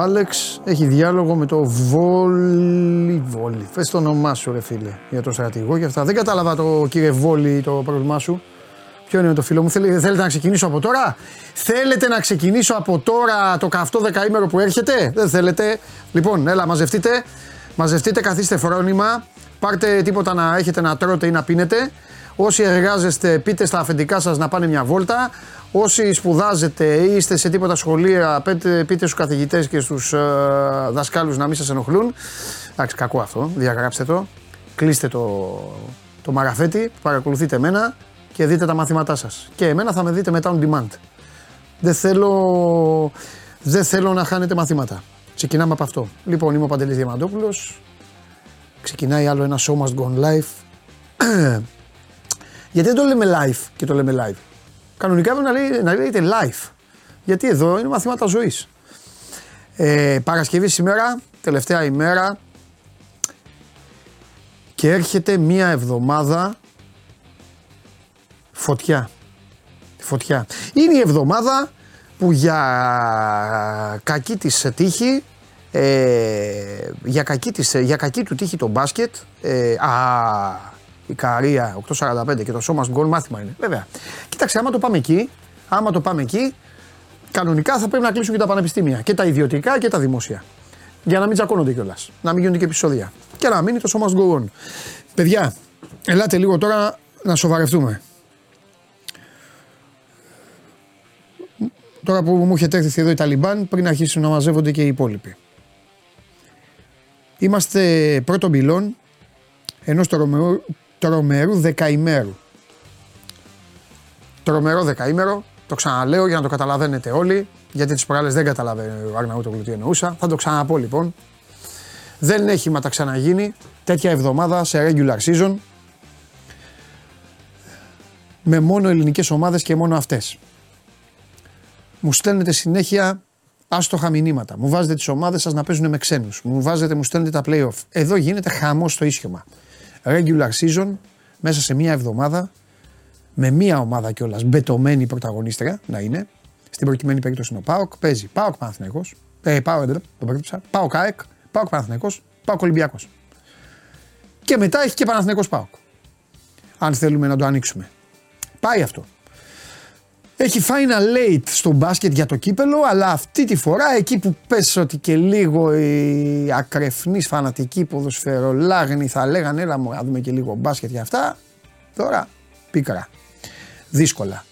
Ο Άλεξ έχει διάλογο με το Βόλι. Βόλι. Φε το όνομά σου, ρε φίλε, για το στρατηγό και αυτά. Δεν κατάλαβα το κύριε Βόλι το πρόβλημά σου. Ποιο είναι το φίλο μου, θέλετε, θέλετε να ξεκινήσω από τώρα; Θέλετε να ξεκινήσω από τώρα το καυτό δεκαήμερο που έρχεται; Δεν θέλετε. Λοιπόν, έλα, μαζευτείτε. Μαζευτείτε, καθίστε φρόνημα. Πάρτε τίποτα να έχετε να τρώτε ή να πίνετε. Όσοι εργάζεστε, πείτε στα αφεντικά σας να πάνε μια βόλτα. Όσοι σπουδάζετε ή είστε σε τίποτα σχολεία, πείτε, πείτε στους καθηγητές και στους ε, δασκάλους να μην σας ενοχλούν. Εντάξει, κακό αυτό, διαγράψτε το. Κλείστε το, το μαραφέτη, παρακολουθείτε εμένα και δείτε τα μαθήματά σας. Και εμένα θα με δείτε μετά on demand. Δεν θέλω, δεν θέλω να χάνετε μαθήματα. Ξεκινάμε από αυτό. Λοιπόν, είμαι ο Παντελής Διαμαντόπουλος. Ξεκινάει άλλο ένα show must go on live. Γιατί δεν το λέμε live και το λέμε live. Κανονικά πρέπει να, λέει, να λέγεται live. Γιατί εδώ είναι μαθήματα ζωής. Ε, Παρασκευή σήμερα, τελευταία ημέρα και έρχεται μία εβδομάδα φωτιά. Φωτιά. Είναι η εβδομάδα που για κακή της τύχη ε, για, κακή της, για κακή του τύχη το μπάσκετ ε, α, η Καρία 8.45 και το σώμα γκολ μάθημα είναι. Βέβαια. Κοίταξε, άμα το πάμε εκεί, άμα το πάμε εκεί, κανονικά θα πρέπει να κλείσουν και τα πανεπιστήμια. Και τα ιδιωτικά και τα δημόσια. Για να μην τσακώνονται κιόλας. Να μην γίνονται και επεισόδια. Και να μείνει το σώμα γκολ. Παιδιά, ελάτε λίγο τώρα να σοβαρευτούμε. Τώρα που μου έχετε έρθει εδώ οι Ταλιμπάν, πριν αρχίσουν να μαζεύονται και οι υπόλοιποι. Είμαστε πρώτο πυλών ενός τρομερού δεκαημέρου. Τρομερό δεκαήμερο, το ξαναλέω για να το καταλαβαίνετε όλοι, γιατί τις προάλλες δεν καταλαβαίνει ο Αρναούτογλου τι εννοούσα. Θα το ξαναπώ λοιπόν. Δεν έχει μα τα ξαναγίνει τέτοια εβδομάδα σε regular season με μόνο ελληνικές ομάδες και μόνο αυτές. Μου στέλνετε συνέχεια άστοχα μηνύματα. Μου βάζετε τις ομάδες σας να παίζουν με ξένους. Μου βάζετε, μου στέλνετε τα playoff. Εδώ γίνεται χαμός στο ίσιωμα regular season μέσα σε μία εβδομάδα με μία ομάδα κιόλας μπετωμένη πρωταγωνίστρια να είναι. Στην προκειμένη περίπτωση είναι ο Πάοκ. Παίζει Πάοκ Παναθυναϊκό. Ε, Πάοκ, δεν το περίπτωσα. Πάοκ ΑΕΚ. Πάοκ Παναθυναϊκό. Πάοκ Ολυμπιακός. Και μετά έχει και Παναθυναϊκό Πάοκ. Αν θέλουμε να το ανοίξουμε. Πάει αυτό. Έχει final late στο μπάσκετ για το κύπελο, αλλά αυτή τη φορά εκεί που πες ότι και λίγο οι ακρεφνείς φανατικοί ποδοσφαιρολάγνοι θα λέγανε έλα μου να δούμε και λίγο μπάσκετ για αυτά, τώρα πίκρα. Δύσκολα.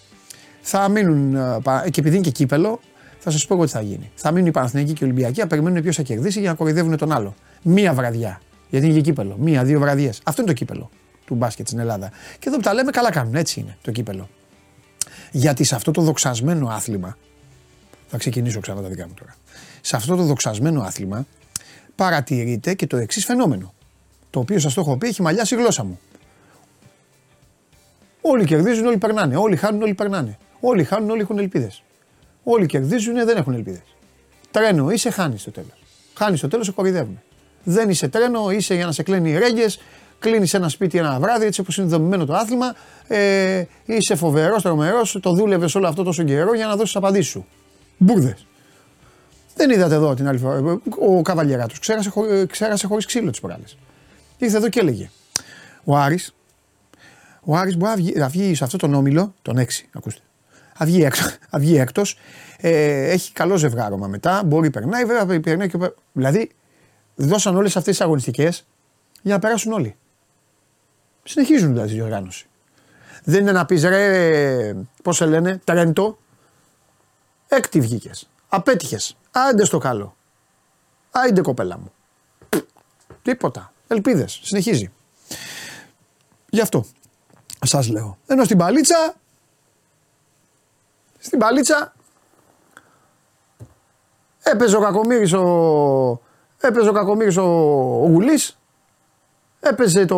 Θα μείνουν, και επειδή είναι και κύπελο, θα σας πω εγώ τι θα γίνει. Θα μείνουν οι Παναθηναϊκοί και οι Ολυμπιακοί, να περιμένουν ποιος θα κερδίσει για να κοροϊδεύουν τον άλλο. Μία βραδιά. Γιατί είναι και κύπελο. Μία-δύο βραδιές. Αυτό είναι το κύπελο του μπάσκετ στην Ελλάδα. Και εδώ που τα λέμε, καλά κάνουν. Έτσι είναι το κύπελο. Γιατί σε αυτό το δοξασμένο άθλημα, θα ξεκινήσω ξανά τα δικά μου τώρα, σε αυτό το δοξασμένο άθλημα παρατηρείται και το εξής φαινόμενο, το οποίο σας το έχω πει έχει μαλλιάσει η γλώσσα μου. Όλοι κερδίζουν, όλοι περνάνε. Όλοι χάνουν, όλοι περνάνε. Όλοι χάνουν, όλοι έχουν ελπίδες. Όλοι κερδίζουν, δεν έχουν ελπίδες. Τρένο είσαι, χάνεις το τέλος. Χάνεις το τέλος, σε κορυδεύουν. Δεν είσαι τρένο, είσαι για να σε κλαίνει οι ρέγγες, κλείνεις ένα σπίτι ένα βράδυ, έτσι όπως είναι δομημένο το άθλημα, ε, είσαι φοβερός, τρομερός, το δούλευες όλο αυτό τόσο καιρό για να δώσεις απαντήσεις σου. Μπουρδες. Δεν είδατε εδώ την άλλη φορά. Ο Καβαλιεράτος ξέρασε, ξέρασε χωρίς ξύλο τις προάλλες. Ήρθε εδώ και έλεγε. Ο Άρης, ο Άρης μπορεί να βγει, σε αυτό τον όμιλο, τον 6, ακούστε. Θα βγει, έξω, θα βγει έκτος, ε, έχει καλό ζευγάρωμα μετά, μπορεί περνάει, βέβαια περνάει και Δηλαδή, δώσαν όλες αυτές τις αγωνιστικές για να περάσουν όλοι. Συνεχίζουν δηλαδή τη διοργάνωση. Δεν είναι να πεις ρε, πώς σε λένε, Τρέντο. Έκτη βγήκες. Απέτυχες. Άντε στο καλό. Άιντε κοπέλα μου. Τίποτα. Ελπίδες. Συνεχίζει. Γι' αυτό σας λέω. Ενώ στην παλίτσα. Στην παλίτσα. Έπαιζε ο Κακομύρης ο, έπαιζε ο, Κακομύρης ο, ο Γουλής, έπαιζε το,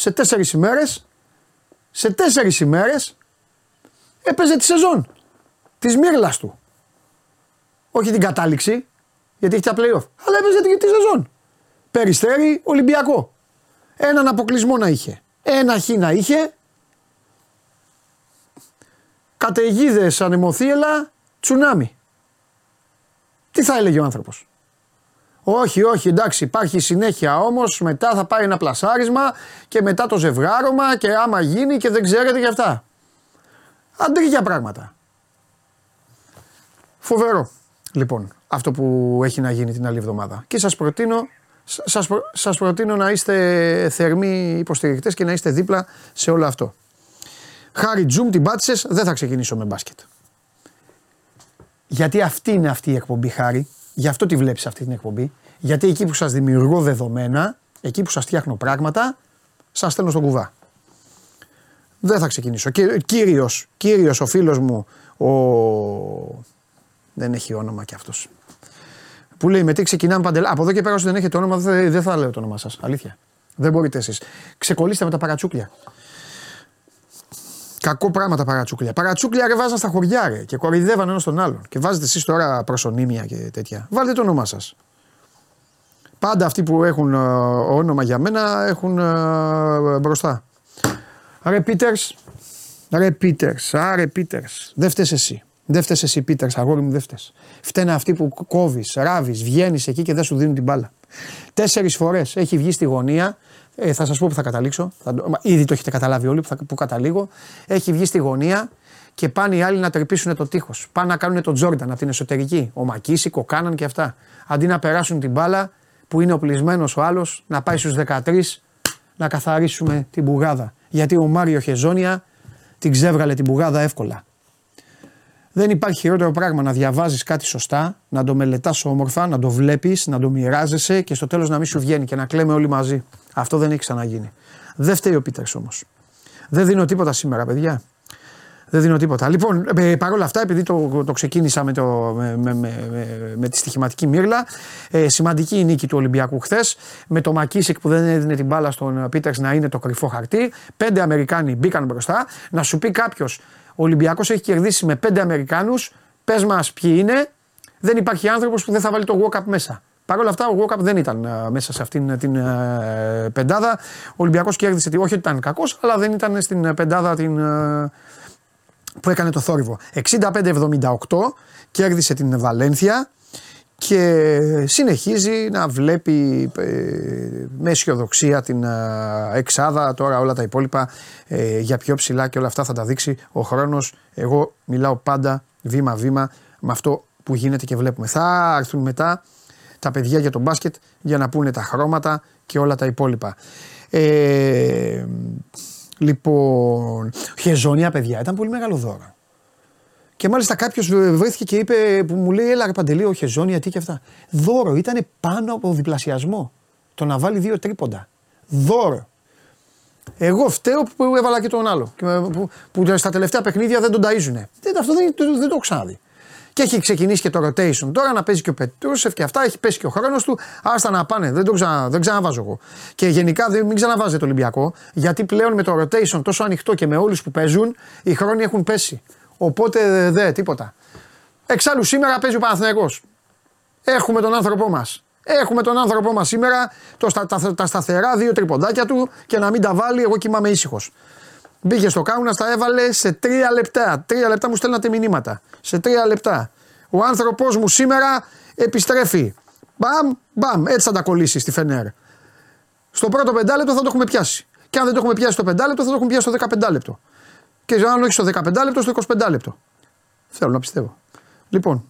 σε τέσσερις ημέρες, σε τέσσερις ημέρες έπαιζε τη σεζόν της μύρλας του. Όχι την κατάληξη, γιατί έχει τα playoff, αλλά έπαιζε τη, τη σεζόν. Περιστέρι, Ολυμπιακό. Έναν αποκλεισμό να είχε. Ένα χ να είχε. Καταιγίδες ανεμοθύελα, τσουνάμι. Τι θα έλεγε ο άνθρωπος; Όχι, όχι, εντάξει, υπάρχει συνέχεια όμως. Μετά θα πάει ένα πλασάρισμα και μετά το ζευγάρωμα και άμα γίνει και δεν ξέρετε γι' αυτά. Αντρίγια πράγματα. Φοβερό. Λοιπόν, αυτό που έχει να γίνει την άλλη εβδομάδα. Και σας προτείνω, σας, σας προτείνω να είστε θερμοί υποστηρικτές και να είστε δίπλα σε όλο αυτό. Χάρη Τζουμ την πάτησες, δεν θα ξεκινήσω με μπάσκετ. Γιατί αυτή είναι αυτή η εκπομπή, Χάρη. Γι' αυτό τη βλέπεις αυτή την εκπομπή. Γιατί εκεί που σας δημιουργώ δεδομένα, εκεί που σας φτιάχνω πράγματα, σας στέλνω στον κουβά. Δεν θα ξεκινήσω. Κύριος, κύριος ο φίλος μου, ο... δεν έχει όνομα κι αυτός. Που λέει με τι ξεκινάμε παντελά. Από εδώ και πέρα όσο δεν έχετε όνομα δεν θα λέω το όνομα σας. Αλήθεια. Δεν μπορείτε εσείς. Ξεκολλήστε με τα παρατσούκλια. Κακό πράγμα τα παρατσούκλια. Παρατσούκλια ρε βάζαν στα χωριά ρε, και κοροϊδεύαν ένας τον άλλον. Και βάζετε εσείς τώρα προσωνύμια και τέτοια. Βάλτε το όνομά σας. Πάντα αυτοί που έχουν ε, όνομα για μένα έχουν ε, μπροστά. Ρε Πίτερς, ρε Πίτερς, άρε Πίτερς. Δεν φταίει εσύ. Δεν φταίει εσύ, Πίτερς, αγόρι μου, δεν φταίει. Φταίνε αυτοί που κόβεις, ράβεις, βγαίνεις εκεί και δεν σου δίνουν την μπάλα. Τέσσερις φορές έχει βγει στη γωνία ε, θα σας πω που θα καταλήξω. Θα, ήδη το έχετε καταλάβει όλοι που, θα, που καταλήγω. Έχει βγει στη γωνία και πάνε οι άλλοι να τρυπήσουν το τείχος. Πάνε να κάνουν τον Τζόρνταν από την εσωτερική. Ο Μακίση, ο Κάναν και αυτά. Αντί να περάσουν την μπάλα που είναι οπλισμένος ο άλλος, να πάει στους 13 να καθαρίσουμε την μπουγάδα. Γιατί ο Μάριο Χεζόνια την ξέβγαλε την μπουγάδα εύκολα. Δεν υπάρχει χειρότερο πράγμα να διαβάζεις κάτι σωστά, να το μελετάς όμορφα, να το βλέπεις, να το μοιράζεσαι και στο τέλος να μην σου βγαίνει και να κλαίμε όλοι μαζί. Αυτό δεν έχει ξαναγίνει. Δεν φταίει ο Πίτερς όμως. Δεν δίνω τίποτα σήμερα, παιδιά. Δεν δίνω τίποτα. Λοιπόν, ε, παρόλα αυτά, επειδή το, το ξεκίνησα με, το, με, με, με, με τη στοιχηματική μύρλα, ε, σημαντική η νίκη του Ολυμπιακού χθες. Με το Μακίσικ που δεν έδινε την μπάλα στον Πίτερς να είναι το κρυφό χαρτί. Πέντε Αμερικάνοι μπήκαν μπροστά. Να σου πει κάποιος, ο Ολυμπιακός έχει κερδίσει με πέντε Αμερικάνους. Πες μας ποιοι είναι. Δεν υπάρχει άνθρωπος που δεν θα βάλει το walk-up μέσα. Παρ' όλα αυτά, ο Walkup δεν ήταν ε, μέσα σε αυτήν την ε, πεντάδα. Ο Ολυμπιακός κέρδισε. Όχι ότι ήταν κακός, αλλά δεν ήταν στην πεντάδα την, ε, που έκανε το θόρυβο. 65-78 κέρδισε την Βαλένθια και συνεχίζει να βλέπει με αισιοδοξία την εξάδα. Τώρα όλα τα υπόλοιπα για πιο ψηλά και όλα αυτά θα τα δείξει ο χρόνος. Εγώ μιλάω πάντα βήμα-βήμα με αυτό που γίνεται και βλέπουμε. Θα έρθουν μετά τα παιδιά για τον μπάσκετ για να πούνε τα χρώματα και όλα τα υπόλοιπα. Ε, λοιπόν, χεζόνια παιδιά ήταν πολύ μεγάλο δώρο. Και μάλιστα κάποιος βρέθηκε και είπε, που μου λέει: Έλα, ρε Παντελή, ο Χεζόνια, τι και αυτά. Δώρο, ήταν πάνω από διπλασιασμό. Το να βάλει δύο τρίποντα. Δώρο. Εγώ φταίω που έβαλα και τον άλλο. Που, που, στα τελευταία παιχνίδια δεν τον ταΐζουνε. Δεν, αυτό δεν, δεν, δεν το έχω ξαναδεί. Και έχει ξεκινήσει και το rotation. Τώρα να παίζει και ο Πετρούσεφ και αυτά, έχει πέσει και ο χρόνος του. Άστα να πάνε, δεν, το ξανα, δεν ξαναβάζω εγώ. Και γενικά δεν, μην ξαναβάζετε το Ολυμπιακό, γιατί πλέον με το rotation τόσο ανοιχτό και με όλους που παίζουν, οι χρόνοι έχουν πέσει. Οπότε δεν, τίποτα. Εξάλλου σήμερα παίζει ο Παναθηναϊκός. Έχουμε τον άνθρωπό μας. Έχουμε τον άνθρωπό μας σήμερα, το, τα, τα, τα, σταθερά δύο τριποντάκια του και να μην τα βάλει, εγώ κοιμάμαι ήσυχος. Μπήκε στο κάουνα, τα έβαλε σε τρία λεπτά. Τρία λεπτά μου στέλνατε μηνύματα. Σε τρία λεπτά. Ο άνθρωπός μου σήμερα επιστρέφει. Μπαμ, μπαμ, έτσι θα τα κολλήσεις στη Φενέρ. Στο πρώτο πεντάλεπτο θα το έχουμε πιάσει. Και αν δεν το έχουμε πιάσει στο πεντάλεπτο, θα το έχουμε πιάσει στο 15 λεπτό. Και αν όχι στο 15 λεπτό, στο 25 λεπτό. Θέλω να πιστεύω. Λοιπόν,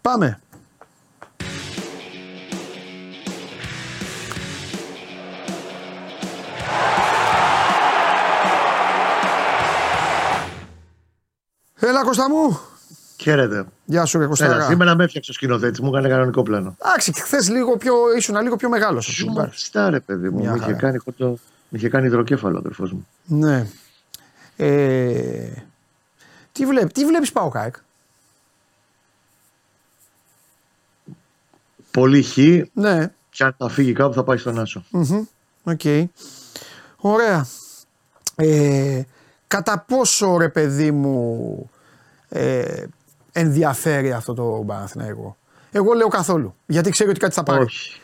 πάμε. Έλα Κώστα μου. Χαίρετε. Γεια σου, ρε Κωστάρα. Σήμερα με έφτιαξε ο σκηνοθέτης, μου έκανε κανονικό πλάνο. Εντάξει, χθες λίγο πιο, ήσουν λίγο πιο μεγάλος. Σου ρε παιδί μου. Μου είχε, κάνει, το, είχε κάνει υδροκέφαλο, αδερφός μου. Ναι. Ε, τι, βλέπει, τι βλέπεις ΠΑΟΚ-ΑΕΚ; Πολύ χ. Ναι. Και αν θα φύγει κάπου θα πάει στον Άσο. OK. Okay. Ωραία. Ε, κατά πόσο ρε παιδί μου ε, ενδιαφέρει αυτό το Παναθηναϊκό; Εγώ λέω καθόλου. Γιατί ξέρει ότι κάτι θα πάρει. Όχι.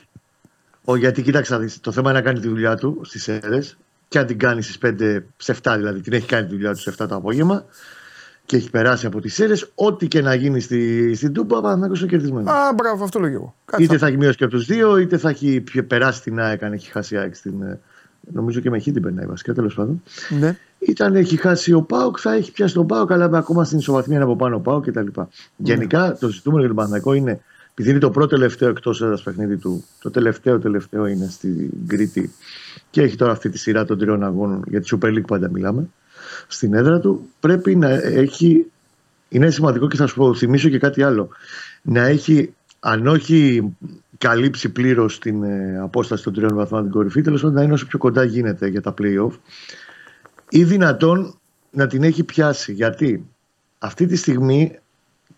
Ο, γιατί κοίταξα, το θέμα είναι να κάνει τη δουλειά του στις αίρες και αν την κάνει στις 5, σε 7 δηλαδή, την έχει κάνει τη δουλειά του σε 7 το απόγευμα. και έχει περάσει από τις αίρε, ό,τι και να γίνει στη, στην Τούμπα, ο Παναθηναϊκός είναι κερδισμένο. Α, μπράβο, αυτό λέω Είτε θα έχει μειώσει και από τους δύο, είτε θα έχει περάσει την ΑΕΚ αν έχει χάσει ΑΕΚ στην. Ε, νομίζω και με χ την περνάει βασικά, τέλος πάντων. Ναι. Ήταν, έχει χάσει ο Πάοκ, θα έχει πιάσει τον Πάοκ, αλλά ακόμα στην ισοβαθμία από πάνω ο Πάοκ κτλ. Ναι. Γενικά το ζητούμενο για τον Παναθηναϊκό είναι, επειδή είναι το πρώτο τελευταίο εκτός έδρας παιχνίδι του, το τελευταίο τελευταίο είναι στην Κρήτη και έχει τώρα αυτή τη σειρά των τριών αγώνων, για τη Super League πάντα μιλάμε στην έδρα του, πρέπει να έχει. Είναι σημαντικό και θα σου πω, θυμίσω και κάτι άλλο. Να έχει, αν όχι καλύψει πλήρως την ε, απόσταση των τριών βαθμών την κορυφή, τέλος πάντων να είναι όσο πιο κοντά γίνεται για τα playoff ή δυνατόν να την έχει πιάσει. Γιατί αυτή τη στιγμή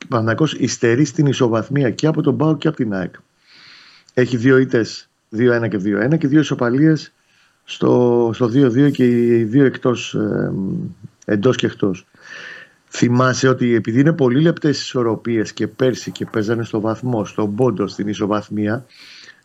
ο Παναγιώ υστερεί στην ισοβαθμία και από τον Πάο και από την ΑΕΚ. Έχει δύο ήττες 2-1 και 2-1 και δύο ισοπαλίες στο, στο 2-2 και οι δύο εκτός, ε, εντός και εκτός. Θυμάσαι ότι επειδή είναι πολύ λεπτές ισορροπίες και πέρσι και παίζανε στο βαθμό, στον πόντο, στην ισοβαθμία,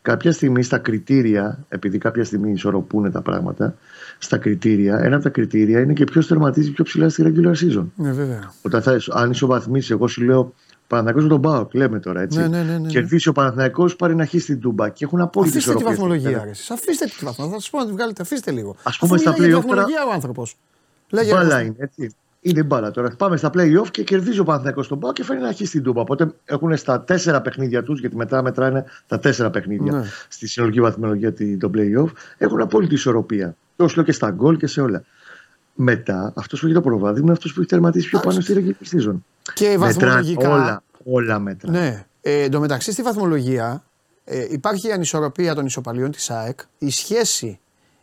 κάποια στιγμή στα κριτήρια, επειδή κάποια στιγμή ισορροπούν τα πράγματα, στα κριτήρια, ένα από τα κριτήρια είναι και ποιος τερματίζει πιο ψηλά στη regular season. Ναι, βέβαια. Όταν θα, αν ισοβαθμίσει, εγώ σου λέω Παναθυνακό με τον Μπάουκ, λέμε τώρα έτσι. Ναι, ναι, ναι, ναι. Κερδίσει ο Παναθυνακό, πάρει να χει στην Τούμπα και έχουν απόλυτη Αφήστε τη βαθμολογία. Αφήστε τη βαθμολογία. Θα σας πω να τη βγάλετε. Αφήστε λίγο. Α πούμε στα play-off. βαθμολογία ο άνθρωπος. Μπάλα είναι έτσι. Είναι μπάλα τώρα. Πάμε στα play-off και κερδίζει ο Παναθυνακό στον Μπάουκ και φέρνει να χει στην Τούμπα. Οπότε έχουν στα τέσσερα παιχνίδια τους, γιατί μετά μετράνε τα τέσσερα παιχνίδια ναι. στη συνολική βαθμολογία των play-off, έχουν απόλυτη ισορροπία. Το λέω και στα γκολ και σε όλα. Μετά, αυτός που έχει το προβάδι είναι αυτός που έχει τερματίσει πιο πάνω στη regular season. Και βαθμολογικά. Όλα, όλα μέτρα. Ναι. Ε, εν τω μεταξύ στη βαθμολογία ε, υπάρχει η ανισορροπία των ισοπαλιών της ΑΕΚ. Η σχέση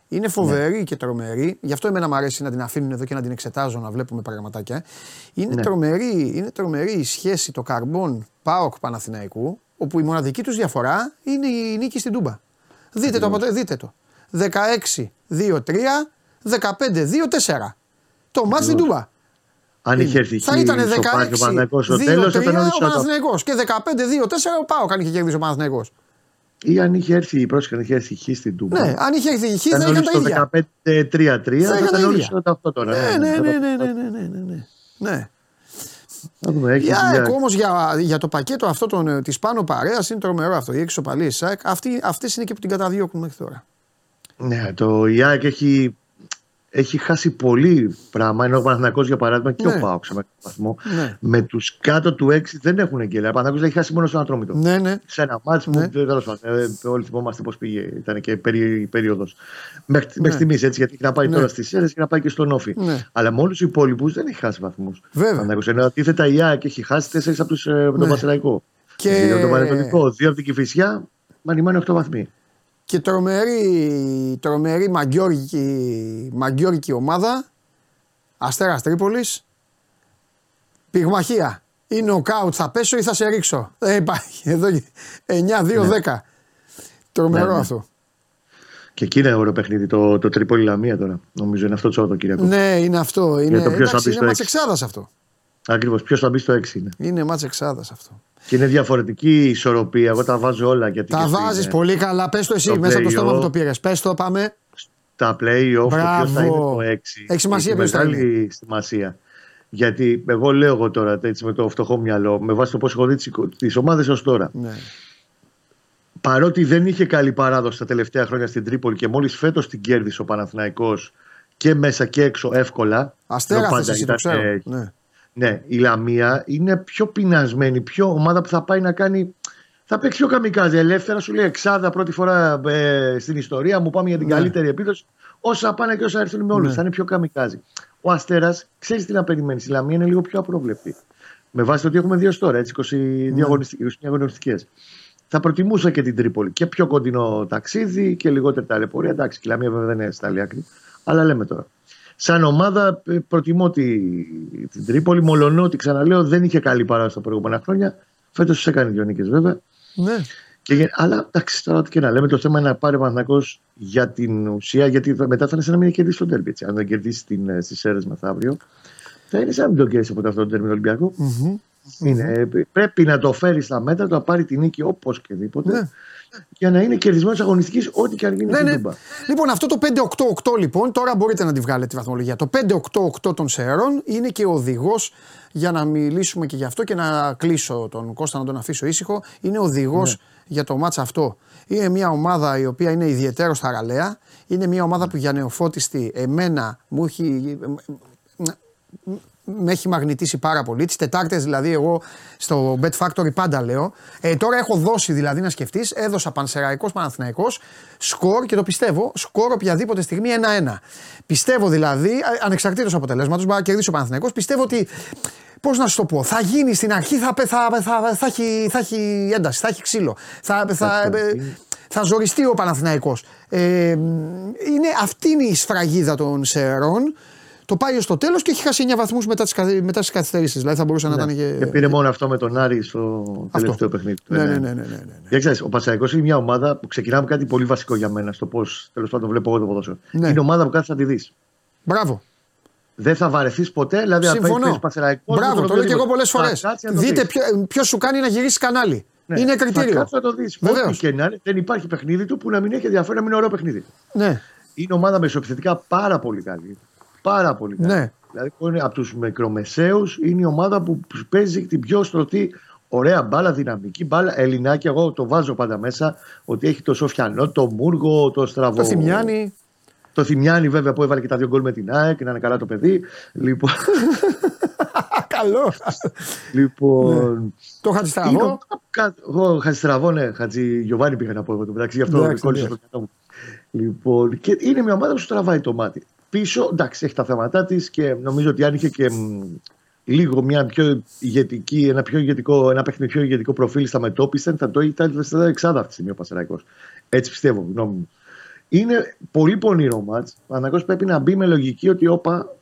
είναι φοβερή ναι. και τρομερή. Γι' αυτό εμένα μου αρέσει να την αφήνουν εδώ και να την εξετάζω, να βλέπουμε πραγματάκια. Είναι, ναι. τρομερή, είναι τρομερή η σχέση το καρμπον ΠΑΟΚ Παναθηναϊκού, όπου η μοναδική τους διαφορά είναι η νίκη στην Τούμπα. Δείτε το, δείτε το. 16-2-3, 15-2-4. Το μάτς στην Τούμπα. Αν είχε έρθει θα ήταν 16 ο Παναθηναϊκός στο τέλος, θα ήταν ο Παναθηναϊκός και 15-2-4 ο Πάοκ αν είχε κερδίσει ο Παναθηναϊκός. Ή αν είχε έρθει η πρόσεχε, αν είχε έρθει η Χ στην Τούμπα. Ναι, αν είχε έρθει η Χ θα ήταν τα ίδια. 15-3-3 θα ήταν όλοι στο αυτό τώρα. Ναι, ναι, ναι, ναι, ναι, ναι, ναι. ναι. Να δούμε, έχει για, όμως για, για το πακέτο αυτό των, της πάνω παρέας είναι τρομερό αυτό. Οι έξω παλίες αυτές είναι και που την καταδιώκουν μέχρι τώρα. Ναι, το ΙΑΚ έχει έχει χάσει πολύ πράγμα. Ενώ ο Παναθυνακό, για παράδειγμα, και ναι. ο Πάοξ με βαθμό. Ναι. Με τους κάτω του 6 δεν έχουν εγκέλα. Ο Παναθυνακό έχει χάσει μόνο στον Ατρόμητο. Ναι, ναι. Σε ένα μάτσο ναι. που τέλος πάντων. Ε, όλοι θυμόμαστε πώς πήγε. Ήταν και περί, περίοδος. Μέχρι, ναι. στιγμής έτσι, γιατί έχει να πάει ναι. τώρα στις Σέρες και να πάει και στον Όφη. Ναι. Αλλά με όλους τους υπόλοιπους δεν έχει χάσει βαθμούς. Βέβαια. Ενώ αντίθετα η ΑΕΚ έχει χάσει 4 από τους, ε, ναι. τον Βασιλαϊκό. Και... τον Πανετολικό, 2 από την Κυφυσιά, μανιμάνει 8 βαθμοί και τρομερή, τρομερή μαγκιόρικη, μαγκιόρικη ομάδα. Αστέρας Τρίπολης. Πυγμαχία. Ή νοκάουτ θα πέσω ή θα σε ρίξω; Δεν υπάρχει. Εδώ 9-2-10. Ναι. Τρομερό ναι, ναι. αυτό. Και εκεί είναι ωραίο παιχνίδι. Το, το Τρίπολη Λαμία τώρα. Νομίζω είναι αυτό το Σαββατοκύριακο. Ναι, είναι αυτό. Είναι, το εντάξει, είναι μάτς εξάδας αυτό. Ακριβώς. Ποιος θα μπει στο 6 είναι. Είναι μάτς εξάδας αυτό. Και είναι διαφορετική η ισορροπία. Εγώ τα βάζω όλα. Γιατί τα βάζεις πολύ καλά. Πες το εσύ μέσα από το στόμα μου το πήρες. Πες το, πάμε. Στα play-off το ποιος θα είναι το 6. Έχει σημασία ποιος θα είναι. σημασία. Γιατί εγώ λέω εγώ τώρα έτσι, με το φτωχό μυαλό, με βάση το πώς έχω δει τις ομάδες ως τώρα. Ναι. Παρότι δεν είχε καλή παράδοση τα τελευταία χρόνια στην Τρίπολη και μόλις φέτος την κέρδισε ο Παναθηναϊκός και μέσα και έξω εύκολα. Αστέρας εσύ το ξέρω. Ναι. Ναι, η Λαμία είναι πιο πεινασμένη, πιο ομάδα που θα πάει να κάνει. Θα παίξει πιο καμικάζι ελεύθερα, σου λέει εξάδα πρώτη φορά ε, στην ιστορία μου. Πάμε για την ναι. καλύτερη επίδοση. Όσα πάνε και όσα έρθουν με όλους. Ναι. Θα είναι πιο καμικάζι. Ο Αστέρας ξέρεις τι να περιμένεις. Η Λαμία είναι λίγο πιο απρόβλεπτη. Με βάση το ότι έχουμε δύο τώρα, έτσι, 22 ναι. αγωνιστικές. Θα προτιμούσα και την Τρίπολη. Και πιο κοντινό ταξίδι και λιγότερη ταλαιπωρία. Εντάξει, η Λαμία βέβαια δεν είναι στα άκρη. Αλλά λέμε τώρα. Σαν ομάδα ε, προτιμώ τη, την Τρίπολη, μολονό ότι ξαναλέω δεν είχε καλή παράδοση τα προηγούμενα χρόνια. Φέτος τους έκανε δύο νίκε βέβαια. Ναι. Και, αλλά εντάξει, τώρα τι και να λέμε, το θέμα είναι να πάρει ο Παναθυνακό για την ουσία, γιατί μετά θα είναι σαν να μην κερδίσει τον τέρμι. Αν δεν κερδίσει ε, στις αίρε μεθαύριο, θα είναι σαν να μην τον κερδίσει από το αυτό το τέρμι Ολυμπιακό. Mm-hmm. Είναι. Ε, Πρέπει να το φέρει στα μέτρα, να πάρει την νίκη οπωσδήποτε. Ναι. Για να είναι κερδισμένος αγωνιστικής, ό,τι και αν γίνει Ναι, στην ναι. Τούμπα. Λοιπόν, αυτό το 5-8-8 λοιπόν, τώρα μπορείτε να τη βγάλετε τη βαθμολογία. Το 5-8-8 των Σερών είναι και οδηγός για να μιλήσουμε και γι' αυτό και να κλείσω τον Κώστα να τον αφήσω ήσυχο. Είναι οδηγός Ναι. για το μάτσα αυτό. Είναι μια ομάδα η οποία είναι ιδιαίτερο θαραλέα. Είναι μια ομάδα που για νεοφώτιστη εμένα μου έχει, με έχει μαγνητήσει πάρα πολύ. Τις Τετάρτες δηλαδή, εγώ στο Bet Factory πάντα λέω. Ε, τώρα έχω δώσει δηλαδή να σκεφτείς, έδωσα Πανσεραϊκός Παναθυναϊκό σκορ και το πιστεύω, σκορ οποιαδήποτε στιγμή 1-1. Πιστεύω δηλαδή, ανεξαρτήτως αποτελέσματος, μπορεί να κερδίσει ο Παναθυναϊκό, πιστεύω ότι. Πώς να σου το πω, θα γίνει στην αρχή, θα, θα, θα, θα, θα, έχει, θα έχει ένταση, θα έχει ξύλο. Θα, θα, ε, θα ζοριστεί ο Παναθηναϊκός. Ε, είναι, αυτή είναι η σφραγίδα των Σερών. Το πάει στο τέλος και έχει χάσει 9 βαθμούς μετά τις μετά τις καθυστερήσεις. Δηλαδή θα μπορούσε να ήταν και. Και πήρε μόνο αυτό με τον Άρη στο τελευταίο παιχνίδι του. Ναι, Ε, ναι, ναι. ναι, ναι, ναι, ναι. Για ξέρεις, ο Πασαϊκό είναι μια ομάδα που ξεκινάμε κάτι πολύ βασικό για μένα στο πώς τέλος πάντων βλέπω εγώ το ποδόσφαιρο. Ναι. Είναι ομάδα που κάθε θα τη δεις. Μπράβο. Δεν θα βαρεθείς ποτέ, δηλαδή αν Συμφωνώ. παίξει Πασαϊκό. Μπράβο, το λέω και εγώ πολλές φορές. Δείτε ποιο σου κάνει να γυρίσει κανάλι. Ναι. Είναι κριτήριο. Θα το δεις. Βεβαίως. Ό,τι και να είναι, δεν υπάρχει παιχνίδι του που να μην έχει ενδιαφέρον να μην είναι ωραίο παιχνίδι. Ναι, Είναι ομάδα μεσοεπιθετικά πάρα πολύ καλή. Πάρα πολύ καλή. ναι. Δηλαδή είναι από τους μικρομεσαίους είναι η ομάδα που παίζει την πιο στρωτή, ωραία μπάλα, δυναμική μπάλα. Ελληνάκι, εγώ το βάζω πάντα μέσα ότι έχει το Σοφιανό, το Μούργο, το Στραβό. Το θυμιάνει. Το Θυμιάνι βέβαια που έβαλε και τα δύο γκολ με την ΑΕΚ, να είναι καλά το παιδί. Λοιπόν, Καλό. λοιπόν Το είναι Χατζηστραβό. κα- Εγώ Χατζηστραβό, ναι, Χατζη Γιωβάνι πήγα να πω εγώ το μεταξύ, γι' αυτό Εντάξει, κόλλησε εντάξει. στο μυαλό μου. Λοιπόν, και είναι μια ομάδα που σου τραβάει το μάτι. Πίσω, εντάξει, έχει τα θέματα της και νομίζω ότι αν είχε και μ, λίγο μια πιο ηγετική, ένα, πιο ηγετικό, ένα παιχνίδι πιο ηγετικό προφίλ στα μετώπισαν, θα το ήταν θα ήταν εξάδα αυτή τη στιγμή ο Πασαραϊκό. Έτσι πιστεύω, γνώμη μου. Είναι πολύ πονηρό μάτς. Ο Παναγιώ πρέπει να μπει με λογική ότι όπα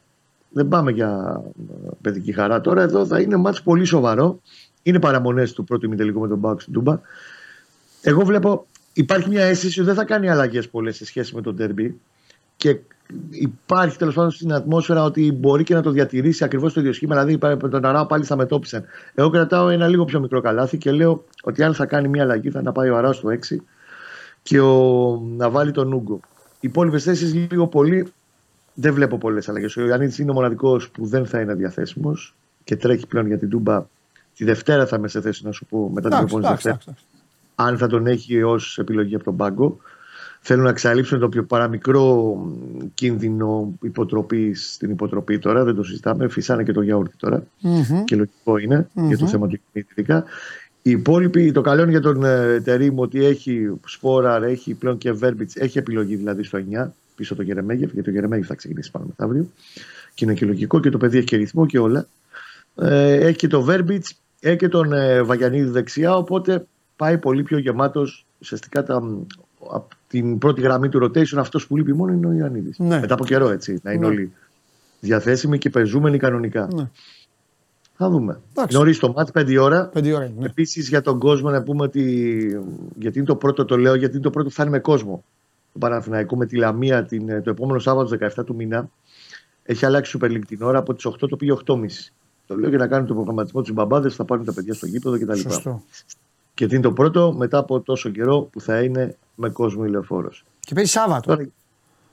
δεν πάμε για ε, παιδική χαρά τώρα. Εδώ θα είναι μάτς πολύ σοβαρό. Είναι παραμονές του πρώτου ημιτελικού με τον Μπάουκ στην Τούμπα. Εγώ βλέπω, υπάρχει μια αίσθηση ότι δεν θα κάνει αλλαγές πολλές σε σχέση με τον Τέρμπι. Και υπάρχει τέλος πάντων στην ατμόσφαιρα ότι μπορεί και να το διατηρήσει ακριβώς το ίδιο σχήμα. Δηλαδή με τον Αράο πάλι θα μετώπισαν. Εγώ κρατάω ένα λίγο πιο μικρό καλάθι και λέω ότι αν θα κάνει μια αλλαγή θα να πάει ο Αράο στο 6 και ο, να βάλει τον Ούγκο. Οι υπόλοιπες θέσεις λίγο πολύ δεν βλέπω πολλές αλλαγές. Ο Ιωαννίδης είναι ο μοναδικός που δεν θα είναι διαθέσιμος και τρέχει πλέον για την Τούμπα. Τη Δευτέρα θα είμαι σε θέση να σου πω μετά την Εντάξει, επόμενη εντάξει, Δευτέρα εντάξει. αν θα τον έχει ως επιλογή από τον πάγκο. Θέλουν να εξαλείψουν το πιο παραμικρό μ, κίνδυνο υποτροπή στην υποτροπή τώρα. Δεν το συζητάμε. Φυσάνε και το γιαούρτι τώρα. Μμμ. Και λογικό είναι για το θέμα του κινητή ειδικά. Οι υπόλοιποι, το καλό είναι για τον ε, Τερήμ ότι έχει Σπόραρ, έχει πλέον και Βέρμπιτς, έχει επιλογή δηλαδή στο 9 πίσω από τον Γερεμέγεφ, γιατί ο Γερεμέγεφ θα ξεκινήσει πάνω μεθαύριο. Και είναι και λογικό και το παιδί έχει και ρυθμό και όλα. Ε, έχει και τον Βέρμπιτς, έχει και τον ε, Βαγιανίδη δεξιά, οπότε πάει πολύ πιο γεμάτος. Ουσιαστικά τα, από την πρώτη γραμμή του rotation αυτός που λείπει μόνο είναι ο Ιωαννίδης. Ναι. Μετά από καιρό έτσι, να είναι Ναι. όλοι διαθέσιμοι και πεζούμενοι κανονικά. Ναι. Θα δούμε. Εντάξει. Νωρίς το μάτς, 5 ώρα. Πέντε ώρα είναι. ναι. Επίσης για τον κόσμο να πούμε ότι. Γιατί είναι το πρώτο, το λέω, γιατί είναι το πρώτο που φτάνει με κόσμο. Το Παναθηναϊκό με τη Λαμία την, το επόμενο Σάββατο 17 του μήνα. Έχει αλλάξει Super League την ώρα από τις 8 το πήγε 8.30. Το λέω για να κάνουν το προγραμματισμό τους μπαμπάδες, θα πάρουν τα παιδιά στο γήπεδο κτλ. Σωστό. Και τι είναι το πρώτο μετά από τόσο καιρό που θα είναι με κόσμο ηλεφόρο. Και παίζει Σάββατο. Τώρα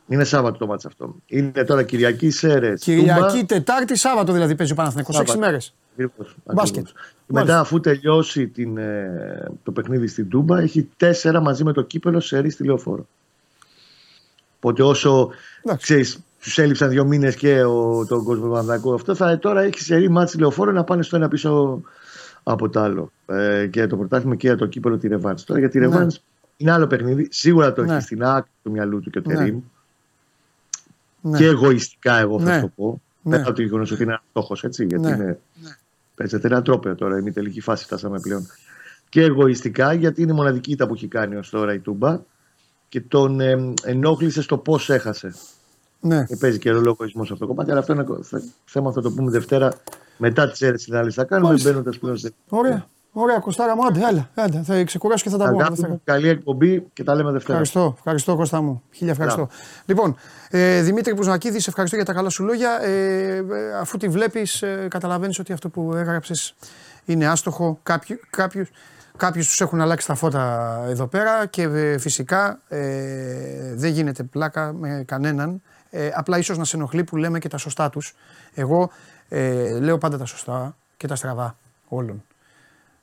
είναι Σάββατο το μάτς αυτό. Είναι τώρα Κυριακή Σέρε. Κυριακή, Τετάρτη, Σάββατο δηλαδή παίζει ο Παναθηναϊκός. Έξι Σάββατο. μέρες. Ακριβώς, Μπάσκετ. ακριβώς. Και Μετά, αφού τελειώσει την, ε, το παιχνίδι στην Τούμπα, έχει τέσσερα μαζί με το κύπελο σε στη λεωφόρο. Οπότε όσο Εντάξει. ξέρεις, τους έλειψαν δύο μήνες και ο, τον κόσμο Παναθηναϊκό αυτό, θα τώρα έχει σερή μάτς λεωφόρο να πάνε στο ένα πίσω από το άλλο. Ε, και το πρωτάθλημα και για το κύπελο τη Ρεβάνς. Τώρα για τη Ναι. Ρεβάνς είναι άλλο παιχνίδι. Σίγουρα το Ναι. έχει στην άκρη του μυαλού του και ο Ναι. Τερήμ. Ναι. Και εγωιστικά, εγώ θα Ναι. το πω. Ναι. Πέρα από το γεγονός ότι είναι ένας στόχος, έτσι. Γιατί Ναι. είναι, παίζεται ένα τρόπαιο τώρα. Είναι η τελική φάση, φτάσαμε πλέον. Και εγωιστικά, γιατί είναι η μοναδική ήττα που έχει κάνει ως τώρα η Τούμπα και τον ε, ενόχλησε στο πώς έχασε. Ναι. Και παίζει και ρόλο ο εγωισμό σε αυτό το κομμάτι. Αλλά αυτό είναι θε- θέμα, θα το πούμε Δευτέρα μετά τις αίρε της Θα κάνουμε Μάλιστα. μπαίνοντας πλέον σε. Ωραία. Ωραία, Κωστάρα μου, άντε, έλα, άντε, θα ξεκουράσω και θα τα πω. Αγάπη μου, καλή εκπομπή και τα λέμε Δευτέρα. Ευχαριστώ, ευχαριστώ Κώστα μου. Χίλια ευχαριστώ. Λοιπόν, ε, Δημήτρη Πουζνακίδη, σε ευχαριστώ για τα καλά σου λόγια. Ε, ε, αφού τη βλέπεις, ε, καταλαβαίνεις ότι αυτό που έγραψες είναι άστοχο. Κάποιου, κάποιους, κάποιους τους έχουν αλλάξει τα φώτα εδώ πέρα και ε, φυσικά ε, δεν γίνεται πλάκα με κανέναν. Ε, απλά ίσως να σε ενοχλεί που λέμε και τα σωστά τους. Εγώ ε, λέω πάντα τα σωστά και τα στραβά όλων.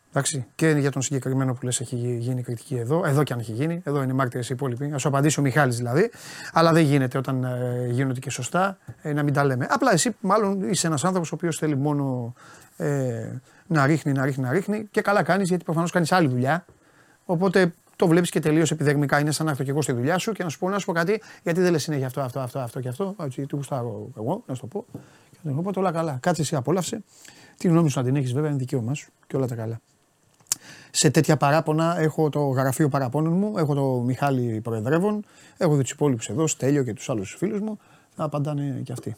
Εντάξει, και για τον συγκεκριμένο που λες έχει γίνει κριτική εδώ, εδώ και αν έχει γίνει, εδώ είναι μάρτυρε οι υπόλοιποι. Α σου απαντήσει ο Μιχάλης δηλαδή. Αλλά δεν γίνεται όταν ε, γίνονται και σωστά ε, να μην τα λέμε. Απλά εσύ, μάλλον είσαι ένας άνθρωπος ο οποίος θέλει μόνο ε, να ρίχνει, να ρίχνει, να ρίχνει και καλά κάνεις γιατί προφανώς κάνεις άλλη δουλειά. Οπότε το βλέπεις και τελείως επιδερμικά. Είναι σαν να έρθω και εγώ στη δουλειά σου και να σου πω να σου πω κάτι, γιατί δεν λες συνέχεια αυτό, αυτό, αυτό, αυτό και αυτό. Έτσι, του γουστάρω εγώ, να σου το πω. Και να σου πω όλα καλά. Κάτσε εσύ, απόλαυσε. Τη γνώμη σου να την έχεις βέβαια, είναι δικαίωμά σου και όλα τα καλά. Σε τέτοια παράπονα έχω το γραφείο παραπώνων μου, έχω το Μιχάλη Προεδρεύων, έχω τους υπόλοιπους εδώ, Στέλιο και τους άλλους φίλους μου. Θα απαντάνε και αυτοί.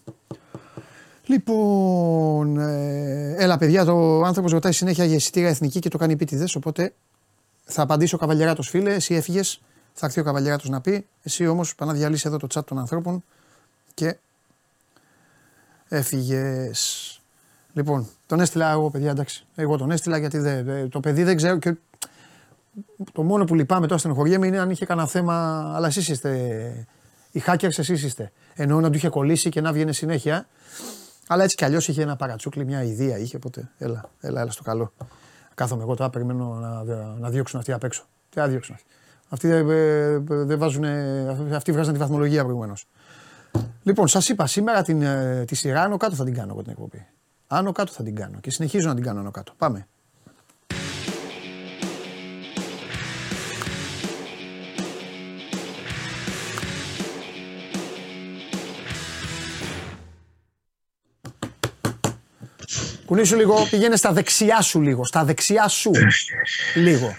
Λοιπόν, ε, έλα παιδιά, το άνθρωπος ρωτάει συνέχεια για εισιτήρια εθνική και το κάνει επίτηδες. Οπότε θα απαντήσει ο καβαλιαράτο φίλε. Εσύ έφυγες, θα έρθει ο καβαλιαράτο να πει. Εσύ όμως πά να διαλύσει εδώ το chat των ανθρώπων και έφυγες. Λοιπόν, τον έστειλα εγώ, παιδιά, εντάξει. Εγώ τον έστειλα γιατί δεν, το παιδί δεν ξέρω. Και το μόνο που λυπάμαι τώρα στενοχωριέμαι είναι αν είχε κανένα θέμα. Αλλά εσείς είστε. Οι hackers εσείς είστε. Εννοώ να του είχε κολλήσει και να βγαίνει συνέχεια. Αλλά έτσι κι αλλιώς είχε ένα παρατσούκλι, μια ιδέα είχε. Οπότε έλα, έλα, έλα στο καλό. Κάθομαι εγώ τώρα, περιμένω να, να διώξουν αυτοί απ' έξω. Τι να διώξουν αυτοί. Αυτοί δεν δε βάζουν. Αυτοί βγάζαν τη βαθμολογία προηγουμένως. Λοιπόν, σας είπα σήμερα την, ε, τη σειρά άνω κάτω θα την κάνω εγώ την εκπομπή. Άνω κάτω θα την κάνω και συνεχίζω να την κάνω άνω κάτω. Πάμε. Κουνήσου λίγο, πήγαινε στα δεξιά σου λίγο, στα δεξιά σου λίγο.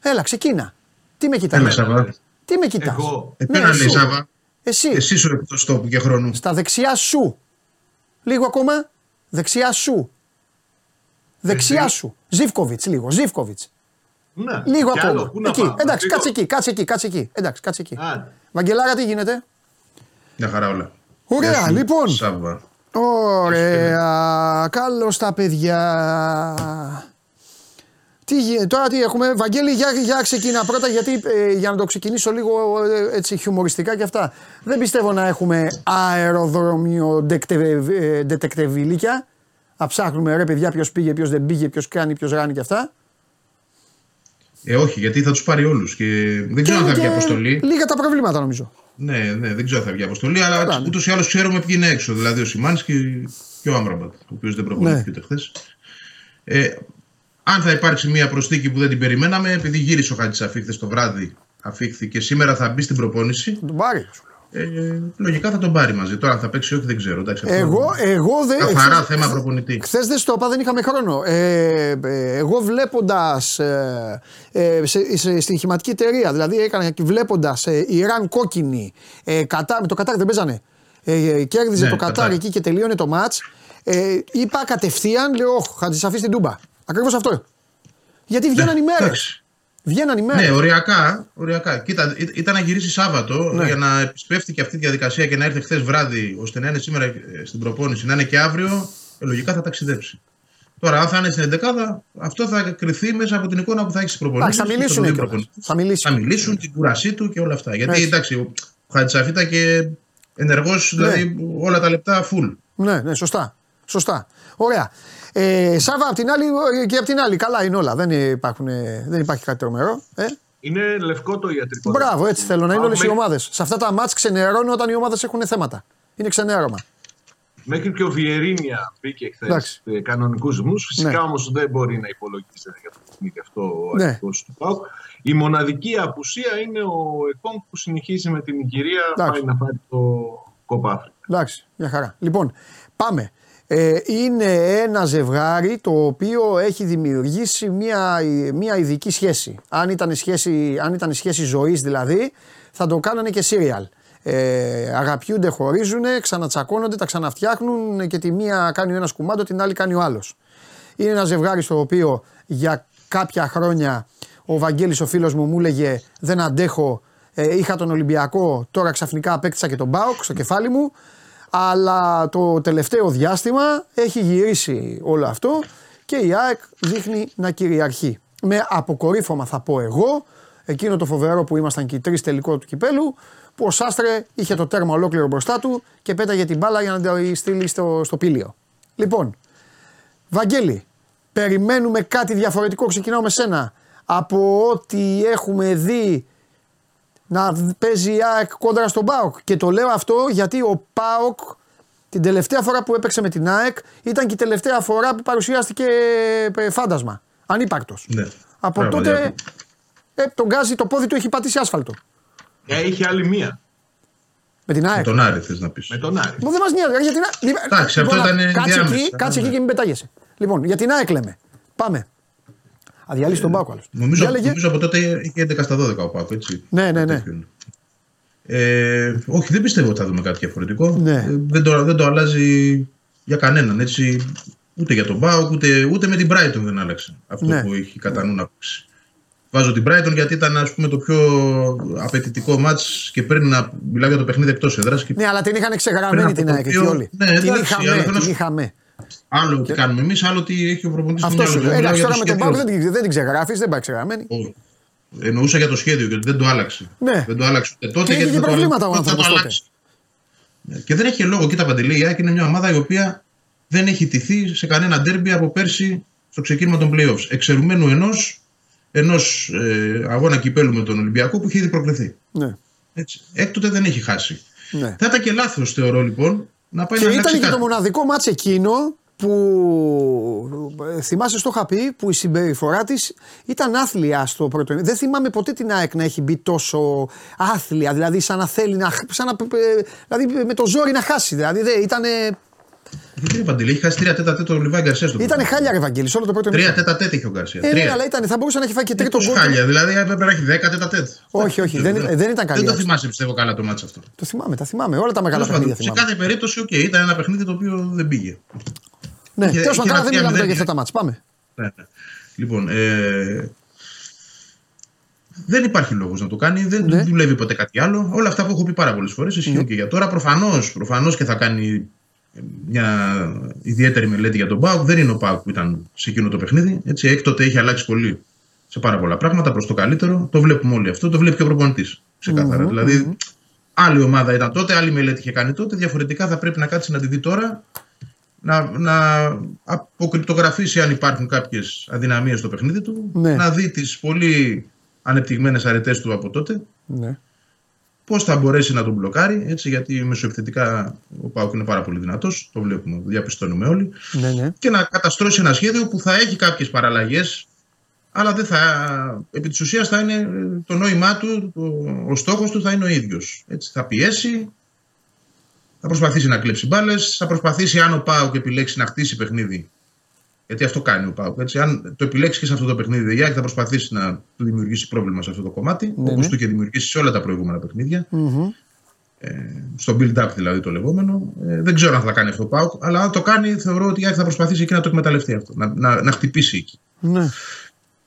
Έλα, ξεκίνα. Τι με κοιτάς; Έλα, Σάβα. Τι με κοιτάς; Εγώ, Ναι, εμένα λέει εσύ. Σάβα. Εσύ, Εσύ σου εκτός τόπου και χρόνου. στα δεξιά σου. Λίγο ακόμα. Δεξιά σου. Δεξιά Εσύ. σου. Ζήφκοβιτς λίγο, Ζήφκοβιτς. Ναι, Λίγο κι ακόμα. άλλο, πού να εκεί. πάμε, Εντάξει, λίγο. κάτσε εκεί, κάτσε εκεί, κάτσε εκεί. Εντάξει, κάτσε εκεί. Άντε. Βαγγελάρα, τι γίνεται; Μια χαρά όλα. Ωραία, Γεια σου, λοιπόν. Σάβα. Ωραία. Καλώς τα παιδιά. Τι γίνεται, τώρα τι έχουμε. Βαγγέλη, για, για ξεκινά πρώτα, γιατί ε, για να το ξεκινήσω λίγο ε, έτσι χιουμοριστικά και αυτά. Δεν πιστεύω να έχουμε αεροδρόμιο ντετεκτεβιλίκια. Να ψάχνουμε ρε παιδιά ποιος πήγε, ποιος δεν πήγε, ποιος κάνει, ποιος ράνει και αυτά. Ε, όχι, γιατί θα τους πάρει όλους. Και δεν ξέρω αν θα βγει Και αποστολή. Λίγα τα προβλήματα νομίζω. Ναι, ναι, δεν ξέρω αν θα βγει αποστολή, Καλά, αλλά ναι. ούτως ή άλλως ξέρουμε ποιοι είναι έξω. Δηλαδή ο Σιμάνσκι και ο Άμραμπατ, ο οποίος δεν προπονήθηκε Ναι. ούτε χθες. Ε, αν θα υπάρξει μια προσθήκη που δεν την περιμέναμε, επειδή γύρισε ο Χατζης Αφίχθε το βράδυ, αφήχθη και σήμερα θα μπει στην προπόνηση, Θα τον πάρει. σου λέω. ε, λογικά θα τον πάρει μαζί. Τώρα αν θα παίξει ή όχι δεν ξέρω. Εντάξει, αυτό Εγώ, εγώ δεν. Καθαρά χθες- θέμα προπονητή. Χθες δεν στο είπα, δεν είχαμε χρόνο. Ε, ε, εγώ βλέποντας ε, ε, σε, σε, στην χηματική εταιρεία, δηλαδή έκανα και βλέποντας ε, Ιράν κόκκινη, ε, Κατάρ, με το Κατάρ δεν παίζανε. Ε, ε, κέρδιζε Ναι, το Κατάρ, Κατάρ. εκεί και τελείωνε το ματ. Ε, είπα κατευθείαν, λέω, Όχι, Χατζησαφής στην Τούμπα. Ακριβώς αυτό. Γιατί βγαίναν οι μέρες. Ναι, εντάξει. Βγαίναν οι μέρες. Ναι, οριακά, οριακά. Κοίτα, ή- ήταν να γυρίσει Σάββατο Ναι. για να επισπεύτει και αυτή τη διαδικασία και να έρθει χθες βράδυ, ώστε να είναι σήμερα ε, στην προπόνηση, να είναι και αύριο, ε, λογικά θα ταξιδέψει. Τώρα, αν θα είναι στην 11 αυτό θα κρυθεί μέσα από την εικόνα που θα έχεις στις προπονήσεις. Εντάξει, θα μιλήσουν κιόλας. Θα μιλήσουν. Θα μιλήσουν, την κούρασή του και όλα αυτά. Γιατί Έτσι. εντάξει, ο Χατζησαφή ήταν και ενεργός, δηλαδή όλα τα λεπτά full. Ναι, ναι, σωστά. Σωστά. Ωραία. Ε, Σάβα, απ' την άλλη ε, και απ' την άλλη, καλά είναι όλα. Δεν, υπάρχουν, ε, δεν υπάρχει κάτι τρομερό. Ε. Είναι λευκό το ιατρικό. Μπράβο, έτσι θέλω να είναι όλες οι Μέχρι- ομάδες. Σε αυτά τα μάτς ξενερώνω όταν οι ομάδες έχουν θέματα. Είναι ξενέρωμα. Μέχρι και ο Βιερίνια μπήκε χθες Εντάξει. σε κανονικούς ρυθμούς. Φυσικά Ναι. όμως δεν μπορεί να υπολογίσει για το παιχνίδι αυτό ο Ναι. αρχικό του ΠΑΟΚ. Η μοναδική απουσία είναι ο Εκόνγκ που συνεχίζει με την Νιγηρία. Εντάξει. Πάει να πάρει το κοπάφρι. Εντάξει, μια χαρά. Λοιπόν, πάμε. Ε, είναι ένα ζευγάρι το οποίο έχει δημιουργήσει μια, μια ειδική σχέση. Αν ήταν, σχέση. αν ήταν σχέση ζωής δηλαδή, θα το κάνανε και σύριαλ. Ε, αγαπιούνται, χωρίζουν, ξανατσακώνονται, τα ξαναφτιάχνουν και τη μία κάνει ο ένας κουμάντο, την άλλη κάνει ο άλλος. Είναι ένα ζευγάρι στο οποίο για κάποια χρόνια ο Βαγγέλης ο φίλος μου μου έλεγε δεν αντέχω, ε, είχα τον Ολυμπιακό, τώρα ξαφνικά απέκτησα και τον Μπάουκ στο κεφάλι μου. Αλλά το τελευταίο διάστημα έχει γυρίσει όλο αυτό και η ΑΕΚ δείχνει να κυριαρχεί. Με αποκορύφωμα θα πω εγώ, εκείνο το φοβερό που ήμασταν και οι τρεις τελικό του κυπέλου, που ο Σάστρε είχε το τέρμα ολόκληρο μπροστά του και πέταγε την μπάλα για να το στείλει στο, στο πήλιο. Λοιπόν, Βαγγέλη, περιμένουμε κάτι διαφορετικό, ξεκινάω με σένα, από ό,τι έχουμε δει να παίζει η ΑΕΚ κόντρα στον ΠΑΟΚ. Και το λέω αυτό γιατί ο ΠΑΟΚ την τελευταία φορά που έπαιξε με την ΑΕΚ ήταν και η τελευταία φορά που παρουσιάστηκε ε, φάντασμα. Ανύπαρκτος. Ναι. Από Μπράβο, τότε Διάκο. ε, τον γκάζι το πόδι του έχει πατήσει άσφαλτο. Ε, είχε άλλη μία. Με την Με ΑΕΚ. τον Άρη θες να πεις. Με τον Άρη. Μου δεν μας νοιάζει. ρε, Για την ΑΕΚ. Εντάξει, αυτό Λοιπόν, ήταν Κάτσε διάμεσα. εκεί, κάτσε εκεί Ναι. και μην πετάγεσαι. Λοιπόν, για την ΑΕΚ λέμε. Πάμε. Θα διαλύσει τον ΠΑΟΚ άλλο. Νομίζω, νομίζω από τότε είχε 11 στα 12 ο ΠΑΟΚ, έτσι. Ναι, ναι, ναι. Τέτοιο είναι. Ε, όχι, δεν πιστεύω ότι θα δούμε κάτι διαφορετικό. Ναι. Ε, δεν, το, δεν το αλλάζει για κανέναν. Έτσι, ούτε για τον Μπάουκ, ούτε, ούτε με την Brighton δεν άλλαξε αυτό Ναι. που έχει κατά νου να παίξει. Βάζω την Brighton γιατί ήταν ας πούμε, το πιο απαιτητικό μάτς και πριν να μιλάω για το παιχνίδι εκτός έδρας. Και Ναι, αλλά την είχαν Πριν ξεγραμμένη από την το ΑΕΚ εκεί οποίο- όλοι. Ναι, την εντάξει, αλλά είχαμε. θέλω να Την σου- είχαμε. Άλλο τι κάνουμε εμείς, άλλο τι έχει ο προπονητής Αυτό σου λέω. Μιλάω Εντάξει, για τώρα το με τον σχέδιο. Πάουκ δεν, την- δεν την ξεγράφει, δεν πάει ξεγραμμένη. Όχι. Εννοούσα για το σχέδιο γιατί δεν το άλλαξε. Ναι. Δεν το άλλαξε ούτε τότε. Και είχε γιατί και δεν το προβλήματα άλλαξε. ο Πότε θα το άνθρωπος αλλάξει. Ναι, Και δεν έχει και λόγο. Κοίτα Παντελή, η ΑΕΚ είναι μια ομάδα η οποία δεν έχει τηθεί σε κανένα ντέρμπι από πέρσι στο ξεκίνημα των playoffs. Εξαιρουμένου ενός ενός, ε, αγώνα κυπέλου με τον Ολυμπιακό που είχε ήδη προκριθεί. Ναι. Έτσι. Έκτοτε δεν έχει χάσει. ναι. Θα ήταν και λάθος, θεωρώ λοιπόν, να πάει Και να ήταν αλλάξει και κάτι. το μοναδικό μάτς εκείνο που ε, θυμάσαι στο είχα πει που η συμπεριφορά της ήταν άθλια στο πρώτο ημί- Δεν θυμάμαι ποτέ την ΑΕΚ να έχει μπει τόσο άθλια, δηλαδή σαν να θέλει να. Σαν να ε, δηλαδή με το ζόρι να χάσει. Δηλαδή δεν ήταν. Γιατί ρε Παντελή, έχει χάσει τρία τετ α τετ ο Λιβάι Γκαρσία στο Ήταν πρώτο. χάλια ρε Βαγγέλης, σε όλο το πρώτο Τρία ημίχρονο. τετ α τετ είχε ο Γκαρσία. Ε, ναι, Τρία. αλλά ήταν, θα μπορούσε να έχει φάει και τρίτο Πώς γκολ. χάλια, δηλαδή έπρεπε να έχει δέκα τετ α τετ. Όχι, όχι, δεν, ήταν- δεν ήταν καλή. Δεν το άσκηση. θυμάσαι, πιστεύω καλά το ματς αυτό. Το θυμάμαι, τα θυμάμαι. Όλα τα μεγάλα Τέλος πάντων, παιχνίδια σε θυμάμαι. κάθε περίπτωση, οκ, ήταν ένα παιχνίδι το οποίο δεν πήγε. Ναι, είχε- τέλος πάντων, είχε καλά, ένα δεν μιλάμε τώρα 3-0. για αυτά τα ματς. Πάμε. Ναι, ναι. Λοιπόν, ε, δεν υπάρχει λόγος να το κάνει, δεν Ναι. δουλεύει ποτέ κάτι άλλο. Όλα αυτά που έχω πει πάρα πολλές φορές ισχύουν Ναι. και για τώρα. Προφανώς προφανώς και θα κάνει μια ιδιαίτερη μελέτη για τον Πάουκ. Δεν είναι ο Πάουκ που ήταν σε εκείνο το παιχνίδι. Έτσι, έκτοτε έχει αλλάξει πολύ σε πάρα πολλά πράγματα προς το καλύτερο. Το βλέπουμε όλοι αυτό. Το βλέπει και ο προπονητής. Ξεκάθαρα. Μμμ, δηλαδή, μμμ. άλλη ομάδα ήταν τότε, άλλη μελέτη είχε κάνει τότε. Διαφορετικά θα πρέπει να κάτσει να τη δει τώρα να, να αποκρυπτογραφήσει αν υπάρχουν κάποιες αδυναμίες στο παιχνίδι του, Ναι. να δει τις πολύ ανεπτυγμένες αρετές του από τότε, Ναι. Πώς θα μπορέσει να τον μπλοκάρει, έτσι, γιατί μεσοεπιθετικά ο Πάουκ είναι πάρα πολύ δυνατός, το βλέπουμε, το διαπιστώνουμε όλοι, Ναι, ναι. και να καταστρώσει ένα σχέδιο που θα έχει κάποιες παραλλαγές, αλλά δεν θα, επί της ουσίας θα είναι ε, το νόημά του, το, ο στόχος του θα είναι ο ίδιος. Έτσι, θα πιέσει, θα προσπαθήσει να κλέψει μπάλες, θα προσπαθήσει αν ο Πάουκ επιλέξει να χτίσει παιχνίδι. Γιατί αυτό κάνει ο ΠΑΟΚ. Έτσι. Αν το επιλέξεις και σε αυτό το παιχνίδι, η ΑΕΚ θα προσπαθήσει να του δημιουργήσει πρόβλημα σε αυτό το κομμάτι, Ναι, όπως ναι. του είχε δημιουργήσει σε όλα τα προηγούμενα παιχνίδια. Μμμ. Στο build-up δηλαδή το λεγόμενο. Ε, δεν ξέρω αν θα κάνει αυτό ο ΠΑΟΚ, αλλά αν το κάνει, θεωρώ ότι η ΑΕΚ θα προσπαθήσει εκεί να το εκμεταλλευτεί αυτό. Να, να, να χτυπήσει εκεί. Ναι.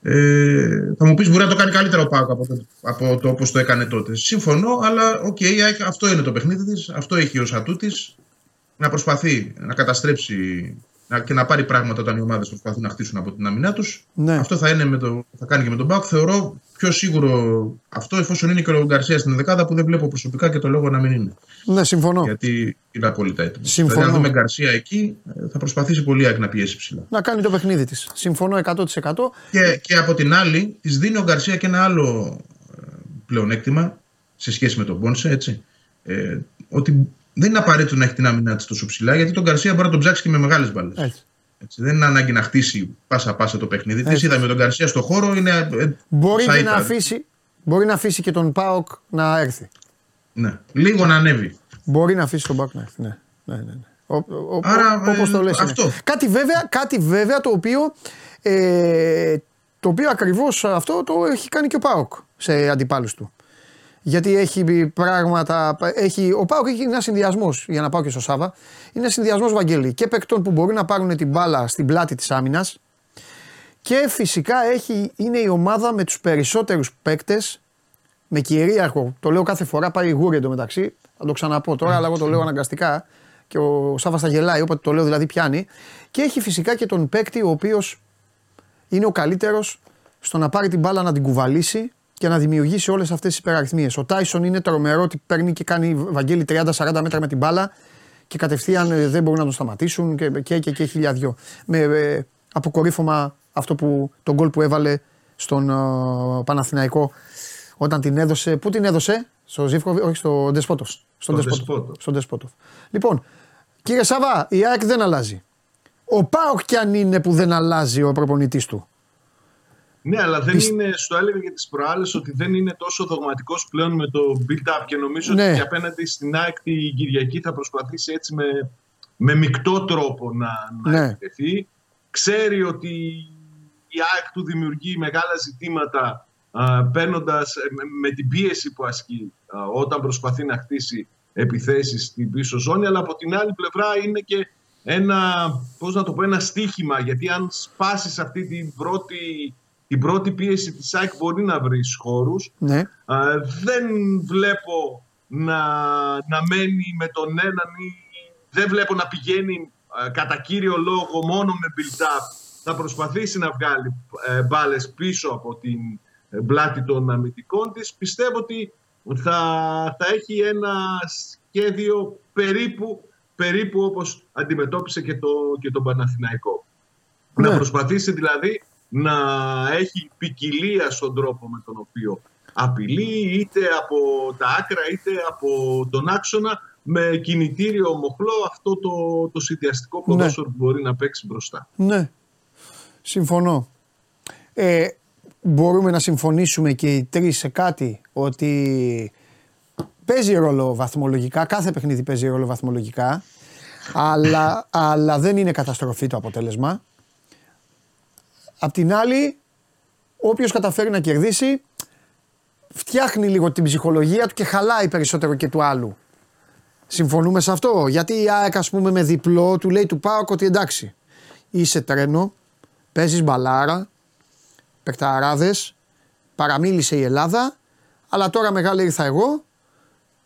Ε, θα μου πεις μπορεί να το κάνει καλύτερα ο ΠΑΟΚ από το, από το όπως το έκανε τότε. Συμφωνώ, αλλά οκ, η ΑΕΚ αυτό είναι το παιχνίδι της, αυτό έχει ως ατού τη. Να προσπαθεί να καταστρέψει να, και να πάρει πράγματα όταν οι ομάδες προσπαθούν να χτίσουν από την άμυνά τους. Ναι. Αυτό θα, είναι με το, θα κάνει και με τον Πάουκ. Θεωρώ πιο σίγουρο αυτό εφόσον είναι και ο Γκαρσίας στην δεκάδα που δεν βλέπω προσωπικά και το λόγο να μην είναι. Ναι, συμφωνώ. Γιατί είναι απόλυτα έτοιμος. Συμφωνώ. Δηλαδή, αν δούμε Γκαρσία εκεί, ε, θα προσπαθήσει πολύ η ΑΕΚ να πιέσει ψηλά. Να κάνει το παιχνίδι της. Συμφωνώ 100%. Και, και από την άλλη, της δίνει ο Γκαρσία και ένα άλλο ε, πλεονέκτημα σε σχέση με τον Πόνσε, έτσι. Ε, ότι δεν είναι απαραίτητο να έχει την άμυνά της τόσο ψηλά, γιατί τον Γκαρσία μπορεί να τον ψάξει και με μεγάλες μπάλες. Έτσι. Δεν είναι ανάγκη να χτίσει πάσα-πάσα το παιχνίδι. Έτσι. Τι είδαμε τον Γκαρσία στο χώρο, είναι. ε, Μπορεί θα και ήταν. να αφήσει, μπορεί να αφήσει και τον Πάοκ να έρθει. Ναι. Λίγο να ανέβει. Μπορεί να αφήσει τον Πάοκ να έρθει. Ναι. Ναι, ναι, ναι. Ο, ο, Άρα, ο- όπως ε, το λες είναι. αυτό. Κάτι βέβαια, κάτι βέβαια το οποίο, ε, το οποίο ακριβώς αυτό το έχει κάνει και ο Πάοκ σε αντιπάλους του. Γιατί έχει πράγματα. Έχει, ο Πάοκ έχει ένα συνδυασμός, για να πάω και στο Σάβα. Είναι ένα συνδυασμός Βαγγέλη και παικτών που μπορεί να πάρουν την μπάλα στην πλάτη της άμυνας Και φυσικά έχει, είναι η ομάδα με τους περισσότερους παίκτες με κυρίαρχο, το λέω κάθε φορά, πάει γούρι εντωμεταξύ. Θα το ξαναπώ τώρα, αλλά εγώ το λέω αναγκαστικά. Και ο Σάβα τα γελάει, όποτε το λέω δηλαδή πιάνει. Και έχει φυσικά και τον παίκτη ο οποίος είναι ο καλύτερος στο να πάρει την μπάλα να την κουβαλήσει και να δημιουργήσει όλες αυτές τις υπεραριθμίες. Ο Τάισον είναι τρομερό ότι παίρνει και κάνει Βαγγέλη 30-40 μέτρα με την μπάλα και κατευθείαν ε, δεν μπορούν να τον σταματήσουν και, και, και, και χιλιαδιό. Με ε, αποκορύφωμα αυτό που, τον γκολ που έβαλε στον ε, Παναθηναϊκό όταν την έδωσε. Πού την έδωσε, στο Ζήφκοβι, όχι στο Ντεσπότοφ. Στον Ντεσπότοφ. Στον Ντεσπότοφ. Λοιπόν, κύριε Σαββά, η ΑΕΚ δεν αλλάζει. Ο Πάοκ κι αν είναι που δεν αλλάζει ο προπονητής του; Ναι, αλλά δεν είναι, στο έλεγα για τις προάλλες, ότι δεν είναι τόσο δογματικός πλέον με το build-up και νομίζω Ναι. ότι απέναντι στην ΑΕΚ την Κυριακή θα προσπαθήσει έτσι με, με μεικτό τρόπο να, να Ναι. επιτεθεί. Ξέρει ότι η ΑΕΚ του δημιουργεί μεγάλα ζητήματα α, παίρνοντας, ε, με, με την πίεση που ασκεί α, όταν προσπαθεί να χτίσει επιθέσεις στην πίσω ζώνη, αλλά από την άλλη πλευρά είναι και ένα, πώς να το πω, ένα στίχημα, γιατί αν σπάσεις αυτή την πρώτη, την πρώτη πίεση της ΑΕΚ μπορεί να βρεις χώρους. Ναι. Α, δεν βλέπω να, να μένει με τον έναν ή δεν βλέπω να πηγαίνει α, κατά κύριο λόγο μόνο με build-up. Θα προσπαθήσει να βγάλει ε, μπάλες πίσω από την ε, πλάτη των αμυντικών της. Πιστεύω ότι θα, θα έχει ένα σχέδιο περίπου, περίπου όπως αντιμετώπισε και, το, και τον Παναθηναϊκό. Ναι. Να προσπαθήσει δηλαδή να έχει ποικιλία στον τρόπο με τον οποίο απειλεί είτε από τα άκρα είτε από τον άξονα με κινητήριο μοχλό αυτό το, το συνδυαστικό ποδόσφαιρο που μπορεί να παίξει μπροστά. Ναι. Συμφωνώ. Ε, μπορούμε να συμφωνήσουμε και οι τρεις σε κάτι ότι παίζει ρόλο βαθμολογικά, κάθε παιχνίδι παίζει ρόλο βαθμολογικά, αλλά, αλλά δεν είναι καταστροφή το αποτέλεσμα. Απ' την άλλη, όποιος καταφέρει να κερδίσει, φτιάχνει λίγο την ψυχολογία του και χαλάει περισσότερο και του άλλου. Συμφωνούμε σε αυτό; Γιατί η ΑΕΚ, ας πούμε, με διπλό του λέει του Πάοκ ότι εντάξει, είσαι τρένο, παίζεις μπαλάρα, παικταράδες, παραμίλησε η Ελλάδα, αλλά τώρα μεγάλη ήρθα εγώ,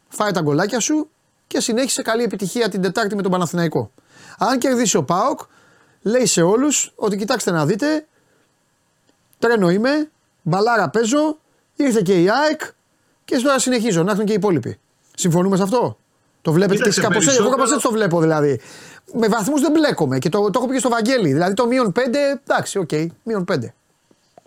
φάει τα γκολάκια σου και συνέχισε καλή επιτυχία την Τετάρτη με τον Παναθηναϊκό. Αν κερδίσει ο ΠΑΟΚ, λέει σε όλους ότι κοιτάξτε να δείτε, τρένο είμαι, μπαλάρα παίζω, ήρθε και η ΑΕΚ και τώρα συνεχίζω, να έρθουν και οι υπόλοιποι. Συμφωνούμε σε αυτό; Το βλέπετε και Κοίταξε, εσείς κάπως έτσι. Εγώ κάπως έτσι το βλέπω δηλαδή. Με βαθμούς δεν μπλέκομαι και το, το έχω πει και στο Βαγγέλη. Δηλαδή το μείον 5, εντάξει, οκ, μείον 5.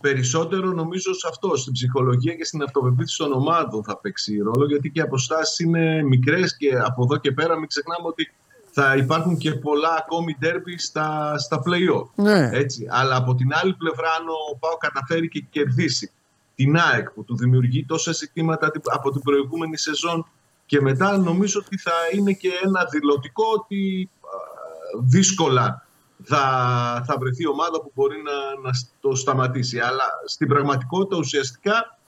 Περισσότερο νομίζω σε αυτό, στην ψυχολογία και στην αυτοπεποίθηση των ομάδων θα παίξει ρόλο γιατί και οι αποστάσεις είναι μικρές και από εδώ και πέρα μην ξεχνάμε ότι θα υπάρχουν και πολλά ακόμη ντέρμπι στα, στα play-off. Ναι. Έτσι. Αλλά από την άλλη πλευρά, αν ο ΠΑΟΚ καταφέρει και κερδίσει την ΑΕΚ που του δημιουργεί τόσα ζητήματα την- από την προηγούμενη σεζόν και μετά νομίζω ότι θα είναι και ένα δηλωτικό ότι α, δύσκολα θα, θα βρεθεί ομάδα που μπορεί να, να το σταματήσει. Αλλά στην πραγματικότητα ουσιαστικά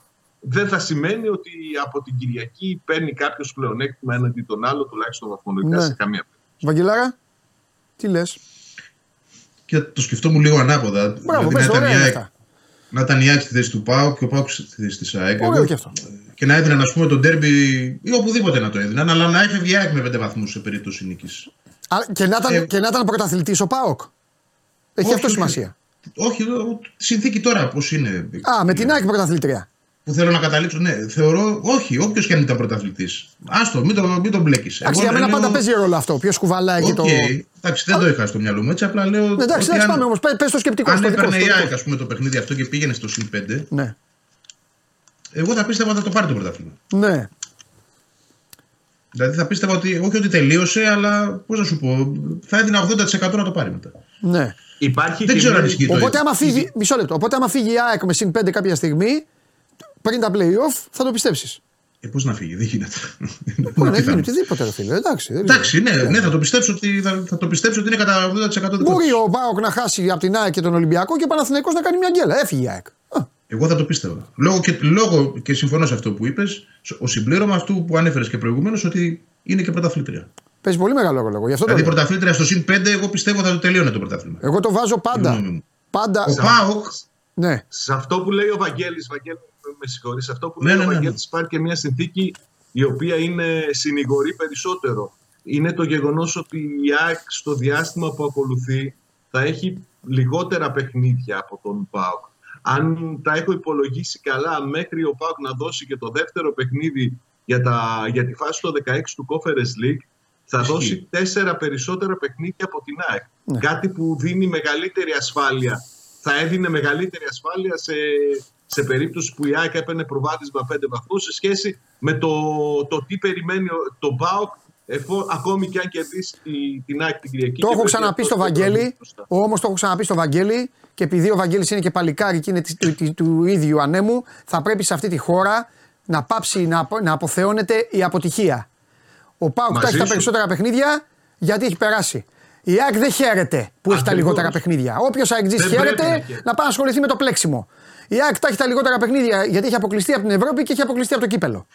δεν θα σημαίνει ότι από την Κυριακή παίρνει κάποιος πλεονέκτημα έναντι τον άλλο, τουλάχιστον βαθμολογικά Ναι. σε καμία περίπτωση. Βαγγελάρα, τι λες; Και το σκεφτόμουν λίγο ανάποδα. Μπράβο, Δηλαδή, πες να το, ήταν ωραία η είναι ΑΕΚ- αυτά. να ήταν η ΑΕΚ στη θέση του ΠΑΟΚ και ο ΠΑΟΚ στη θέση της ΑΕΚ. Ωραίο Εγώ- και αυτό. Και να έδιναν, ας πούμε, το ντέρμπι ή οπουδήποτε να το έδιναν, αλλά να έφευγε η ΑΕΚ με πέντε βαθμούς σε περίπτωση νίκης. Α, και, να ήταν, Ε, και να ήταν πρωταθλητής ο ΠΑΟΚ; Έχει Όχι, αυτό όχι. σημασία. Όχι, ο- τη συνθήκη τώρα πώς είναι. Α, με την ΑΕΚ πρωταθλητρία. Που θέλω να καταλήξω, ναι, θεωρώ, όχι, όποιος και αν ήταν πρωταθλητής. Άστο, μην τον μην τον μπλέκεις. Εντάξει, για μένα πάντα παίζει ρόλο αυτό. Ποιος κουβαλάει και ΟΚ, το. εντάξει, δεν το είχα στο μυαλό μου έτσι, απλά λέω. Εντάξει, ότι εντάξει, αν- πάμε όμως. Πες το σκεπτικό. Αν στο δικό έπαιρνε σου, η το ΑΕΚ δικό ας πούμε, το παιχνίδι αυτό και πήγαινε στο συν 5, σου. Ναι. εγώ θα πίστευα ότι θα το πάρει το πρωτάθλημα. Ναι. Δηλαδή θα πίστευα ότι όχι ότι τελείωσε, αλλά πώς να σου πω, θα έδινα 80% να το πάρει μετά. ναι. Υπάρχει Δεν και ξέρω αν μια- ισχύει το Οπότε ίδιο. άμα φύγει. Μισό λεπτό. Οπότε άμα φύγει η ΑΕΚ με συν 5 κάποια στιγμή, πριν τα playoff, θα το πιστέψεις. Ε, πώς να φύγει, δεν γίνεται. Μπορεί να γίνει Απίθανο. οτιδήποτε, ρε φίλε. Εντάξει. δεν Εντάξει, ναι, ξέρω. ναι, θα το πιστέψω ότι, θα, θα το πιστέψω ότι είναι κατά 80% δικό Μπορεί της. ο Πάοκ να χάσει από την ΑΕΚ και τον Ολυμπιακό και ο Παναθηναϊκός να κάνει μια γκέλα. Έφυγε η ΑΕΚ. Α, Εγώ θα το πίστευα. Λόγω και, λόγω και συμφωνώ σε αυτό που είπες, ο συμπλήρωμα αυτού που ανέφερες και προηγουμένως ότι είναι και πρωταθλήτρια. Παίζει πολύ μεγάλο ρόλο. Γι' αυτό το Δηλαδή λέω. πρωταθλήτρια στο συν 5, εγώ πιστεύω θα το τελείωνε το πρωτάθλημα. Εγώ το βάζω Η πάντα. γνώμη μου. Πάντα. Ο Πάοκ. Ναι. Σε αυτό που λέει ο Βαγγέλης, Βαγγέλη, με συγχωρείς, σε αυτό που Ναι, λέει ναι, ο ναι, ναι. Βαγγέλης υπάρχει και μια συνθήκη η οποία είναι συνηγορή περισσότερο. Είναι το γεγονός ότι η ΑΕΚ στο διάστημα που ακολουθεί θα έχει λιγότερα παιχνίδια από τον ΠΑΟΚ. Αν τα έχω υπολογίσει καλά, μέχρι ο ΠΑΟΚ να δώσει και το δεύτερο παιχνίδι για, τα, για τη φάση το 16 του Conference League, θα Ισχύει. δώσει τέσσερα περισσότερα παιχνίδια από την ΑΕΚ. Ναι. Κάτι που δίνει μεγαλύτερη ασφάλεια. Θα έδινε μεγαλύτερη ασφάλεια σε, σε περίπτωση που η ΑΕΚ έπαιρνε προβάδισμα 5 βαθμούς σε σχέση με το, το τι περιμένει ο- τον ΠΑΟΚ εφό, ακόμη και αν κερδίσει τη- την ΑΕΚ την Κυριακή. Το και έχω βρεθεί ξαναπεί αυτό στο το Βαγγέλη, πρόβλημα μπροστά. όμως το έχω ξαναπεί στο Βαγγέλη και επειδή ο Βαγγέλης είναι και παλικάρι και είναι της- του, του- του ίδιου ανέμου, θα πρέπει σε αυτή τη χώρα να πάψει να, απο- να αποθεώνεται η αποτυχία. Ο Πάουκ τα Μαζί έχει τα σου. περισσότερα παιχνίδια γιατί έχει περάσει. Η ΑΕΚ δεν χαίρεται που έχει τα Ακριβώς. λιγότερα παιχνίδια. Όποιος ΑΕΚ Δεν χαίρεται πρέπει να να, χαίρεται. πάει να ασχοληθεί με το πλέξιμο. Η ΑΕΚ τα έχει τα λιγότερα παιχνίδια γιατί έχει αποκλειστεί από την Ευρώπη και έχει αποκλειστεί από το κύπελο.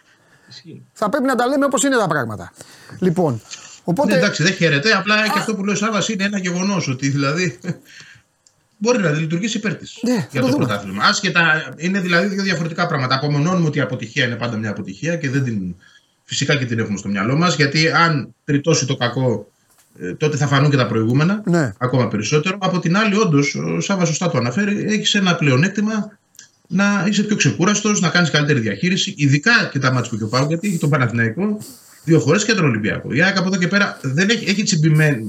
Ισχύει. Θα πρέπει να τα λέμε όπως είναι τα πράγματα. Λοιπόν, οπότε. Ναι, εντάξει, δεν χαίρεται. Απλά και αυτό που λέει ο Σάβα είναι ένα γεγονός ότι δηλαδή. Μπορεί να λειτουργήσει υπέρ τη Ναι, θα για το το, δούμε. πρωτάθλημα. Άσχετα, είναι δηλαδή δύο διαφορετικά πράγματα. Απομονώνουμε ότι η αποτυχία είναι πάντα μια αποτυχία και δεν την. Φυσικά και την έχουμε στο μυαλό μας, γιατί αν τριτώσει το κακό, ε, τότε θα φανούν και τα προηγούμενα. Ναι. Ακόμα περισσότερο. Από την άλλη, όντως, ο Σάβα σωστά το αναφέρει, έχει ένα πλεονέκτημα να είσαι πιο ξεκούραστος, να κάνεις καλύτερη διαχείριση, ειδικά και τα μάτια που έχει ο Πάου, γιατί έχει τον Παναθηναϊκό δύο φορές και τον Ολυμπιακό. Η ΑΕΚ από εδώ και πέρα δεν έχει, έχει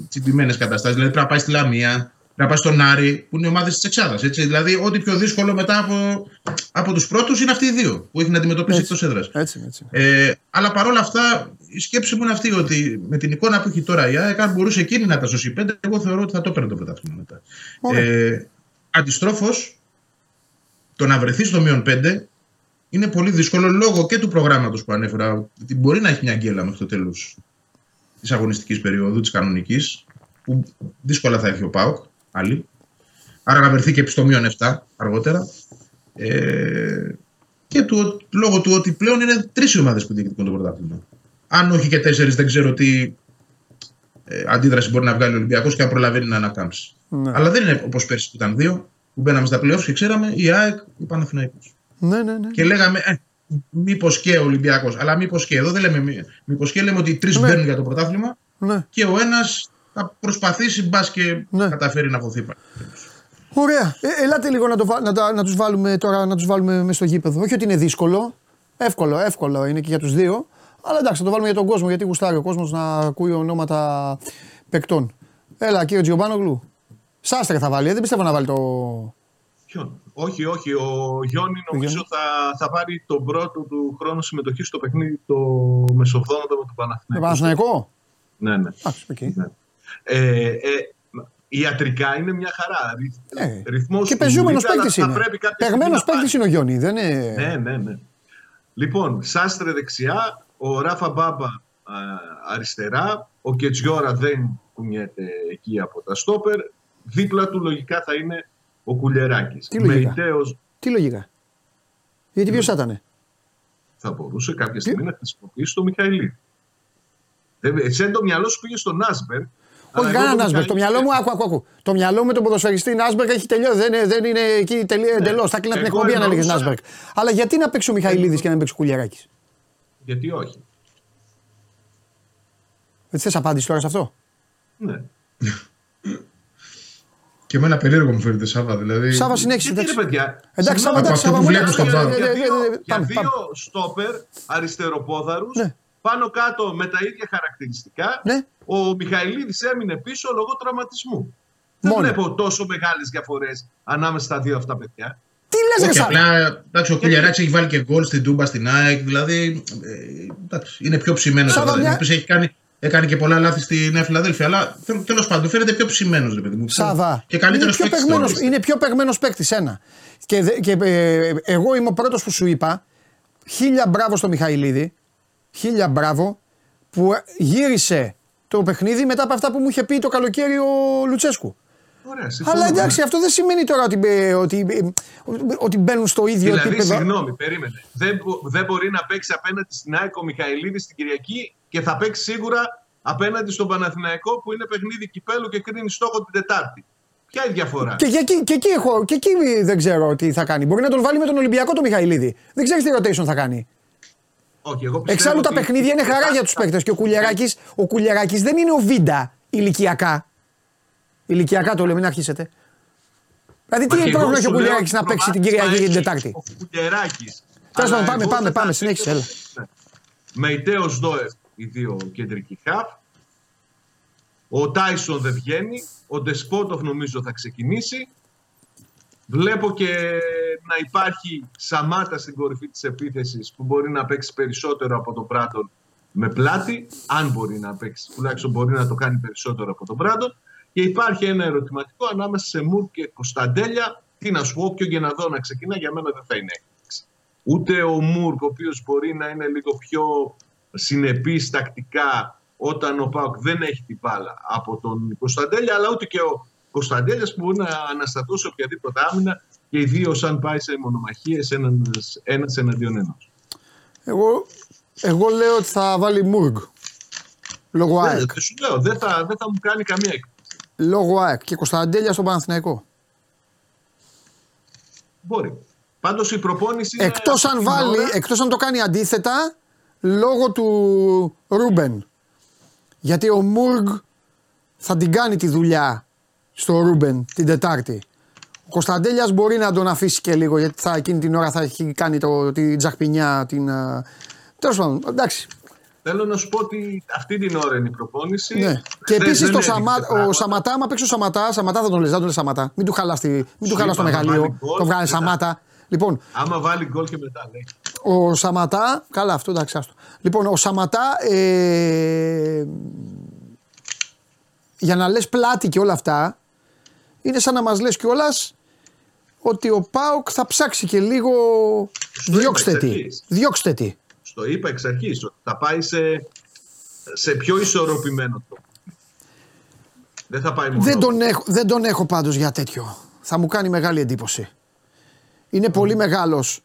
τσιμπημένες καταστάσεις. Δηλαδή πρέπει να πάει στη Λαμία, πρέπει να πάει στον Άρη, που είναι ομάδες της Εξάδας. Δηλαδή, ό,τι πιο δύσκολο μετά από, από τους πρώτους είναι αυτοί οι δύο που έχει να αντιμετωπίσει Έτσι. εκτός έδρας. Έτσι, είναι, έτσι. Ε, αλλά παρόλα αυτά, η σκέψη μου είναι αυτή ότι με την εικόνα που έχει τώρα η ΑΕΚ, αν μπορούσε εκείνη να τα σώσει πέντε, εγώ θεωρώ ότι θα το έπαιρνε το πρωτάθλημα μετά. Ωραία. Ε, Αντιστρόφως, το να βρεθείς στο μείον 5 είναι πολύ δύσκολο λόγω και του προγράμματος που ανέφερα. Ότι μπορεί να έχει μια γκέλα μέχρι το τέλος της αγωνιστικής περίοδου, της κανονικής, που δύσκολα θα έχει ο Πάοκ. Άλλη. Άρα να βρεθεί και στο μείον 7 αργότερα. Ε, και του, λόγω του ότι πλέον είναι τρεις οι ομάδες που διεκδικούν το πρωτάθλημα. Αν όχι και τέσσερις, δεν ξέρω τι ε, αντίδραση μπορεί να βγάλει ο Ολυμπιακός και αν προλαβαίνει να ανακάμψει. Ναι. Αλλά δεν είναι όπως πέρσι που ήταν δύο, που μπαίναμε στα playoffs και ξέραμε η ΑΕΚ, η Παναθηναϊκός. Ναι, ναι, ναι. Και λέγαμε, ε, μήπως και ο Ολυμπιακός. Αλλά μήπως και εδώ δεν λέμε μήπως και λέμε ότι οι τρεις Ναι. μπαίνουν για το πρωτάθλημα ναι. και ο ένας θα προσπαθήσει μπας και Ναι. καταφέρει να χωθεί. Ωραία. Ε, ελάτε λίγο να, το, βα- να, τα- να τους βάλουμε τώρα να τους βάλουμε μες στο γήπεδο. Όχι ότι είναι δύσκολο. Εύκολο, εύκολο είναι και για τους δύο. Αλλά εντάξει, θα το βάλουμε για τον κόσμο γιατί γουστάρει ο κόσμος να ακούει ονόματα παικτών. Έλα, κύριε Τζιομπάνογλου. Σάστρε θα βάλει, ε, δεν πιστεύω να βάλει το. Ποιον; Όχι, όχι. Ο Γιόνι νομίζω Γιόνι. θα, θα πάρει τον πρώτο του χρόνο συμμετοχή στο παιχνίδι το μεσοβδόματα με τον Το Παναθηναϊκό. Παναθηναϊκό; Ναι, ναι. Εντάξει, οκ. ναι. Ε, ε, ιατρικά είναι μια χαρά. Ρυθ, Ε, ρυθμός Και του επόμενου Μουρίτα, αλλά παίκτη θα είναι. πρέπει κάποια στιγμή Παιγμένο να πάρει. παίκτη είναι ο Γιόνι. Δεν είναι. Ναι, ναι, ναι. Λοιπόν, Σάστρε δεξιά, ο Ράφα Μπάμπα α, αριστερά, ο Κετζιόρα δεν κουνιέται εκεί από τα στόπερ. Δίπλα του λογικά θα είναι ο Κουλιεράκης. Τι λογικά; Μεϊτέος Τι λογικά; Γιατί ποιος θα ήταν. θα μπορούσε κάποια στιγμή να χρησιμοποιήσει το Μιχαηλίδη. Δεν- Εσένα το μυαλό σου πήγε στον Νάσμπερ. Όχι κανένα Νάσμπεργκ. Το μυαλό μου, άκου, άκου, άκου. Το μυαλό μου με τον ποδοσφαιριστή Νάσμπεργκ έχει τελειώσει. Δεν, είναι- δεν είναι εκεί εντελώς. Θα κλείνα την Ναι. Εγώ εκπομπή αν έλεγες εννοούσα- Νάσμπεργκ. Αλλά γιατί να παίξει ο Μιχαηλίδης και να μην παίξει ο Κουλιαράκης; Γιατί όχι. Δεν θες απάντηση τώρα σε αυτό; Ναι. Και εμένα περίεργο μου φαίνεται Σάβα. Δηλαδή, Σάβα συνέχισε. Γιατί ρε εντάξει. παιδιά. Εντάξει, συγγνώμη, Σάβα, εντάξει, από αυτό Σάβα που μου βλέπω εντάξει, στον ε, πάγκο. ε, για ε, ε, δύο, ε, για πάμε, δύο πάμε. στόπερ αριστεροπόδαρους Ναι. πάνω κάτω με τα ίδια χαρακτηριστικά Ναι. ο Μιχαηλίδης έμεινε πίσω λόγω τραυματισμού. Δεν Μόνο. βλέπω τόσο μεγάλες διαφορές ανάμεσα στα δύο αυτά παιδιά. Τι λες, ρε Όχι, Σάβα; απλά εντάξει, ο Κουλιαράκη έχει βάλει και γκολ στην Τούμπα στην ΑΕΚ. Δηλαδή ε, εντάξει, είναι πιο ψημένος. Σάβα, μια- Έχει κάνει, έκανε και πολλά λάθη στη Νέα Φιλαδέλφια. Αλλά τέλο πάντων φαίνεται πιο ψημένος, ρε παιδί μου. Σάβα. Και καλύτερος είναι πιο παίκτης. παιγμένος- Είναι πιο παιγμένο παίκτης ένα. Και, δε- και ε, εγώ είμαι ο πρώτος που σου είπα χίλια μπράβο στο Μιχαηλίδη. Χίλια μπράβο που γύρισε το παιχνίδι μετά από αυτά που μου είχε πει το καλοκαίρι ο Λουτσέσκου. Ωραία, συμφωνώ. Αλλά εντάξει, αυτό δεν σημαίνει τώρα ότι, ε, ότι, ε, ότι μπαίνουν στο ίδιο Δηλαδή, επίπεδο. συγγνώμη, περίμενε. Δεν, μπο- δεν μπορεί να παίξει απέναντι στην ΑΕΚ ο Μιχαηλίδης την Κυριακή και θα παίξει σίγουρα απέναντι στον Παναθηναϊκό που είναι παιχνίδι κυπέλου και κρίνει στόχο την Τετάρτη. Ποια είναι η διαφορά; Και, και, εκεί, και, εκεί έχω, και εκεί δεν ξέρω τι θα κάνει. Μπορεί να τον βάλει με τον Ολυμπιακό το Μιχαηλίδη. Δεν ξέρεις τι rotation θα κάνει. Όχι, εγώ πιστεύω Εξάλλου τα ότι- παιχνίδια είναι χαρά για τους παίκτες. Και ο Κουλιαράκης ο Κουλιαράκης δεν είναι ο Βίντα ηλικιακά. Ηλικιακά το λέω, μην αρχίσετε. Δηλαδή, Μα και τι εγώ πρόβλημα έχει ο σου λέω Κουλιαράκης να ότι παίξει την προβάδισμα Κυριακή και την έχει Τετάρτη; Ο Κουλιεράκης. Τέλος Αλλά πάντων, πάμε, εγώ πάμε, θα πάμε, τα συνέχισε, τέτοιο- Ναι. Μεϊτέος Δόεφ, οι δύο κεντρικοί χαφ. Ο Τάισον δεν βγαίνει. Ο Ντεσπότοφ νομίζω θα ξεκινήσει. Βλέπω και να υπάρχει Σαμάτα στην κορυφή της επίθεσης που μπορεί να παίξει περισσότερο από τον Μπράντον με πλάτη. Αν μπορεί να παίξει, τουλάχιστον μπορεί να το κάνει περισσότερο από τον Μπράντον. Και υπάρχει ένα ερωτηματικό ανάμεσα σε Μουρ και Κωνσταντέλια. Τι να σου πω, όποιο και να δω να ξεκινά, για μένα δεν θα είναι έκπληξη. Ούτε ο Μουρκ, ο οποίος μπορεί να είναι λίγο πιο συνεπής τακτικά όταν ο Πάουκ δεν έχει την μπάλα από τον Κωνσταντέλια, αλλά ούτε και ο Κωνσταντέλιας που μπορεί να αναστατώσει οποιαδήποτε άμυνα και ιδίω αν πάει σε μονομαχίες ένας εναντίον ενός. Εγώ, εγώ λέω ότι θα βάλει Μουργκ. Λόγω ΑΕΚ. Δεν σου λέω, δεν θα, δεν θα μου κάνει καμία έκπληξη. Λόγω ΑΕΚ. Και Κωνσταντέλια στον Παναθηναϊκό. Μπορεί. Πάντως η προπόνηση. είναι Εκτός αυτή αν την βάλει, ώρα- εκτός αν το κάνει αντίθετα λόγω του Ρούμπεν. Γιατί ο Μουργκ θα την κάνει τη δουλειά στο Ρούμπεν την Τετάρτη. Ο Κωνσταντέλιας μπορεί να τον αφήσει και λίγο γιατί θα, εκείνη την ώρα θα έχει κάνει το, την τζαχπινιά. Την, Τέλος πάντων, εντάξει. Θέλω να σου πω ότι αυτή την ώρα είναι η προπόνηση. Ναι. Και Χθες επίσης δεν το έδειξε Σαμα, ο πράγματα. Σαματά, άμα παίξει ο Σαματά, Σαματά θα τον λες, δεν τον λες Σαματά. Μην του χαλάς, τη, μην του Σου χαλάς το είπα, θα μεγαλείο. βάλει γκολ Το βγάλει μετά. Σαμάτα. Λοιπόν, Άμα βάλει γκολ και μετά λέει. Ο Σαματά. Καλά, αυτό εντάξει, άστο. Λοιπόν, ο Σαματά. Ε, για να λες πλάτη και όλα αυτά, είναι σαν να μας λες κιόλας ότι ο Πάοκ θα ψάξει και λίγο. Στο είπα Διώξτε εξ τι. αρχής. Διώξτε τι. Στο είπα εξ αρχής ότι θα πάει σε, σε πιο ισορροπημένο τρόπο. Δεν θα πάει μόνο. Δεν τον, έχω, δεν τον έχω πάντως για τέτοιο. Θα μου κάνει μεγάλη εντύπωση. Είναι πολύ μεγάλος.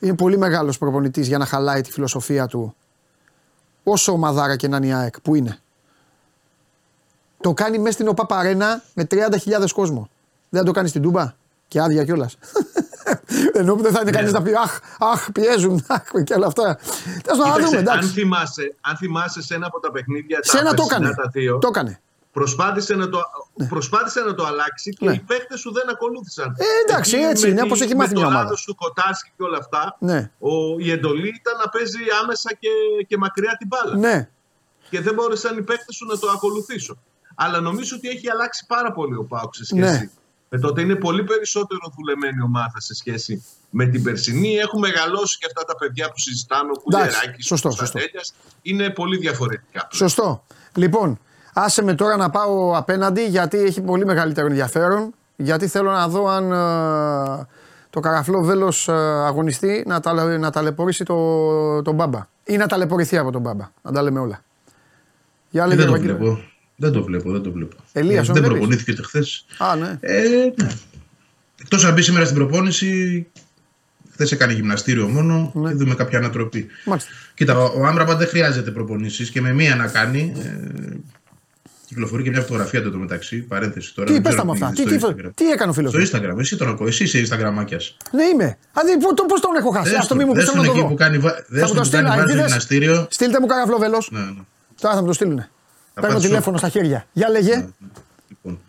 Είναι πολύ μεγάλος προπονητής για να χαλάει τη φιλοσοφία του. Όσο ομαδάρα και να είναι η ΑΕΚ. Που είναι; Το κάνει μέσα στην ΟΠΑ Παρένα με 30.000 κόσμο. Δεν θα το κάνει στην Τούμπα; Και άδεια κιόλας. Ενώ που δεν θα είναι κανείς να πει Αχ, αχ, πιέζουν. Αχ, και όλα αυτά. Τέλο πάντων, να Κοίταξε, δούμε. αν, Εντάξει. θυμάσαι, αν θυμάσαι σε ένα από τα παιχνίδια Σε ένα τα το περσινά έκανε. τα δύο, Το έκανε. Προσπάθησε, να το, προσπάθησε να το αλλάξει και Ναι. οι παίχτε σου δεν ακολούθησαν. Ε, εντάξει, Εκεί έτσι με είναι, τη- όπως έχει μάθει με μια το ομάδα. λάθος του Κοτάρσκι και όλα αυτά, Ναι. ο, η εντολή ήταν να παίζει άμεσα και, και μακριά την μπάλα. Ναι. Και δεν μπόρεσαν οι παίχτε σου να το ακολουθήσουν. Αλλά νομίζω ότι έχει αλλάξει πάρα πολύ ο Πάουκ σε σχέση Ναι. με τότε. Είναι πολύ περισσότερο δουλεμένη ομάδα σε σχέση με την περσινή. Έχουν μεγαλώσει και αυτά τα παιδιά που συζητάμε. Ο Εντάξει, Κουλεράκης, σωστό, ο σωστό. Κωνσταντέλιας. Είναι πολύ διαφορετικά. πλέον. Σωστό. Λοιπόν, άσε με τώρα να πάω απέναντι γιατί έχει πολύ μεγαλύτερο ενδιαφέρον. Γιατί θέλω να δω αν ε, το καραφλό βέλος ε, αγωνιστεί να, τα, να ταλαιπωρήσει το, τον μπάμπα. Ή να ταλαιπωρηθεί από τον μπάμπα. Να τα λέμε όλα. Για Ε, λέγε, δεν το Ευαγγέλιο. βλέπω. Δεν το βλέπω, δεν το βλέπω. Ελίας, Ε, δεν δεν βλέπεις. προπονήθηκε ούτε χθες. Α, ναι. Ε, ναι. Εκτός αν μπει σήμερα στην προπόνηση, χθες έκανε γυμναστήριο μόνο Ναι. και δούμε κάποια ανατροπή. Μάλιστα. Κοίτα, ο, ο Άμραμπα δεν χρειάζεται προπονήσεις και με μία να κάνει. Ε, κυκλοφορεί και μια φωτογραφία του το μεταξύ. Παρένθεση τώρα. Τι δεν πες ξέρω τα με αν αυτά. την Τι, είδες τι, στο Instagram. τι έκανε ο φίλος Στο μου. Instagram, εσύ τον ακούω. Εσύ είσαι Instagramάκιας. Ναι είμαι. Α, δει, πού- το- πώς τον έχω χάσει. Δες Ας το τον, μη μου δες πεις τον να το εκεί δω. που κάνει, βα- δες μου τον το που στείλω, κάνει α, βάζει είδες; γυμναστήριο. Στείλτε μου καραφλό βέλος. Ναι, ναι. Τώρα θα μου το στείλουνε. Θα Παίρνω πας τηλέφωνο στα χέρια. Για λέγε. Λοιπόν,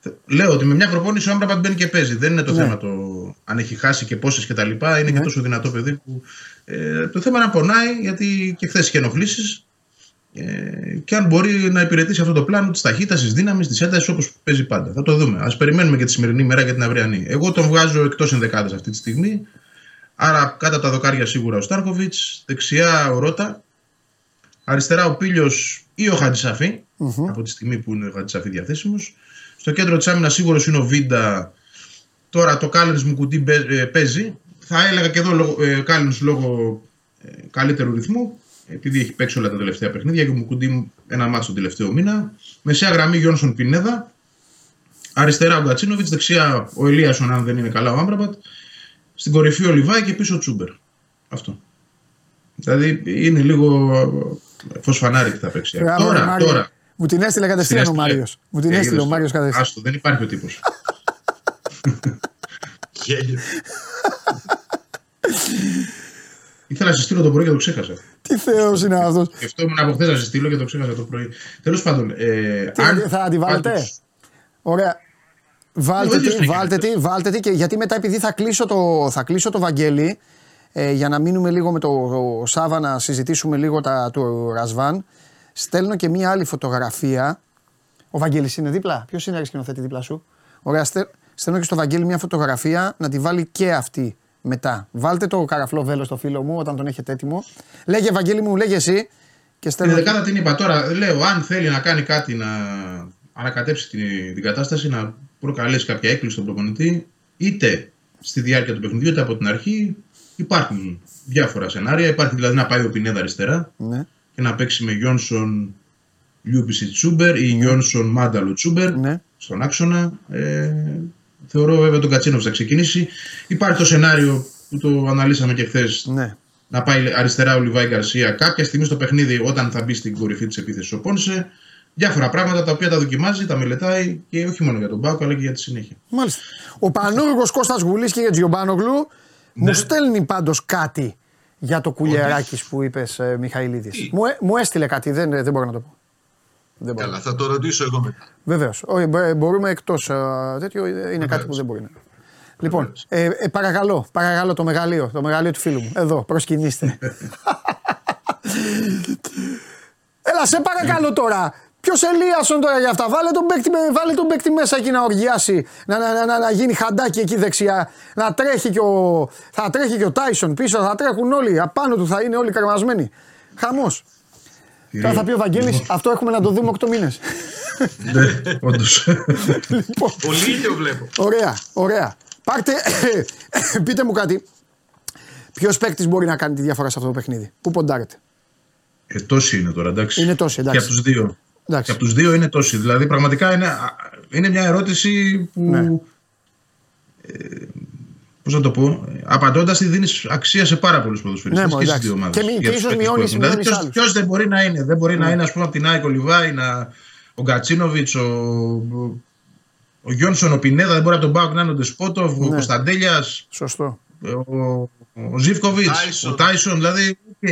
θε- λέω ότι με μια προπόνηση ο Άμπραμπατ μπαίνει και παίζει. Δεν είναι το Ναι. θέμα το αν έχει χάσει και πόσες και τα λοιπά. Είναι και τόσο δυνατό παιδί που. Ε, το θέμα είναι να πονάει γιατί και χθες είχε ενοχλήσεις. Ε, και αν μπορεί να υπηρετήσει αυτό το πλάνο της ταχύτητας, της δύναμης, της έντασης όπως παίζει πάντα. Θα το δούμε. Α περιμένουμε και τη σημερινή μέρα και την αυριανή. Εγώ τον βγάζω εκτός ενδεκάδα αυτή τη στιγμή. Άρα κάτω από τα δοκάρια σίγουρα ο Στάρκοβιτς, δεξιά ο Ρότα, αριστερά ο Πίλιος ή ο χατζησαφη από τη στιγμή που είναι ο Χατζησαφή διαθέσιμος. Στο κέντρο της άμυνας σίγουρος είναι ο Βίντα. Τώρα το Κάλινς μου κουτί μπε- ε, παίζει. Θα έλεγα και εδώ λόγω- ε, Κάλινς λόγω ε, καλύτερου ρυθμού. Επειδή έχει παίξει όλα τα τελευταία παιχνίδια και μου κουντί ένα μάτσο τον τελευταίο μήνα. Μεσαία γραμμή Γιόνσον Πινέδα. Αριστερά ο Γκατσίνοβιτς. Δεξιά ο Ελίασον, αν δεν είναι καλά ο Άμπραμπατ. Στην κορυφή ο Λιβάη και πίσω ο Τσούμπερ. Αυτό. Δηλαδή είναι λίγο φως φανάρι που θα παίξει. Μπράβο, τώρα, Μάριε. τώρα. Μου την έστειλε κατευθείαν ο έστειλε. Μάριος. Μου την Ε, έστειλε ο είδες το. Μάριος κατευθείαν. Άστο, δεν υπάρχει ο τύπος. Γέλιο. Ήθελα να σε στείλω το πρωί και το ξέχασα. Τι θεός είναι αυτός. Σκεφτόμουν από χθες να σε στείλω και το ξέχασα το πρωί. Τέλος πάντων. Ε, αν- Θα τη βάλετε; πάντως- Ωραία. Βάλτε Ο ίδιος τη, το έχει βάλτε αυτό. τη, βάλτε τη και γιατί μετά επειδή θα κλείσω το, θα κλείσω το Βαγγέλη ε, για να μείνουμε λίγο με το ο Σάβα να συζητήσουμε λίγο τα του Ρασβάν στέλνω και μία άλλη φωτογραφία ο Βαγγέλης είναι δίπλα, ποιος είναι σκηνοθέτη δίπλα σου; Ωραία, στε- στέλνω και στο Βαγγέλη μια φωτογραφία να τη βάλει και αυτή μετά. Βάλτε το καραφλό βέλο στο φίλο μου όταν τον έχετε έτοιμο. Λέγε Βαγγέλη μου, λέγε εσύ. Και Τη στέλνω. δεκάδα την είπα τώρα. Λέω, αν θέλει να κάνει κάτι να ανακατέψει την, την κατάσταση, να προκαλέσει κάποια έκπληξη στον προπονητή, είτε στη διάρκεια του παιχνιδιού, είτε από την αρχή, υπάρχουν διάφορα σενάρια. Υπάρχει δηλαδή να πάει ο Πινέδα αριστερά Ναι, και να παίξει με Γιόνσον Λιούπιση Τσούμπερ ή Γιόνσον Μάνταλο Τσούμπερ ναι. στον άξονα. Ε, θεωρώ βέβαια τον Κατσίνοβ θα ξεκινήσει. Υπάρχει το σενάριο που το αναλύσαμε και χθες ναι. να πάει αριστερά ο Λιβάη Γκαρσία κάποια στιγμή στο παιχνίδι όταν θα μπει στην κορυφή της επίθεσης ο Πόνσε. Διάφορα πράγματα τα οποία τα δοκιμάζει, τα μελετάει και όχι μόνο για τον Μπάουκ αλλά και για τη συνέχεια. Μάλιστα. Ο Πανούργο Κώστας Γουλής και για Τζιομπάνογλου μου στέλνει πάντως κάτι για το κουλιαράκι που είπες, ε, Μιχαηλίδης. Τι; Μου, ε- μου έστειλε κάτι, δεν, δεν μπορώ να το πω. Δεν μπορώ. Καλά, θα το ρωτήσω εγώ μετά. Βεβαίως. Μπορούμε εκτός τέτοιο, ε, είναι κάτι που δεν μπορεί να. Λοιπόν, ε, ε, παρακαλώ, παρακαλώ το μεγαλείο, το μεγαλείο του φίλου μου. Εδώ, προσκυνήστε. Έλα, σε παρακαλώ τώρα. Ποιος Ελίασον τώρα για αυτά; Βάλε τον, παίκτη, με- βάλε τον παίκτη μέσα εκεί να οργιάσει. Να, να, να, να, να γίνει χαντάκι εκεί δεξιά. Να τρέχει και ο, θα τρέχει και ο Τάισον πίσω. Θα τρέχουν όλοι. Απάνω του θα είναι όλοι καρμασμένοι. Χαμός. Τώρα θα πει ο Βαγγέλης, αυτό έχουμε να το δούμε 8 μήνε. Ναι, όντω. λοιπόν, Πολύ ήλιο βλέπω. Ωραία, ωραία. Πάρτε, πείτε μου κάτι. Ποιο παίκτη μπορεί να κάνει τη διαφορά σε αυτό το παιχνίδι. Πού ποντάρετε. ε, τόσοι είναι τώρα, εντάξει. Είναι τόσοι, εντάξει. Και από του δύο. Εντάξει. Και από του δύο είναι τόσοι. Δηλαδή πραγματικά είναι, α, είναι μια ερώτηση που. Ναι. Πώς να το πω, απαντώντας τη δίνεις αξία σε πάρα πολλούς ποδοσφαιριστές Ναι, και μω, στις εντάξει. δύο ομάδες. Και μη- και ίσως μειώνεις- μειώνεις άλλους. Ποιος δεν μπορεί να είναι, δεν μπορεί να είναι, ας πούμε, από την Άικο Λιβάη, να, ο Γκατσίνοβιτς, ο, ο Γιόνσον, ο Πινέδα, δεν μπορεί από τον ΠΑΟΚ να είναι ο Ντεσπότοβ, ο Ναι. Κωνσταντέλιας, Σωστό. ο, ο Ζίβκοβιτς, Τάισον. ο Τάισον, δηλαδή. οκ,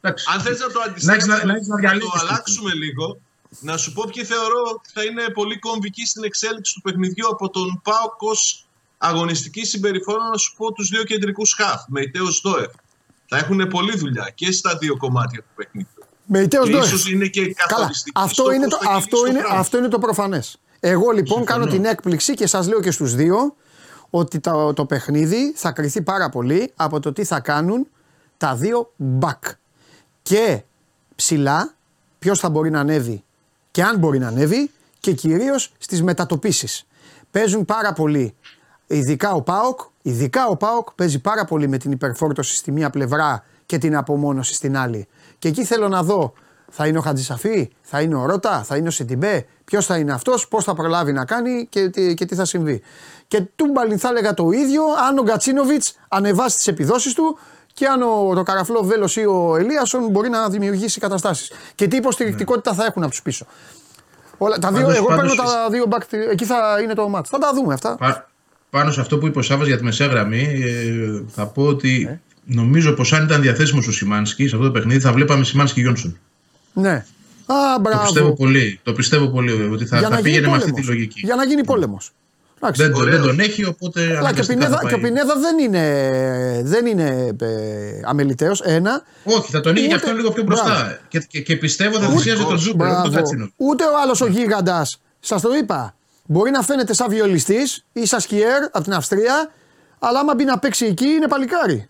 εντάξει. Αν θες να το Να έχεις να- αντιστρέψουμε, να έχεις να να, διαλέγεις το το. αλλάξουμε λίγο, να σου πω ποιοι θεωρώ ότι θα είναι πολύ κομβικοί στην εξέλιξη του παιχνιδιού από τον ΠΑΟΚ ως αγωνιστική συμπεριφορά, να σου πω τους δύο κεντρικούς χαφ, Μεϊτέ Οζντόεφ. Θα έχουν πολλή δουλειά και στα δύο κομμάτια του παιχνιδιού. Μεϊτέο Και Ντόεφ. ίσως είναι και Καλά. καθοριστική Αυτό στόχος είναι, το, στο αυτό, κινήσει είναι, το πράγμα. αυτό είναι το προφανές. Εγώ λοιπόν κάνω την έκπληξη και σας λέω και στους δύο ότι το, το παιχνίδι θα κρυθεί πάρα πολύ από το τι θα κάνουν τα δύο back. Και ψηλά, ποιος θα μπορεί να ανέβει και αν μπορεί να ανέβει και κυρίως στις μετατοπίσεις. Παίζουν πάρα πολύ. Ειδικά ο Πάοκ, ειδικά ο Πάοκ παίζει πάρα πολύ με την υπερφόρτωση στη μία πλευρά και την απομόνωση στην άλλη. Και εκεί θέλω να δω, θα είναι ο Χατζησαφή, θα είναι ο Ρότα, θα είναι ο Σιντιμπέ, ποιος θα είναι αυτός, πώς θα προλάβει να κάνει και, τι- και τι θα συμβεί. Και τούμπαλιν θα έλεγα το ίδιο αν ο Γκατσίνοβιτς ανεβάσει τις επιδόσεις του και αν ο, το καραφλό Βέλος ή ο Ελίασον μπορεί να δημιουργήσει καταστάσεις. Και τι υποστηρικτικότητα θα έχουν από τους πίσω. Όλα, τα δύο, Πάντως- εγώ πάντως παίρνω τα δύο back, εκεί θα είναι το μάτς. Θα τα δούμε αυτά. Πα- πάνω σε αυτό που είπε ο Σάββας για τη μεσαία γραμμή, ε, θα πω ότι νομίζω πως αν ήταν διαθέσιμος ο Σιμάνσκι σε αυτό το παιχνίδι, θα βλέπαμε Σιμάνσκι Γιόνσον. Ναι. Α, Το μπράβο. πιστεύω πολύ. Το πιστεύω πολύ ότι θα, Για θα να γίνει πήγαινε με αυτή πόλεμος. τη λογική. Για να γίνει πόλεμος. Δεν, το- Ωραίος. δεν τον έχει, οπότε. Αλλά και ο αναγκαστικά Πινέδα, θα και ο πάει. Πινέδα δεν είναι, δεν είναι ε, αμεληταίος. Ένα. Όχι, θα τον είχε Ούτε- και αυτόν λίγο πιο Μπράβο. μπροστά. Και, και, και πιστεύω θα Ούτε- θυσίαζε τον Τζούμπερ, όχι τον Μπράβο. Κατσίνο. Ούτε ο άλλος ο γίγαντας. Σας το είπα. Μπορεί να φαίνεται σαν βιολιστής ή σαν σκιέρ από την Αυστρία, αλλά άμα μπει να παίξει εκεί είναι παλικάρι.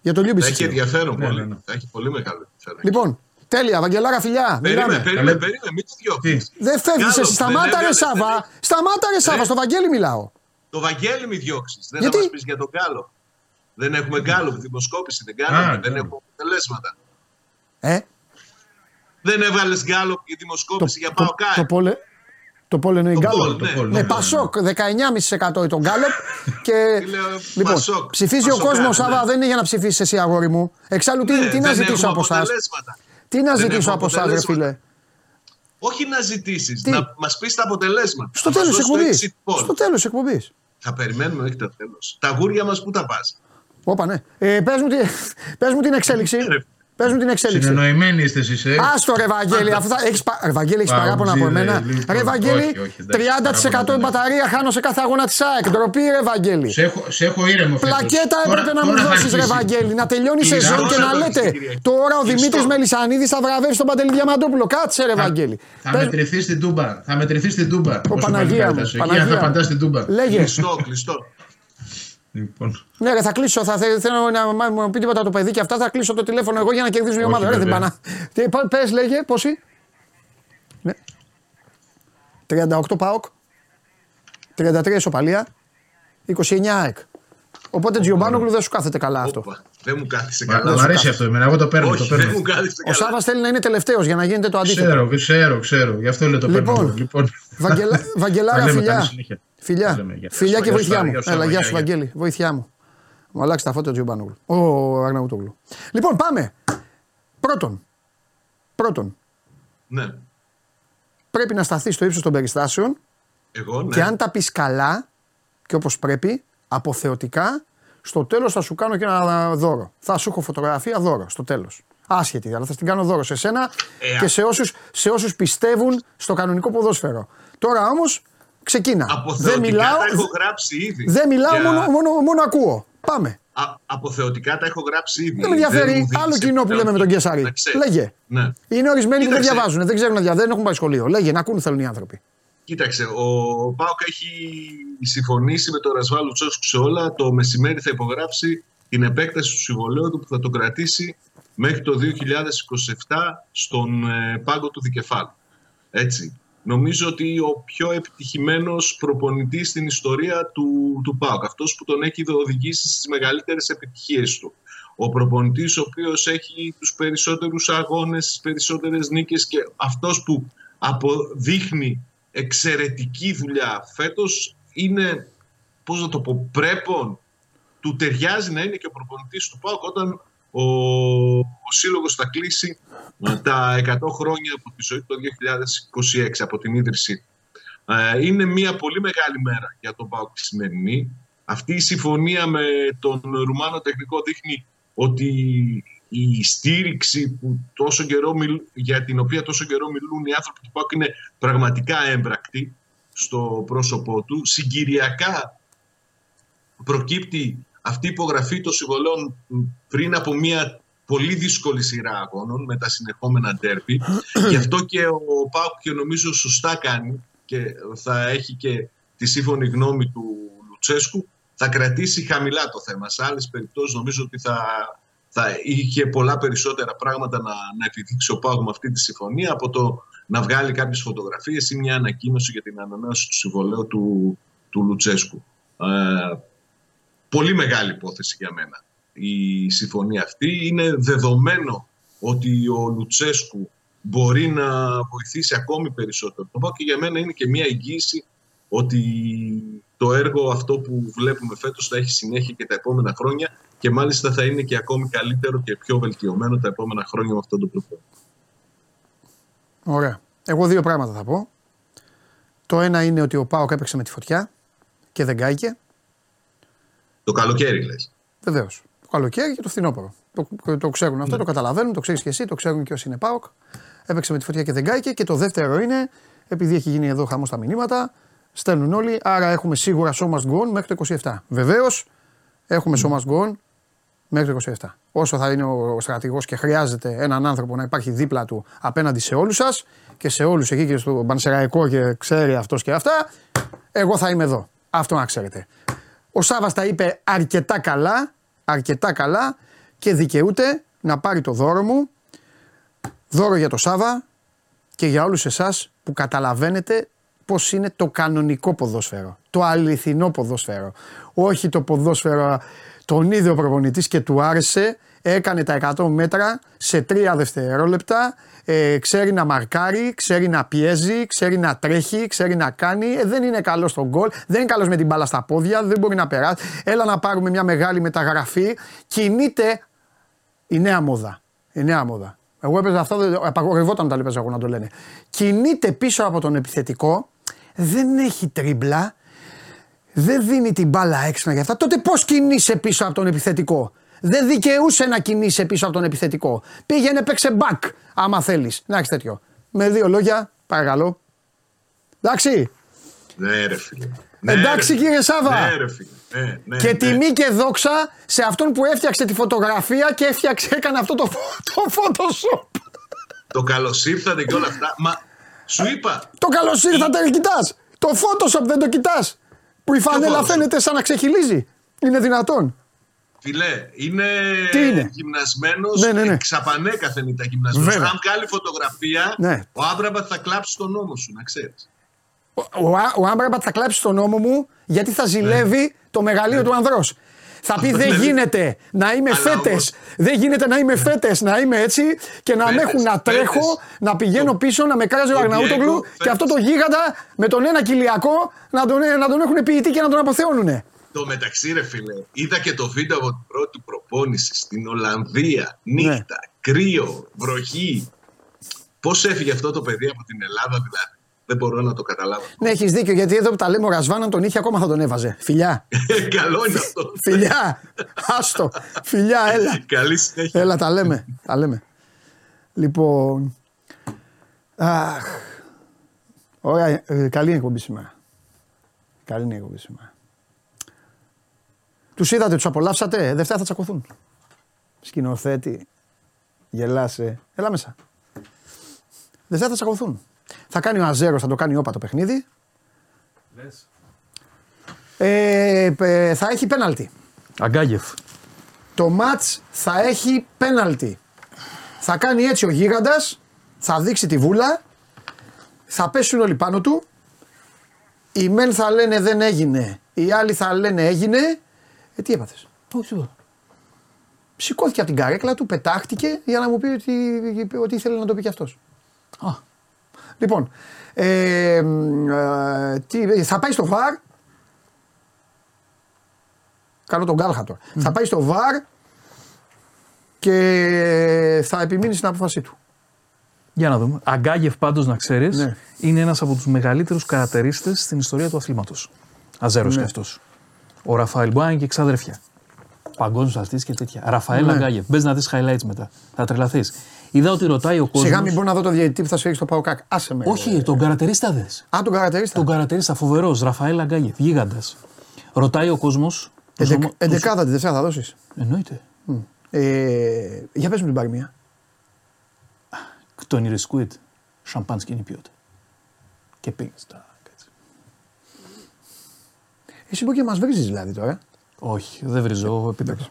Για το Θα Λιούμπισιτ. έχει ενδιαφέρον Ναι, πολύ. ναι, ναι. Θα έχει πολύ μεγάλο ενδιαφέρον. Λοιπόν, τέλεια, Βαγγελάρα φιλιά. Περίμενε, Μιλάμε. περίμενε, Καλέ. περίμενε, μην τη διώχνεις. Τι; Δεν φεύγεις Γκάλοπ, εσύ. Σταμάτα δεν ρε έβγαλε, Σάβα. δεν- Σταμάτα ρε Σάβα. Ρε. Στο Βαγγέλη μιλάω. Το Βαγγέλη μη διώξεις. Δεν Γιατί; θα μας πεις για τον Γκάλο. Δεν έχουμε Γκάλο, δημοσκόπηση δεν κάνουμε, Α, δεν Γκάλοπ. έχουμε αποτελέσματα. Ε, Δεν έβγαλε Γκάλο και δημοσκόπηση για πάω το, ΚΑΕ. Το, πόλε, το πόλε είναι η Το Γκάλοπ. πόλ, Το ναι. πόλ, Ναι, ναι. Πασόκ 19,5% τον Γκάλοπ και. Τι λέω, λοιπόν, Πασόκ, ψηφίζει ο Πασόκ, κόσμος, ναι. Σάβα, δεν είναι για να ψηφίσεις εσύ, αγόρι μου. Εξάλλου, τι, Ναι, τι να δεν ζητήσω έχουμε από εσάς; αποτελέσματα. Τι να Δεν ζητήσω έχουμε από εσάς, ρε αποτελέσματα. φίλε; Όχι να ζητήσεις, να μας πεις τα αποτελέσματα. Στο Να μας τέλος δώσεις το εκπομπής. exit poll. Στο τέλος εκπομπής. Θα περιμένουμε, όχι το τέλος. Τα γούρια μας πού τα πα. Όπα, ναι. Ε, πες, μου, τι- πες μου την εξέλιξη. Ρε. Πες μου την εξέλιξη. Συνεννοημένοι είστε εσείς, ε; Άστο ρε Βαγγέλη, αφού θα έχεις, πα... ρε, Βαγγέλη, έχεις Παουτζίδε, παράπονα από εμένα. λοιπόν. Ρε Βαγγέλη, Όχι, όχι, εντάξει, 30% παράπονα η δεν μπαταρία χάνω σε κάθε αγώνα της ΑΕΚ. Ντροπή ρε Βαγγέλη. Σε έχω, σε έχω ήρεμο φέτος. Πλακέτα Τώρα- έπρεπε να μου τώρα θα δώσεις ρε αρχίσει. Βαγγέλη. Να τελειώνει η Κλειστό. σεζόν και να Κλειστό. λέτε Κυριακή. τώρα ο Κλειστό. Δημήτρης Μελισανίδης θα βραβεύσει τον Παντελή Διαμαντόπουλο. Κάτσε ρε Βαγγέλη. Θα Πες- μετρηθείς στην Τούμπα. Θα μετρηθείς στην Τούμπα. Ω, Όσο Παναγία παλικάρι μου, θα σου. Παναγία Εκεί θα μου. παντάς στην Τούμπα. Λέγε. Κλειστό, κλειστό. Λοιπόν. Ναι, ρε, θα κλείσω. Θα θε- θέλω να μα- μου πει τίποτα το παιδί και αυτά. Θα κλείσω το τηλέφωνο εγώ για να κερδίσω μια Όχι, ομάδα. Ρε, δεν βέβαια. πάνα. Τι, πα- Πες, λέγε, πόσοι; Ναι. 38 ΠΑΟΚ. 33 ισοπαλία. 29 ΑΕΚ. Οπότε Τζιομπάνογλου δεν σου κάθεται καλά αυτό. Όπα, Δεν μου κάθισε Μα- καλά. Μ' αρέσει αυτό εμένα. Εγώ το παίρνω. Το Όχι, δεν παίρνω. μου κάθισε Ο καλά. Σάβα θέλει να είναι τελευταίος για να γίνεται το αντίθετο. Ξέρω, ξέρω, ξέρω. Γι' αυτό λέω το παίρνω. Λοιπόν, εγώ. λοιπόν. Βαγγελά, Βαγγελάρα, Τα λέμε φιλιά. Καλή συνέχεια. Τα Φιλιά, λέμε, γεια. φιλιά και Γεια σου, βοηθιά μου. γεια σου, Έλα, γεια γεια σου, σου, γεια. Βαγγέλη. Βοήθειά μου. Μου αλλάξει τα φώτα ο Τζιομπάνογλου. Ο Αγναούτογλου. Λοιπόν, πάμε. Πρώτον, πρώτον, Ναι. πρέπει να σταθεί στο ύψος των περιστάσεων Εγώ, ναι. και αν τα πεις καλά και όπως πρέπει, αποθεωτικά, στο τέλος θα σου κάνω και ένα δώρο. Θα σου έχω φωτογραφία δώρο στο τέλος. Άσχετη, αλλά θα την κάνω δώρο σε σένα Ε, και α- σε όσους, σε όσους πιστεύουν στο κανονικό ποδόσφαιρο. Τώρα όμως ξεκίνα. Αποθεωτικά Δεν μιλάω, τα έχω γράψει ήδη. δεν μιλάω Για- μόνο, μόνο, μόνο ακούω. Πάμε. Α, αποθεωτικά τα έχω γράψει ήδη. Δεν με ενδιαφέρει μου δίνεις άλλο κοινό που λέμε με τον Κεσάρη. Να ξέρεις. Λέγε. Ναι. Είναι ορισμένοι που δεν Κοίταξε. διαβάζουν, δεν ξέρουν να διαβάζουν, δεν έχουν πάει σχολείο. Λέγε, να ακούν θέλουν οι άνθρωποι. Κοίταξε, ο Πάοκ έχει συμφωνήσει με τον Ρασβάλ Λουτσόσκου σε όλα. Το μεσημέρι θα υπογράψει την επέκταση του συμβολέου του που θα τον κρατήσει μέχρι το 2027 στον ε, πάγκο του Δικεφάλου. Έτσι. Νομίζω ότι ο πιο επιτυχημένος προπονητής στην ιστορία του, του ΠΑΟΚ. Αυτός που τον έχει οδηγήσει στις μεγαλύτερες επιτυχίες του. Ο προπονητής ο οποίος έχει τους περισσότερους αγώνες, τις περισσότερες νίκες και αυτός που αποδείχνει εξαιρετική δουλειά φέτος είναι, πώς να το πω, πρέπον του ταιριάζει να είναι και ο προπονητής του ΠΑΟΚ όταν ο, ο σύλλογος θα κλείσει ε, τα 100 χρόνια από τη ζωή του το 2026 από την ίδρυσή. Ε, είναι μια πολύ μεγάλη μέρα για τον ΠΑΟΚ τη σημερινή. Αυτή η συμφωνία με τον Ρουμάνο τεχνικό δείχνει ότι η στήριξη που τόσο καιρό μιλ- για την οποία τόσο καιρό μιλούν οι άνθρωποι του ΠΑΟΚ είναι πραγματικά έμπρακτη στο πρόσωπό του. Συγκυριακά προκύπτει αυτή η υπογραφή των συμβολέων πριν από μια πολύ δύσκολη σειρά αγώνων με τα συνεχόμενα ντέρπι. Γι' αυτό και ο Πάουκ και νομίζω σωστά κάνει και θα έχει και τη σύμφωνη γνώμη του Λουτσέσκου θα κρατήσει χαμηλά το θέμα. Σε άλλες περιπτώσεις νομίζω ότι θα, θα είχε πολλά περισσότερα πράγματα να, να επιδείξει ο Πάουκ με αυτή τη συμφωνία από το να βγάλει κάποιες φωτογραφίες ή μια ανακοίνωση για την ανανέωση του συμβολέου του, του Λουτσέσκου. Ε, πολύ μεγάλη υπόθεση για μένα η συμφωνία αυτή. Είναι δεδομένο ότι ο Λουτσέσκου μπορεί να βοηθήσει ακόμη περισσότερο. Το πάω και για μένα είναι και μια εγγύηση ότι το έργο αυτό που βλέπουμε φέτος θα έχει συνέχεια και τα επόμενα χρόνια και μάλιστα θα είναι και ακόμη καλύτερο και πιο βελτιωμένο τα επόμενα χρόνια με αυτόν τον προπονητή. Ωραία. Εγώ δύο πράγματα θα πω. Το ένα είναι ότι ο Πάοκ έπαιξε με τη φωτιά και δεν κάηκε. Το καλοκαίρι λες. Βεβαίως. Το καλοκαίρι και το φθινόπωρο. Το, το ξέρουν αυτό, το καταλαβαίνουν, το ξέρεις και εσύ, το ξέρουν και όσοι είναι Πάοκ. Έπαιξε με τη φωτιά και δεν κάηκε. Και το δεύτερο είναι, επειδή έχει γίνει εδώ χαμός στα μηνύματα, στέλνουν όλοι, άρα έχουμε σίγουρα so must go on μέχρι το 27. Βεβαίως, έχουμε so must go on μέχρι το 27. Όσο θα είναι ο στρατηγός και χρειάζεται έναν άνθρωπο να υπάρχει δίπλα του απέναντι σε όλους σας και σε όλους εκεί και στο Πανσεραϊκό και ξέρει αυτός και αυτά, εγώ θα είμαι εδώ. Αυτό να ξέρετε. Ο Σάβα τα είπε αρκετά καλά, αρκετά καλά και δικαιούται να πάρει το δώρο μου. Δώρο για το Σάβα και για όλους εσάς που καταλαβαίνετε πώς είναι το κανονικό ποδόσφαιρο. Το αληθινό ποδόσφαιρο. Όχι το ποδόσφαιρο τον είδε ο προπονητής και του άρεσε, έκανε τα 100 μέτρα σε 3 δευτερόλεπτα, ε, ξέρει να μαρκάρει, ξέρει να πιέζει, ξέρει να τρέχει, ξέρει να κάνει. Ε, δεν είναι καλός στον γκολ, δεν είναι καλός με την μπάλα στα πόδια, δεν μπορεί να περάσει. Έλα να πάρουμε μια μεγάλη μεταγραφή. Κινείται η νέα μόδα. Η νέα μόδα. Εγώ έπαιζα αυτό, δεν- απαγορευόταν όταν έπαιζα εγώ να το λένε. Κινείται πίσω από τον επιθετικό, δεν έχει τρίμπλα, δεν δίνει την μπάλα έξυπνα για αυτά. Τότε πώς κινείσαι πίσω από τον επιθετικό; Δεν δικαιούσε να κινείσαι πίσω από τον επιθετικό. Πήγαινε, παίξε back, άμα θέλεις. Να έχει τέτοιο. Με δύο λόγια, παρακαλώ. Εντάξει. Ναι, ρε φίλε. Ναι, Εντάξει, ρε. κύριε Σάβα. Ναι, ρε φίλε. Ναι, ναι, Και ναι. τιμή και δόξα σε αυτόν που έφτιαξε τη φωτογραφία και έφτιαξε, έκανε αυτό το, το Photoshop. Το καλώ ήρθατε και όλα αυτά. Μα σου είπα, Το καλώ ήρθατε, δεν κοιτάς. Το Photoshop δεν το κοιτάς. Που η φανέλα Photoshop? φαίνεται σαν να ξεχυλίζει. Είναι δυνατόν. Φιλέ, είναι, Τι είναι; γυμνασμένος. Ναι, ναι, ναι. Εξαπανέκαθεν ήταν γυμνασμένος. Βέβαια. Αν βγάλει φωτογραφία, Ναι. ο Άμπραμπατ θα κλάψει τον νόμο σου, να ξέρεις. Ο, ο, Α- ο Άμπραμπατ θα κλάψει τον νόμο μου γιατί θα ζηλεύει το μεγαλείο του ανδρός. Θα πει δεν Ναι. γίνεται να είμαι Αλλά φέτες. όμως- Δεν γίνεται να είμαι φέτες, να είμαι έτσι και να με Φέτες, έχουν να τρέχω, φέτες. να πηγαίνω Το- πίσω, να με κράζει ο το Αγναούτογλου Diego και αυτό το γίγαντα με τον ένα κοιλιακό να τον, να τον έχουν ποιητή και να τον αποθεώνουνε. Το μεταξύ, ρε φίλε, είδα και το βίντεο από την πρώτη του προπόνηση στην Ολλανδία. Νύχτα, Ναι. κρύο, βροχή. Πώς έφυγε αυτό το παιδί από την Ελλάδα, δηλαδή; Δεν μπορώ να το καταλάβω. Ναι, έχεις δίκιο γιατί εδώ που τα λέμε ο Ρασβάν, αν τον είχε ακόμα θα τον έβαζε. Φιλιά. Καλό είναι αυτό. Φιλιά. Άστο. Φιλιά, έλα. Καλή συνέχεια. Έλα, τα λέμε. τα λέμε. Λοιπόν. Αχ. Ωραία, ε, καλή είναι η εκπομπή σήμερα. Καλή είναι η εκπομπή σήμερα. Τους είδατε, τους απολαύσατε. Ε, Δευτέρα θα τσακωθούν. Σκηνοθέτη. Γελάσαι. Έλα μέσα. Δευτέρα θα τσακωθούν. Θα κάνει ο Αζέρος, θα το κάνει όπα το παιχνίδι. Ε, ε, θα έχει πέναλτι. Αγκάγεφ. Το μάτς θα έχει πέναλτι. Θα κάνει έτσι ο γίγαντας, θα δείξει τη βούλα, θα πέσουν όλοι πάνω του. Οι μεν θα λένε δεν έγινε, οι άλλοι θα λένε έγινε. Ε, τι έπαθες; Όχι τίποτα. Σηκώθηκε από την καρέκλα του, πετάχτηκε για να μου πει ότι, ότι ήθελε να το πει κι αυτός. Α, Λοιπόν, ε, μ, ε, τι, θα πάει στο βαρ. Κάνω τον κάλχα τώρα. Θα πάει στο VAR και θα επιμείνει στην απόφασή του. για να δούμε. Αγκάγεφ πάντως να ξέρεις Ναι. είναι ένας από τους μεγαλύτερους καρατερίστες στην ιστορία του αθλήματος. Αζέρος Ναι. και αυτός. Ο Ραφαήλ μπορεί να είναι και ξαδέρφια. Παγκόσμιο αυτή και τέτοια. Ραφαέλ Ναι. Αγκάγεφ. Μπε να δει highlights μετά. Θα τρελαθεί. Είδα ότι ρωτάει ο κόσμο. Σιγά μην μπορώ να δω το διαιτητή που θα σφίξει στο Παοκάκ. Άσε με. Όχι, τον καρατερίστα δε. Α, τον καρατερίστα. Τον καρατερίστα φοβερό. Ραφαέλ Αγκάγεφ. Γίγαντα. Ρωτάει ο κόσμο. Εντεκ- Εντεκάδα τη Δευτέρα θα δώσει. Εννοείται. Ε, για πες μου την παροιμία. Кто не рискует, шампанский не пьет. Και πήγε. εσύ μπορεί και μας βρίζεις δηλαδή τώρα. Όχι, δεν βρίζω επίπεδο.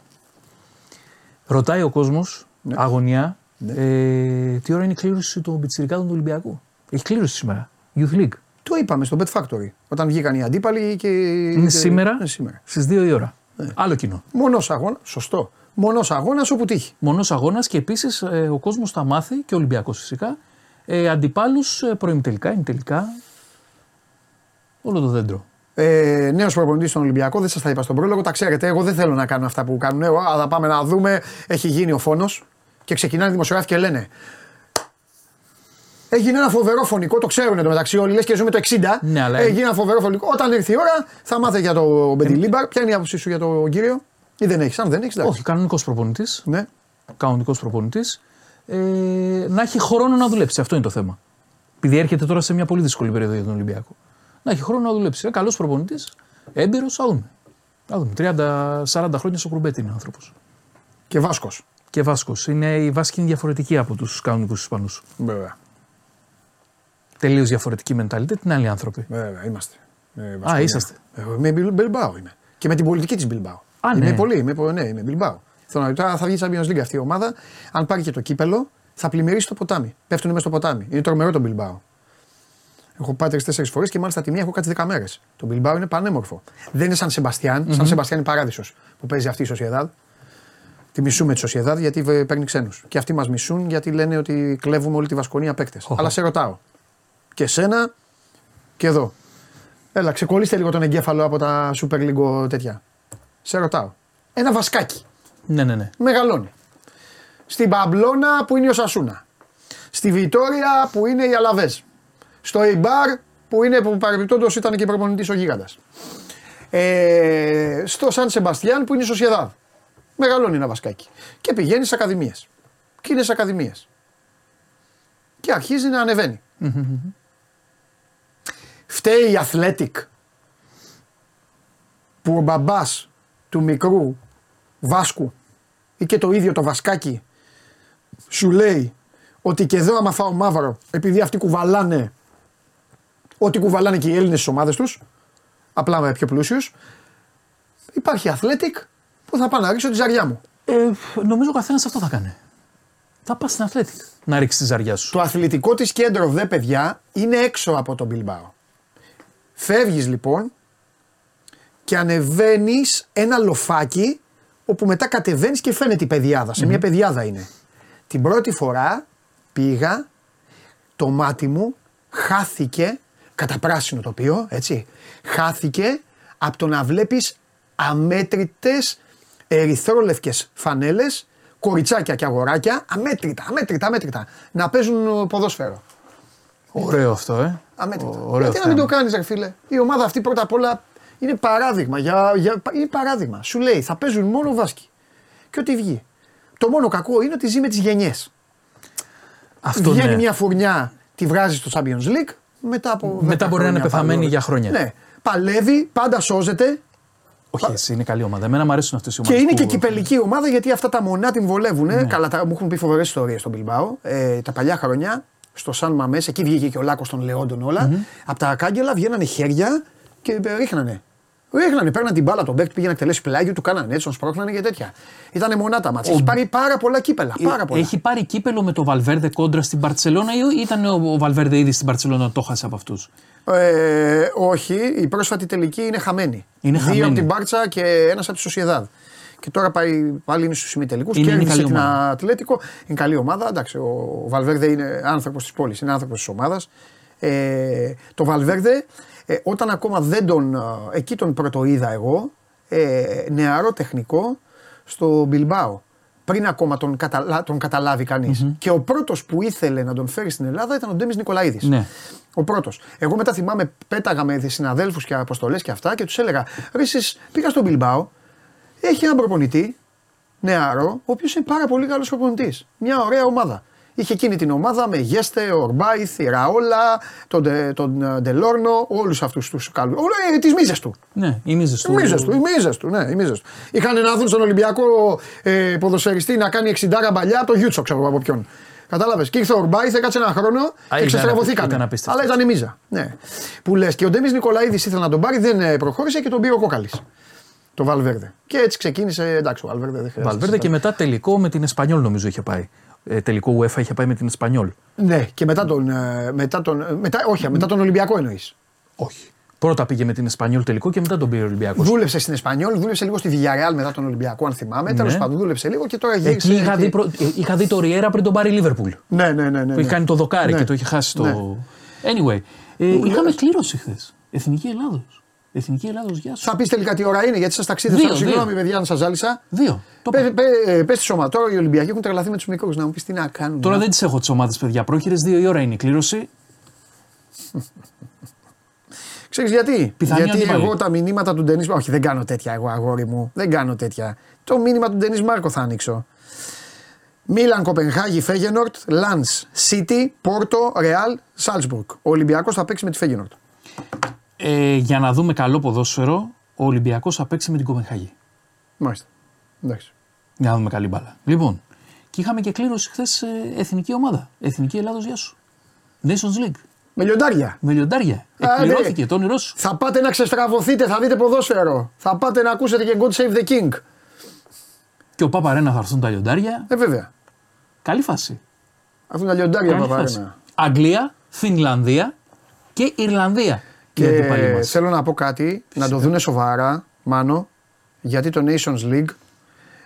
Ρωτάει ο κόσμος, Ναι. αγωνιά, ε, τι ώρα είναι η κλήρωση των πιτσιρικάδων του Ολυμπιακού; Έχει κλήρωση σήμερα. Youth League. Το είπαμε στο Bet Factory. Όταν βγήκαν οι αντίπαλοι και. Είναι και- σήμερα, Είναι σήμερα. στις 2 η ώρα. Ναι. Άλλο κοινό. Μόνο αγώνα. Σωστό. Μόνο αγώνας όπου τύχει. Μονός αγώνας και επίσης ο κόσμος θα μάθει και ο Ολυμπιακός φυσικά ε, αντιπάλους ε, προημιτελικά, ημιτελικά. Όλο το δέντρο. Ε, Νέος προπονητής στον Ολυμπιακό, δεν σας τα είπα στον πρόλογο, τα ξέρετε. Εγώ δεν θέλω να κάνω αυτά που κάνουν. Εγώ, αλλά πάμε να δούμε. Έχει γίνει ο φόνος και ξεκινάνε οι δημοσιογράφοι και λένε. Έγινε ένα φοβερό φωνικό, το ξέρουν εντωμεταξύ όλοι, λες και ζούμε το 60. Ναι, αλλά- Έγινε ένα φοβερό φωνικό. Όταν ήρθε η ώρα, θα μάθετε για το Μπεντιλίμπαρ. Ποια είναι η άποψή σου για τον κύριο, ή δεν έχεις. Αν δεν έχεις, Όχι, κανονικός προπονητής. Ναι. Κανονικός προπονητής. Ε, να έχει χρόνο να δουλέψει. Αυτό είναι το θέμα. Επειδή έρχεται τώρα σε μια πολύ δύσκολη περίοδο για τον Ολυμπιακό. Να έχει χρόνο να δουλέψει. Είναι καλός προπονητής, έμπειρος, θα δούμε. Θα δούμε. 30-40 χρόνια στο κουρμπέτι είναι ο άνθρωπος. Και Βάσκος. Και Βάσκος. Είναι, η Βάσκη είναι διαφορετική από τους κανονικούς Ισπανούς. Βέβαια. Τελείως διαφορετική mentalité. Την άλλοι άνθρωποι. Βέβαια, είμαστε. Ε, Α, Βασκονία. είσαστε. Ε, με Μπιλ- Μπιλμπάο είμαι. Και με την πολιτική της Μπιλμπάο. Α, Είμαι ναι. πολύ, είμαι, πο- ναι, είμαι Μπιλμπάο. Θέλω να τώρα θα βγει Champions League αυτή η ομάδα. Αν πάρει και το κύπελο, θα πλημμυρίσει το ποτάμι. Πέφτουν μέσα στο ποτάμι. Είναι τρομερό το Μπιλμπάο. Έχω πάει τρεις-τέσσερις φορές και μάλιστα τη μία έχω κάτσει 10 μέρες. Το Μπιλμπάο είναι πανέμορφο. Δεν είναι σαν Σεμπαστιάν. Σαν Σεμπαστιάν είναι παράδεισος που παίζει αυτή η Σοσιαδάδ. Τη μισούμε τη Σοσιαδάδ γιατί βε- παίρνει ξένους. Και αυτοί μας μισούν γιατί λένε ότι κλέβουμε όλη τη Βασκονία παίκτες. Αλλά σε ρωτάω. Και σένα και εδώ. Έλα, ξεκολλήστε λίγο τον εγκέφαλο από τα Super League τέτοια. Σε ρωτάω. Ένα βασκάκι. Ναι, ναι, ναι. Μεγαλώνει. Στην Παμπλώνα που είναι ο Σασούνα. Στη Βιτόρια που είναι η Αλαβέζ. Στο Ιμπάρ που είναι που παρεμπιπτόντως ήταν και προπονητής ο Γίγαντας. Ε, στο Σαν Σεμπαστιάν που είναι η Σοσιαδάδ. Μεγαλώνει ένα βασκάκι. Και πηγαίνει στι ακαδημίες. Και είναι στι ακαδημίες. Και αρχίζει να ανεβαίνει. Φταίει η Athletic που ο μπαμπάς του μικρού Βάσκου ή και το ίδιο το Βασκάκι σου λέει ότι και εδώ άμα φάω μαύρο επειδή αυτοί κουβαλάνε ό,τι κουβαλάνε και οι Έλληνες στις ομάδες τους απλά με πιο πλούσιους υπάρχει Athletic που θα πάω να ρίξω τη ζαριά μου. Ε, νομίζω ο καθένας αυτό θα κάνει. Θα πας στην Αθλέτικ να ρίξει τη ζαριά σου. Το αθλητικό της κέντρο δε παιδιά είναι έξω από τον Μπιλμπάο. Φεύγεις λοιπόν και ανεβαίνεις ένα λοφάκι όπου μετά κατεβαίνεις και φαίνεται η πεδιάδα. Σε μια πεδιάδα είναι. Την πρώτη φορά πήγα, το μάτι μου χάθηκε, κατά πράσινο τοπίο, έτσι, χάθηκε από το να βλέπεις αμέτρητες ερυθρόλευκες φανέλες, κοριτσάκια και αγοράκια, αμέτρητα, αμέτρητα, αμέτρητα, να παίζουν ποδόσφαιρο. Ωραίο αυτό, ε. Αμέτρητα. Ω, ωραίο Γιατί να μην θέμα. το κάνεις, ρε φίλε; Η ομάδα αυτή πρώτα απ' όλα είναι παράδειγμα. Για, για, είναι παράδειγμα. Σου λέει θα παίζουν μόνο βάσκοι. Και ό,τι βγει. Το μόνο κακό είναι ότι ζει με τις γενιές. Αυτό Βγαίνει ναι. μια φουρνιά, τη βγάζει στο Champions League. Μετά από. Μετά 10 μπορεί να είναι χρόνια πεθαμένη πάλι. για χρόνια. Ναι. Παλεύει, πάντα σώζεται Όχι, εσύ είναι καλή ομάδα. Εμένα μου αρέσουν αυτές οι και ομάδες. είναι και κυπελική ομάδα γιατί αυτά τα μονά την βολεύουν. Ναι. Καλά, τα, μου έχουν πει φοβερές ιστορίες στον Μπιλμπάο. Ε, τα παλιά χρόνια στο Σαν Μαμές, εκεί βγήκε και ο Λάκος των Λεόντων όλα. Από τα κάγκελα βγαίνανε χέρια και ε, ρίχνανε. Ρίχνανε, παίρναν την μπάλα τον παίκτη, πήγαινε να εκτελέσει πλάγιο, του κάνανε έτσι, τον σπρώχνανε και τέτοια. Ήταν μονά τα μάτια. Έχει πάρει πάρα πολλά κύπελα. Πάρα πολλά. Έχει πάρει κύπελο με το Βαλβέρδε κόντρα στην Παρσελώνα ή ήταν ο, ο Βαλβέρδε ήδη στην Παρσελώνα το χάσε από αυτούς; Ε, όχι, η πρόσφατη τελική είναι χαμένη. Είναι Δύο χαμένη. από την Μπάρτσα και ένας από τη Σοσιαδάδ. Και τώρα πάει, πάλι είναι στους ημιτελικού. Είναι- είναι Κέρδισε καλή την ομάδα. Ατλέτικο. Είναι καλή ομάδα. Εντάξει, ο Βαλβέρδε είναι άνθρωπος της πόλης, είναι άνθρωπος της ομάδας. Ε, το Βαλβέρδε, ε, όταν ακόμα δεν τον. ε, εκεί τον πρωτοείδα εγώ, ε, νεαρό τεχνικό στο Μπιλμπάο. Πριν ακόμα τον, καταλα, τον καταλάβει κανείς. Και ο πρώτος που ήθελε να τον φέρει στην Ελλάδα ήταν ο Ντέμις Νικολαίδης. Ναι. Ο πρώτος. Εγώ μετά θυμάμαι, πέταγα με συναδέλφους και αποστολές και αυτά και τους έλεγα: Ρε, εσείς πήγα στον Μπιλμπάο, έχει έναν προπονητή, νεαρό, ο οποίος είναι πάρα πολύ καλός προπονητής. Μια ωραία ομάδα. Είχε εκείνη την ομάδα με Γέστε, Ορμπάιθ, η Ραόλα, τον, Ντε- τον ε, Ντελόρνο, όλους αυτούς τους καλούς. Όλα τις μίζες του. Ναι, οι μίζες Οι του. μίζες του, οι μίζες του, ναι, οι μίζες του. Είχαν να δουν στον Ολυμπιακό ε, ποδοσφαιριστή να κάνει 60 μπαλιά από το Γιούτσο, ξέρω εγώ από ποιον. Κατάλαβες. Και ήρθε ο Ορμπάιθ, έκατσε ένα χρόνο και ήταν ξεστραβωθήκαν. ήταν απίστευτο. Αλλά ήταν η μίζα. Ναι. Που λες και ο Ντέμις Νικολαίδης ήθελε να τον πάρει, δεν ε, προχώρησε και τον πήρε ο Κόκαλης. Το Βαλβέρδε. Και έτσι ξεκίνησε. Εντάξει, ο Βαλβέρδε δεν χρειάζεται. Βαλβέρδε και μετά τελικό με την Εσπανιόλ νομίζω είχε πάει. Ε, τελικό UEFA είχε πάει με την Εσπανιόλ. Ναι, και μετά τον. ε, Μετά τον ε, μετά, όχι, μετά τον Ολυμπιακό εννοείς. Όχι. Πρώτα πήγε με την Εσπανιόλ τελικό και μετά τον πήρε ο Ολυμπιακός. Δούλεψε στην Εσπανιόλ, δούλεψε λίγο στη Villarreal μετά τον Ολυμπιακό, αν θυμάμαι. Ναι. Τέλος πάντων, δούλεψε λίγο και τώρα γύρισε. Εκεί είχα εκεί. δει, προ- ε, είχα δει το Ριέρα πριν τον πάρει η Λίβερπουλ. Ναι, ναι, ναι. ναι, Που ναι. είχε κάνει το δοκάρι Ναι. και το είχε χάσει το. Ναι. Anyway. Ε, είχαμε κλήρωση χθες. Εθνική Ελλάδος. Εθνική Ελλάδος, γεια σου. Θα πεις τελικά τι ώρα είναι, γιατί σας ταξίδι. Δύο, Σα συγγνώμη, δύο. παιδιά, αν σας ζάλισα. Δύο. Το Πες είπα. πες τη σώμα. Τώρα οι Ολυμπιακοί έχουν τρελαθεί με τους μικρού. Να μου πεις τι να κάνουν. Τώρα να- δεν τις έχω τις ομάδες, παιδιά. Πρόχειρες, δύο η ώρα είναι η κλήρωση. Ξέρεις γιατί; Πιθανή γιατί αντίπαλη. εγώ τα μηνύματα του Ντενή. Όχι, δεν κάνω τέτοια εγώ, αγόρι μου. Δεν κάνω τέτοια. Το μήνυμα του Ντενή Μάρκο θα ανοίξω. Μίλαν, Κοπενχάγη, Φέγενορτ, Λαντ, Σίτι, Πόρτο, Ρεάλ, Σάλτσμπουργκ. Ο Ολυμπιακός θα παίξει με τη Φέγενορτ. Ε, για να δούμε καλό ποδόσφαιρο, ο Ολυμπιακός θα παίξει με την Κοπενχάγη. Μάλιστα. Εντάξει. Για να δούμε καλή μπάλα. Λοιπόν, και είχαμε και κλήρωση χθες εθνική ομάδα. Εθνική Ελλάδος, γεια σου. Nations League. Με λιοντάρια. Με λιοντάρια. Άντε. Εκπληρώθηκε το όνειρό σου. Θα πάτε να ξεστραβωθείτε, θα δείτε ποδόσφαιρο. Θα πάτε να ακούσετε και God Save the King. Και ο Παπαρένα θα έρθουν τα λιοντάρια. Ε, βέβαια. Καλή φάση. Αυτούν τα λιοντάρια Καλή παπαρένα. φάση. Αγγλία, Φινλανδία και Ιρλανδία. Και οι αντίπαλοι μας. θέλω να πω κάτι, να το δούνε σοβαρά, Μάνο, γιατί το Nations League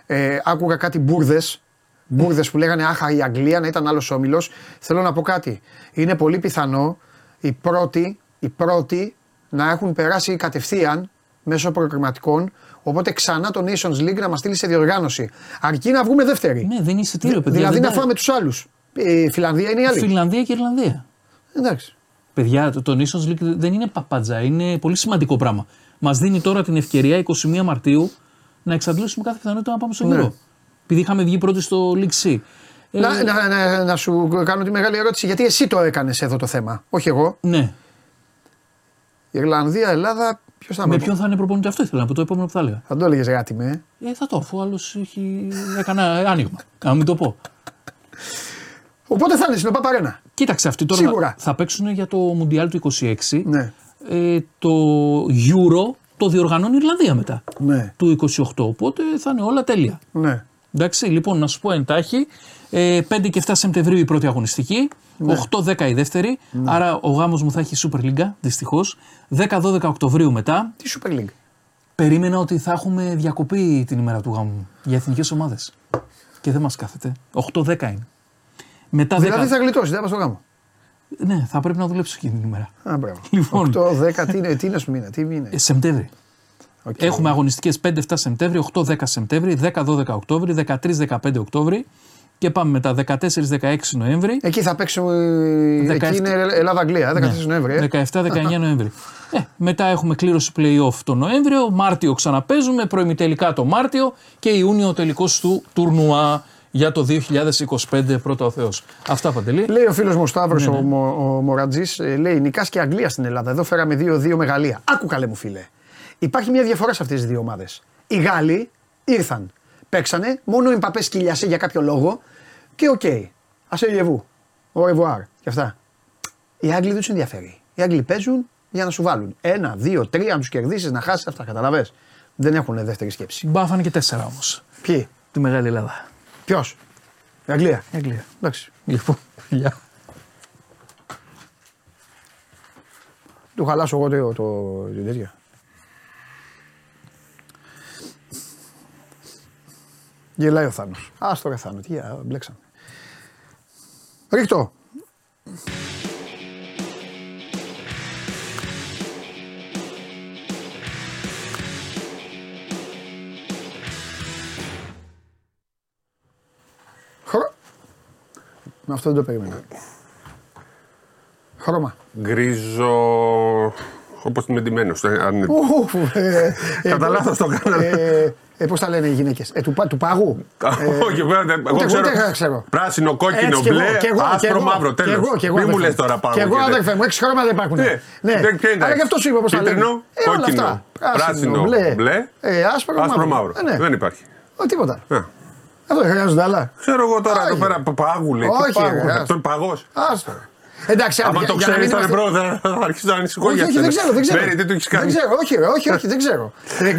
ε, άκουγα κάτι μπουρδες. Μπουρδες που λέγανε Άχα η Αγγλία να ήταν άλλος όμιλος. Θέλω να πω κάτι. Είναι πολύ πιθανό οι πρώτοι, οι πρώτοι να έχουν περάσει κατευθείαν μέσω προκριματικών. Οπότε ξανά το Nations League να μας στείλει σε διοργάνωση. Αρκεί να βγούμε δεύτεροι. Ναι, δεν είναι εισιτήριο, παιδιά. δηλαδή δεν να τα- φάμε τους άλλους. Η Φιλανδία είναι η άλλη. Φιλανδία και Ιρλανδία. Εντάξει. Παιδιά, το, το Nations League δεν είναι παπάντζα, είναι πολύ σημαντικό πράγμα. Μας δίνει τώρα την ευκαιρία 21 Μαρτίου να εξαντλήσουμε κάθε πιθανότητα να πάμε στο Ναι. γύρο. Επειδή είχαμε βγει πρώτοι στο League C. Ε, Να, να, να, να σου κάνω τη μεγάλη ερώτηση, γιατί εσύ το έκανες εδώ το θέμα, όχι εγώ; Ναι. Ιρλανδία, Ελλάδα, ποιος θα Με με ποιον θα είναι προπονητή, αυτό ήθελα να πω το επόμενο που θα έλεγα. Θα το έλεγες γάτι με. ε. Ε, θα το, αφού άλλος έχει... έκανα άνοιγμα. Να μην το πω. Οπότε θα είναι στην ΟΠΑΠΑΡΕΝΑ. Κοίταξε, αυτοί τώρα Σίγουρα. θα παίξουν για το Μουντιάλ του 26. Ναι. Ε, το Euro το διοργανώνει η Ιρλανδία μετά. Ναι. Του 28. Οπότε θα είναι όλα τέλεια. Ναι. Εντάξει, λοιπόν, να σου πω εντάχει. Ε, 5 και 7 Σεπτεμβρίου η πρώτη αγωνιστική. Ναι. 8-10 η δεύτερη. Άρα ο γάμος μου θα έχει Super League, δυστυχώς. 10-12 Οκτωβρίου μετά. Τι Super League; Περίμενα ότι θα έχουμε διακοπή την ημέρα του γάμου μου για εθνικές ομάδες. Και δεν μας κάθεται. 8-10 είναι. Μετά 10. Δηλαδή θα γλιτώσει, δεν θα πας στο γάμο. Ναι, θα πρέπει να δουλέψω εκείνη την ημέρα. Α, μπράβο. Λοιπόν. 8, 10, τι είναι, τι είναι, μήνα, τι είναι. Ε, Σεπτέμβρη. Οκ. Έχουμε αγωνιστικές 5-7 Σεπτέμβρη, 8-10 Σεπτέμβρη, 10-12 Οκτώβρη, 13-15 Οκτώβρη και πάμε μετά 14-16 Νοέμβρη. Εκεί θα παίξω. ε, 17. Εκεί είναι Ελλάδα-Αγγλία, 14 Ναι. Νοέμβρη. ε. 17-19 Νοέμβρη. Ε, μετά έχουμε κλήρωση play-off το Νοέμβριο, Μάρτιο ξαναπέζουμε, προημιτελικά το Μάρτιο και Ιούνιο ο τελικός του τουρνουά για το 2025 πρώτα ο Θεός. Αυτά παντελή. Λέει ο φίλος μου ο Σταύρος, Ναι, ο, Μο- ο Μορατζή, λέει Νικάς και Αγγλία στην Ελλάδα. Εδώ φέραμε 2-2 μεγαλεία. Άκου καλέ μου φίλε. Υπάρχει μια διαφορά σε αυτές τις δύο ομάδες. Οι Γάλλοι ήρθαν, παίξανε, μόνο η Μπαπέ σκυλιασέ για κάποιο λόγο και οκ. Okay. Ασέ γεβού. Ο ρεβουάρ και αυτά. Οι Άγγλοι δεν τους ενδιαφέρει. Οι Άγγλοι παίζουν για να σου βάλουν. Ένα, δύο, τρία, να τους κερδίσεις, να χάσεις αυτά. Καταλαβέ. Δεν έχουν δεύτερη σκέψη. Μπάφανε και τέσσερα όμως. Ποιοι, Τη Μεγάλη Ελλάδα. Ποιος, η Αγγλία. Η Αγγλία. Εντάξει. Λοιπόν, γεια. Του χαλάσω εγώ το, το, την τέτοια. Γελάει ο Θάνος. Άστο ρε Θάνο, τι α, μπλέξαμε. Ρίχτω. Με αυτό δεν το περίμενα. Χρώμα. Γκρίζο. Όπως είμαι ντυμένο. Ουφ, ε, ε, Κατά λάθος το κάναμε. Ε, ε, Πώς τα λένε οι γυναίκες, ε, του, πα- του πάγου; Όχι, βέβαια, δεν- εγώ ούτε εγώ ξέρω. δεν ξέρω. Πράσινο, κόκκινο, Έτσι κι εγώ, μπλε, κι εγώ, κι άσπρο, εγώ, μαύρο. κι Τέλος. εγώ, κι εγώ, Μην μου αδερφέ λες τώρα πάνω. Κι εγώ, αδερφέ μου, έξι χρώματα δεν υπάρχουν. Ναι. Δεν- ποια είναι; Τα Αλλά γι' αυτό σου είπα πώς τα λένε. Κίτρινο, Ε, όλα κόκκινο, αυτά. πράσινο, μπλε, μπλε, ε, άσπρο, Άσπρο, μαύρο. Ε, ναι. Δεν υπάρχει. Ω, τίποτα. Α. Αυτό δεν χρειάζονται άλλα. Ξέρω εγώ τώρα Όχι. εδώ πέρα πάγου λέει. Όχι, Τι πάγου, ρε, Αυτό είναι παγός. Άστο. Εντάξει, Άμα για- το για να ξέρεις, μην θα είμαστε- είναι πρώτα. Θα αρχίσει να ανησυχώ Όχι, για όχι, σένα. δεν ξέρω, δεν ξέρω. Μέρη, τι του έχεις κάνει. Δεν ξέρω, όχι, ρε, όχι, όχι, δεν ξέρω.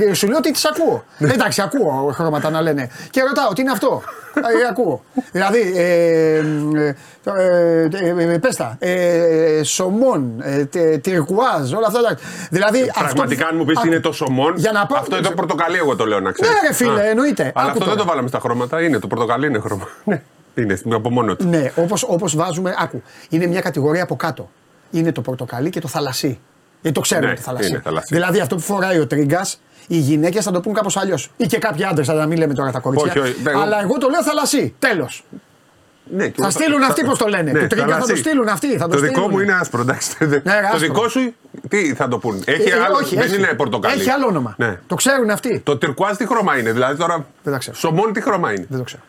Ε, Σου λέω ότι τις ακούω. Εντάξει, ακούω χρώματα να λένε. Και ρωτάω, τι είναι αυτό; Ε, ακούω. Δηλαδή, ε, ε, το, ε, ε, ε, πες τα, ε, σομόν, ε, τε- τυρκουάζ, όλα αυτά. τα- Δηλαδή, αυτό- Πραγματικά, αν μου πεις Α, είναι το σομόν, Για να πάω- αυτό είναι το πορτοκαλί, εγώ το λέω να ξέρεις. Ναι, ρε φίλε, εννοείται. Αλλά Άκου αυτό δεν τώρα. το βάλαμε στα χρώματα. Είναι το πορτοκαλί, είναι χρώμα. Ναι, είναι από μόνο του. Ναι, όπως, όπως βάζουμε, άκου, είναι μια κατηγορία από κάτω. Είναι το πορτοκαλί και το θαλασσί. Γιατί το ξέρουμε Ναι, το θαλασσί. είναι θαλασσί. Δηλαδή αυτό που φοράει ο τρίγκας, οι γυναίκες θα το πούν κάπως αλλιώς. Ή και κάποιοι άντρες, θα τα μην λέμε τώρα τα κορίτσια. Όχι, όχι, εγώ- Αλλά εγώ το λέω θαλασσί. Τέλος. Ναι, και Θα εγώ στείλουν αυτοί πώς το λένε; Ναι, το τρίγκα θα θαλασσί. το στείλουν αυτοί. Θα το, Το δικό στείλουν. μου είναι άσπρο, εντάξει. το άσπρο. δικό σου, τι θα το πούν; Έχει Ε, ε, άλλο, όχι, δεν έχει. είναι πορτοκαλί. Έχει άλλο όνομα. Ναι. Το ξέρουν αυτοί. Το τυρκουάζ τι χρώμα είναι, δηλαδή τώρα. Δεν τα ξέρω. Σομόν τι χρώμα είναι. Δεν το ξέρω.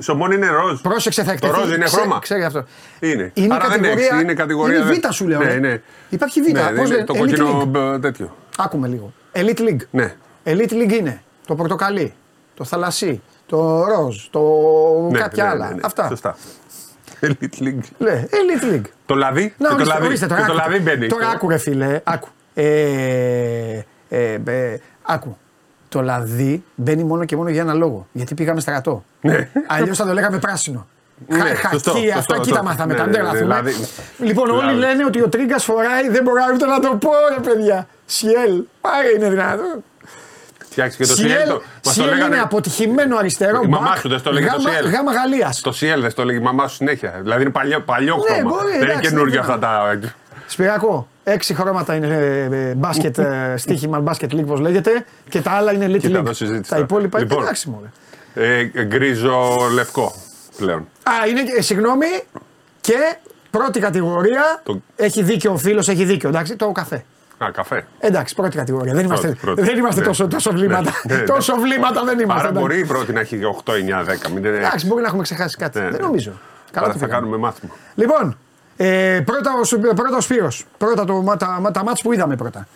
Σομόν είναι ροζ. Πρόσεξε, θα Το εκτεθεί. ροζ είναι Ξέ- χρώμα. Ξέρει αυτό. Είναι. Είναι Άρα δεν κατηγορία, έχει, είναι κατηγορία. Είναι δεν- β' σου λέω. Ναι, ρε. ναι. Υπάρχει β. Ναι, Πώς είναι λένε, το Elite κόκκινο League. μπ, τέτοιο. Άκουμε λίγο. Elite League. Ναι. Elite League είναι το πορτοκαλί, το θαλασσί, το ροζ, το Ναι, κάποια ναι, άλλα. ναι, ναι. Αυτά. Σωστά. Elite League. Ναι, Elite League. Το λαδί. Να και το ορίστε, λαδί. ορίστε τώρα. και το άκου, λαδί μπαίνει. Τώρα άκου ρε φίλε, άκου. Ε, ε, ε, άκου. Το λαδί μπαίνει μόνο και μόνο για ένα λόγο. Γιατί πήγαμε στρατό. Ναι. Αλλιώς θα το λέγαμε πράσινο. Ναι, Χα- σωστό, Χακί, σωστό, αυτά εκεί σωστό. τα μάθαμε. Ναι, τα ναι, δεν ναι, λάθουμε. δηλαδή- Λοιπόν, όλοι Δηλαδή. λένε ότι ο Τρίγκας φοράει, δεν μπορώ ούτε να το πω, ρε παιδιά. Σιέλ, πάρε είναι δυνατό. Φτιάξει και το Σιέλ, Σιέλ. το- Μας το Σιέλ είναι λέγανε. αποτυχημένο αριστερό. Η μαμά μπακ, σου δεν στο λέγε το γάμα- Σιέλ. Γάμα Γαλλίας. Το Σιέλ δεν το λέγει η μαμά σου συνέχεια. Δηλαδή είναι παλιό, παλιό Ναι, χρώμα. μπορεί, δεν είναι εντάξει, καινούργια δεν αυτά τα. Σπυρακό, Έξι χρώματα είναι ε, ε, μπάσκετ, ε, στοίχημα μπάσκετ league, όπως λέγεται, και τα άλλα είναι elite Κοίτα, league. εδώ συζήτηση Τα τώρα. υπόλοιπα είναι Λοιπόν. εντάξει μωρέ. Ε, γκρίζο λευκό πλέον. Α, είναι, ε, συγγνώμη, και πρώτη κατηγορία, Το- έχει δίκιο ο φίλος, έχει δίκιο, εντάξει, το καφέ. Α, καφέ. Εντάξει, πρώτη κατηγορία. Δεν είμαστε, πρώτη. δεν είμαστε Ναι. τόσο, τόσο βλήματα. Ναι, ναι, τόσο βλήματα δεν είμαστε. Άρα εντάξει. μπορεί η πρώτη να έχει 8, 9, 10. Μην είναι... Εντάξει, μπορεί να έχουμε ξεχάσει κάτι. Ναι, δεν ναι. νομίζω. Καλά Άρα το θα πήγαμε. κάνουμε μάθημα. Λοιπόν, ε, πρώτα, ο, Σου- πρώτα ο Σπύρος. Πρώτα το, μα- τα, μα- τα μάτς που είδαμε πρώτα.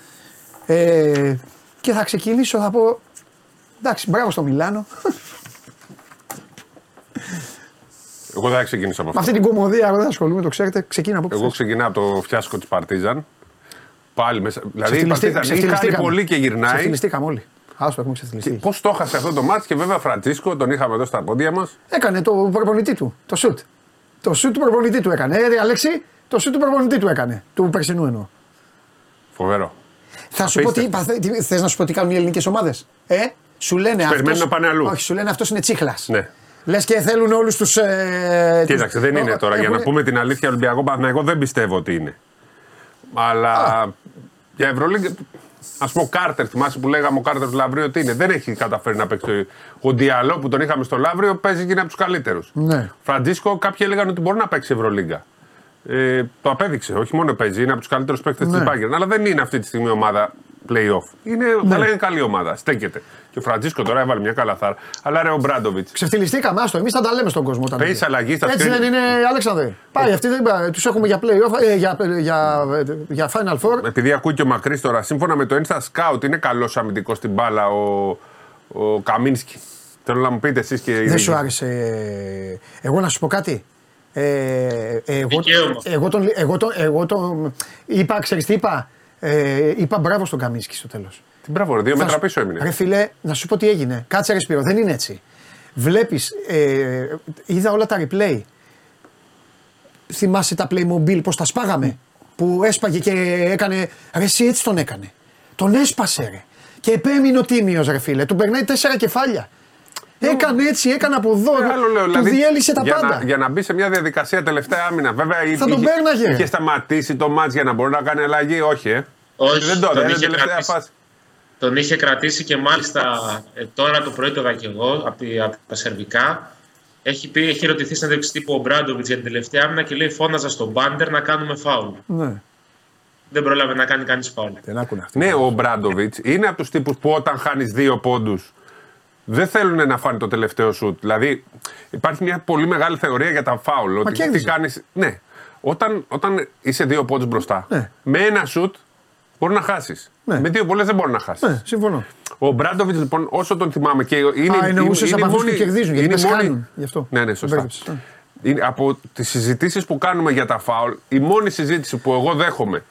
Ε, και θα ξεκινήσω, θα πω, εντάξει, μπράβο στο Μιλάνο. Εγώ δεν θα ξεκινήσω από Με αυτό. αυτή την κομμωδία εγώ δεν ασχολούμαι, το ξέρετε. Ξεκίνα από πού Εγώ θες. ξεκινάω από το φιάσκο της Παρτίζαν. Πάλι μέσα. Δηλαδή η Ξεφτυλιστεί- Παρτίζαν ή χάνει ξεφτυλιστήκαμε. πολύ και γυρνάει. Ξεφτυλιστήκαμε όλοι. Άστο, έχουμε ξεφτυλιστεί. Πώς το έχασε αυτό το μάτι και βέβαια Φραντζίσκο, τον είχαμε εδώ στα πόδια μας. Έκανε το προπονητή του, το σουτ. Το σουτ του προπονητή του έκανε. Ε, ρε, Αλέξη, το σουτ του προπονητή του έκανε. Του περσινού εννοώ. Φοβερό. Θα σου πω τι είπα. Θες να σου πω τι κάνουν οι ελληνικές ομάδες; Ε, σου λένε αυτό. Περιμένουν να πάνε αλλού. Όχι, σου λένε αυτός είναι τσίχλας. Ναι. Λες και θέλουν όλους τους. Ε, Κοίταξε, δεν είναι τώρα. Για να πούμε την αλήθεια, Ολυμπιακό Παναθηναϊκό δεν πιστεύω ότι είναι. Αλλά για Ευρωλίγκα. Α πούμε, ο Κάρτερ, θυμάσαι που λέγαμε ο Κάρτερ του Λαύριο ότι είναι. Δεν έχει καταφέρει να παίξει. το- Ο Διαλό που τον είχαμε στο Λαύριο παίζει και είναι από τους καλύτερους. Ναι. Φραντζίσκο, κάποιοι έλεγαν ότι μπορεί να παίξει Ευρωλίγκα. Ε, το απέδειξε. Όχι μόνο παίζει, είναι από τους καλύτερους παίκτες Ναι. της Bayern. Αλλά δεν είναι αυτή τη στιγμή ομάδα playoff. Είναι, θα λέγανε καλή ομάδα. Στέκεται. Και ο Φραντζίσκο τώρα έβαλε μια καλαθάρα. Αλλά ρε ο Μπράντοβιτς. Ξεφτυλιστήκαμε, άστο. Εμείς θα τα λέμε στον κόσμο. όταν Παίζει είναι. αλλαγής στα Έτσι σκριν. δεν είναι, Αλέξανδρε. Πάει, αυτοί δεν Τους έχουμε για playoff, ε, για, για, για Final Four. Επειδή ακούει και ο Μακρύς τώρα, σύμφωνα με το Insta Scout, είναι καλός αμυντικός στην μπάλα ο, ο Καμίνσκι. Θέλω να μου πείτε εσείς και οι Δεν σου ίδιοι. άρεσε. ε, Εγώ να σου πω κάτι. Ε, εγώ, Δικαίωμα. εγώ, τον, εγώ, τον, εγώ τον είπα, ξέρεις τι είπα, ε, είπα μπράβο στον Καμίσκι στο τέλος. Τι μπράβο, ρε, δύο Θα μέτρα σου- πίσω έμεινε. Ρε φίλε, να σου πω τι έγινε. Κάτσε ρε Σπύρο, δεν είναι έτσι. Βλέπεις, ε, είδα όλα τα replay. Θυμάσαι τα Playmobil, πώς τα σπάγαμε; Που έσπαγε και έκανε, ρε εσύ έτσι τον έκανε. Τον έσπασε ρε. Και επέμεινε ο Τίμιος ρε φίλε, του περνάει τέσσερα κεφάλια. Έκανε έτσι, έκανε από εδώ, Ε, άλλο λέω, του δηλαδή, διέλυσε τα για πάντα. Να, για να μπει σε μια διαδικασία τελευταία άμυνα. Βέβαια, Θα τον είχε, πέρναγε. είχε σταματήσει το μάτς για να μπορεί να κάνει αλλαγή. Όχι, ε. Όχι, δεν το τον έδωσε. είχε τελευταία κρατήσει. φάση. Τον είχε κρατήσει και μάλιστα ε, τώρα το πρωί το είδα και εγώ από, τη- από τα σερβικά. Έχει, πει, έχει ρωτηθεί στην έντευξη τύπου ο Μπράντοβιτς για την τελευταία άμυνα και λέει: Φώναζα στον μπάντερ να κάνουμε φάουλ. Ναι, Δεν πρόλαβε να κάνει κανείς φάουλ. δεν άκουνε αυτό. Ναι, ο Μπράντοβιτς είναι από τους τύπους που όταν χάνεις δύο πόντους δεν θέλουν να φάνε το τελευταίο σουτ. Δηλαδή υπάρχει μια πολύ μεγάλη θεωρία για τα φάουλ. Ότι τι κέρδιζε. κάνεις, ναι. Όταν, όταν είσαι δύο πόντους μπροστά, Ναι. με ένα σουτ μπορεί να χάσεις. Ναι. Με δύο πολλέ δεν μπορεί να χάσεις. Ναι, συμφωνώ. Ο Μπράντοβιτς λοιπόν, όσο τον θυμάμαι και είναι. Α, εννοούσες είναι από αυτούς μόνη- που κερδίζουν, γιατί είναι πες μόνη- χάνουν, γι' αυτό. Ναι, ναι, σωστά. Μπέρδεψες, ναι. Είναι, από τις συζητήσεις που κάνουμε για τα φάουλ, η μόνη συζήτηση που εγώ δέχομαι.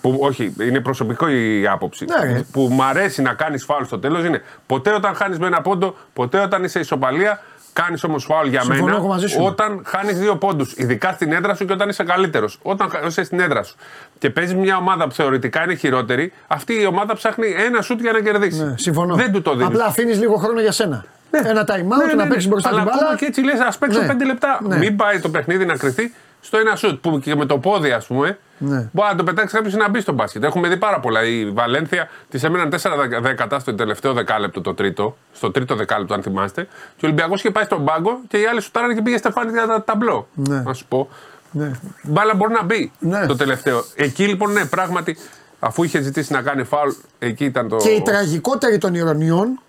Που, όχι, είναι προσωπικό η άποψη. Ναι, ρε. που μου αρέσει να κάνεις φάουλ στο τέλος είναι ποτέ όταν χάνεις με ένα πόντο, ποτέ όταν είσαι ισοπαλία, κάνεις όμως φάουλ για Συμφωνώ, μένα. εγώ μαζί σου. Όταν χάνεις δύο πόντους, ειδικά στην έδρα σου και όταν είσαι καλύτερος. Όταν χα- είσαι στην έδρα σου και παίζεις μια ομάδα που θεωρητικά είναι χειρότερη, αυτή η ομάδα ψάχνει ένα σουτ για να κερδίσεις. Ναι, συμφωνώ. Δεν του το δίνεις. Απλά αφήνεις λίγο χρόνο για σένα. Ένα time out να παίξεις μπροστά Ναι, Αλλά την ακόμα μπάλα. και έτσι λες, ας παίξω Ναι. πέντε λεπτά. Ναι. Μην πάει το παιχνίδι να κρυθεί στο ένα σουτ που και με το πόδι, ας πούμε. Ναι. Μπορεί να το πετάξει κάποιος να μπει στο μπάσκετ. Έχουμε δει πάρα πολλά. Η Βαλένθια τη έμεναν 4 δεκα- δέκατα στο τελευταίο δεκάλεπτο, το τρίτο. Στο τρίτο δεκάλεπτο, αν θυμάστε. Και ο Ολυμπιακός είχε πάει στον πάγκο και οι άλλοι σουτάρανε και πήγε στεφάνι για τα ταμπλό. Ναι. Να σου πω. Ναι. Μπάλα μπορεί να μπει Ναι. το τελευταίο. Εκεί λοιπόν, ναι, πράγματι, αφού είχε ζητήσει να κάνει φάουλ, εκεί ήταν το. Και η τραγικότερη των ηρωνιών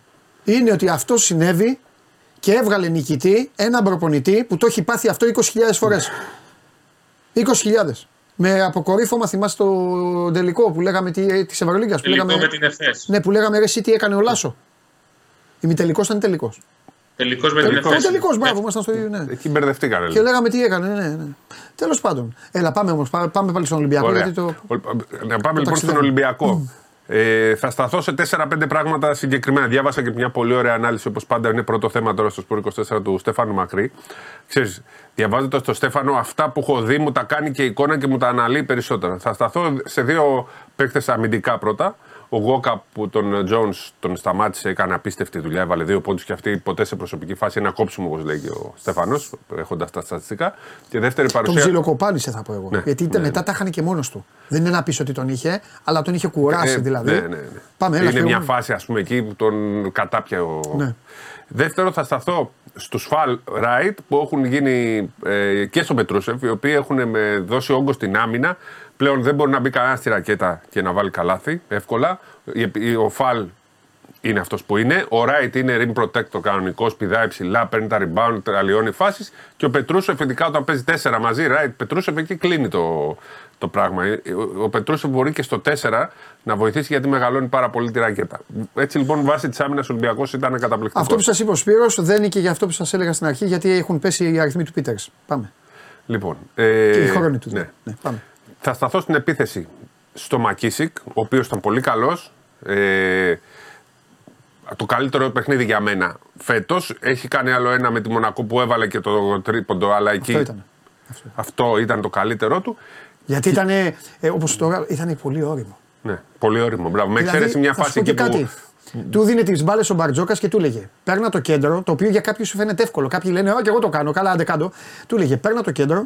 είναι ότι αυτό συνέβη και έβγαλε νικητή έναν προπονητή που το έχει πάθει αυτό 20.000 φορές. 20.000. Με αποκορύφωμα θυμάστε το τελικό που λέγαμε τη Ευρωλίγκας. Που Τελικό λέγαμε, με την ΕΦΕΣ. ναι, που λέγαμε ρε εσύ τι έκανε ο Λάσο. Ημιτελικό ήταν τελικός. Τελικός με την Τελικός, ΕΦΕΣ. τελικός, μπράβο, ήμασταν στο ίδιο. Ναι. Εκεί μπερδευτήκανε. Και λίγο. λέγαμε τι έκανε, ναι, ναι. Τέλος πάντων. Έλα, πάμε όμως. Πάμε πάλι στον Ολυμπιακό. Ωραία. Γιατί το... Ο- Να πάμε λοιπόν στον ταξιδεύουμε. Ολυμπιακό. Ε, θα σταθώ σε 4-5 πράγματα συγκεκριμένα. Διάβασα και μια πολύ ωραία ανάλυση, όπως πάντα είναι πρώτο θέμα τώρα στο Σπορ 24 του Στέφανου Μακρύ. Ξέρεις, διαβάζοντας το Στέφανο, αυτά που έχω δει μου τα κάνει και η εικόνα και μου τα αναλύει περισσότερα. Θα σταθώ σε δύο παίκτες αμυντικά πρώτα. Ο Γόκα που τον Τζόουν τον σταμάτησε, έκανε απίστευτη δουλειά. Έβαλε δύο πόντους και αυτή ποτέ σε προσωπική φάση. Ένα κόψιμο, όπως λέει και ο Στεφανό, έχοντας τα στατιστικά. Και δεύτερη Τον παρουσία. ψιλοκοπάνισε θα πω εγώ. Ναι, Γιατί ναι, μετά τα είχαν και μόνος του. Δεν είναι να πεις ότι τον είχε, αλλά τον είχε κουράσει Ε, δηλαδή. Ναι, ναι, ναι. Πάμε, έλα, Είναι Σπύρο μια μου. φάση, ας πούμε, εκεί που τον κατάπια ο. Ναι. Δεύτερο, θα σταθώ στου φαλ right που έχουν γίνει ε, και στον Πετρούσεφ, οι οποίοι έχουν με δώσει όγκο στην άμυνα. Πλέον δεν μπορεί να μπει κανένα στη ρακέτα και να βάλει καλάθι εύκολα. Η- Ο φαλ είναι αυτός που είναι. Ο Ράιτ είναι rim protector κανονικός, πηδάει ψηλά, παίρνει τα rebound, αλλοιώνει φάσεις. Και ο Πετρούσεφ, ειδικά όταν παίζει 4 μαζί, Ράιτ Πετρούσεφ, εκεί κλείνει το, το πράγμα. Ε, Ο, ο Πετρούσεφ μπορεί και στο 4 να βοηθήσει γιατί μεγαλώνει πάρα πολύ τη ρακέτα. Έτσι λοιπόν, βάσει της άμυνας ο Ολυμπιακός ήταν καταπληκτικός. Αυτό που σας είπε ο Σπύρος δεν είναι και για αυτό που σας έλεγα στην αρχή, γιατί έχουν πέσει οι αριθμοί του Πίτερς. Πάμε. Λοιπόν, Και ε, οι χρόνοι τους. ναι. ναι, πάμε. Θα σταθώ στην επίθεση στο Μακίσικ, ο οποίος ήταν πολύ καλός. Ε, το καλύτερο παιχνίδι για μένα φέτος. Έχει κάνει άλλο ένα με τη Μονακό που έβαλε και το τρίποντο, αλλά εκεί Αυτό ήταν. αυτό ήταν το καλύτερό του. Γιατί ήταν, ε, όπως τώρα, ήταν πολύ όριμο. Ναι, πολύ όριμο. Μπράβο. Με εξαίρεση μια Δηλαδή, θα σου φάση πω εκεί και που. κάτι. Του δίνει τις μπάλες ο Μπαρτζόκας και του έλεγε: Παίρνα το κέντρο, το οποίο για κάποιους σου φαίνεται εύκολο. Κάποιοι λένε: Ω, και εγώ το κάνω. Καλά, άντε κάτω. Του έλεγε: Παίρνα το κέντρο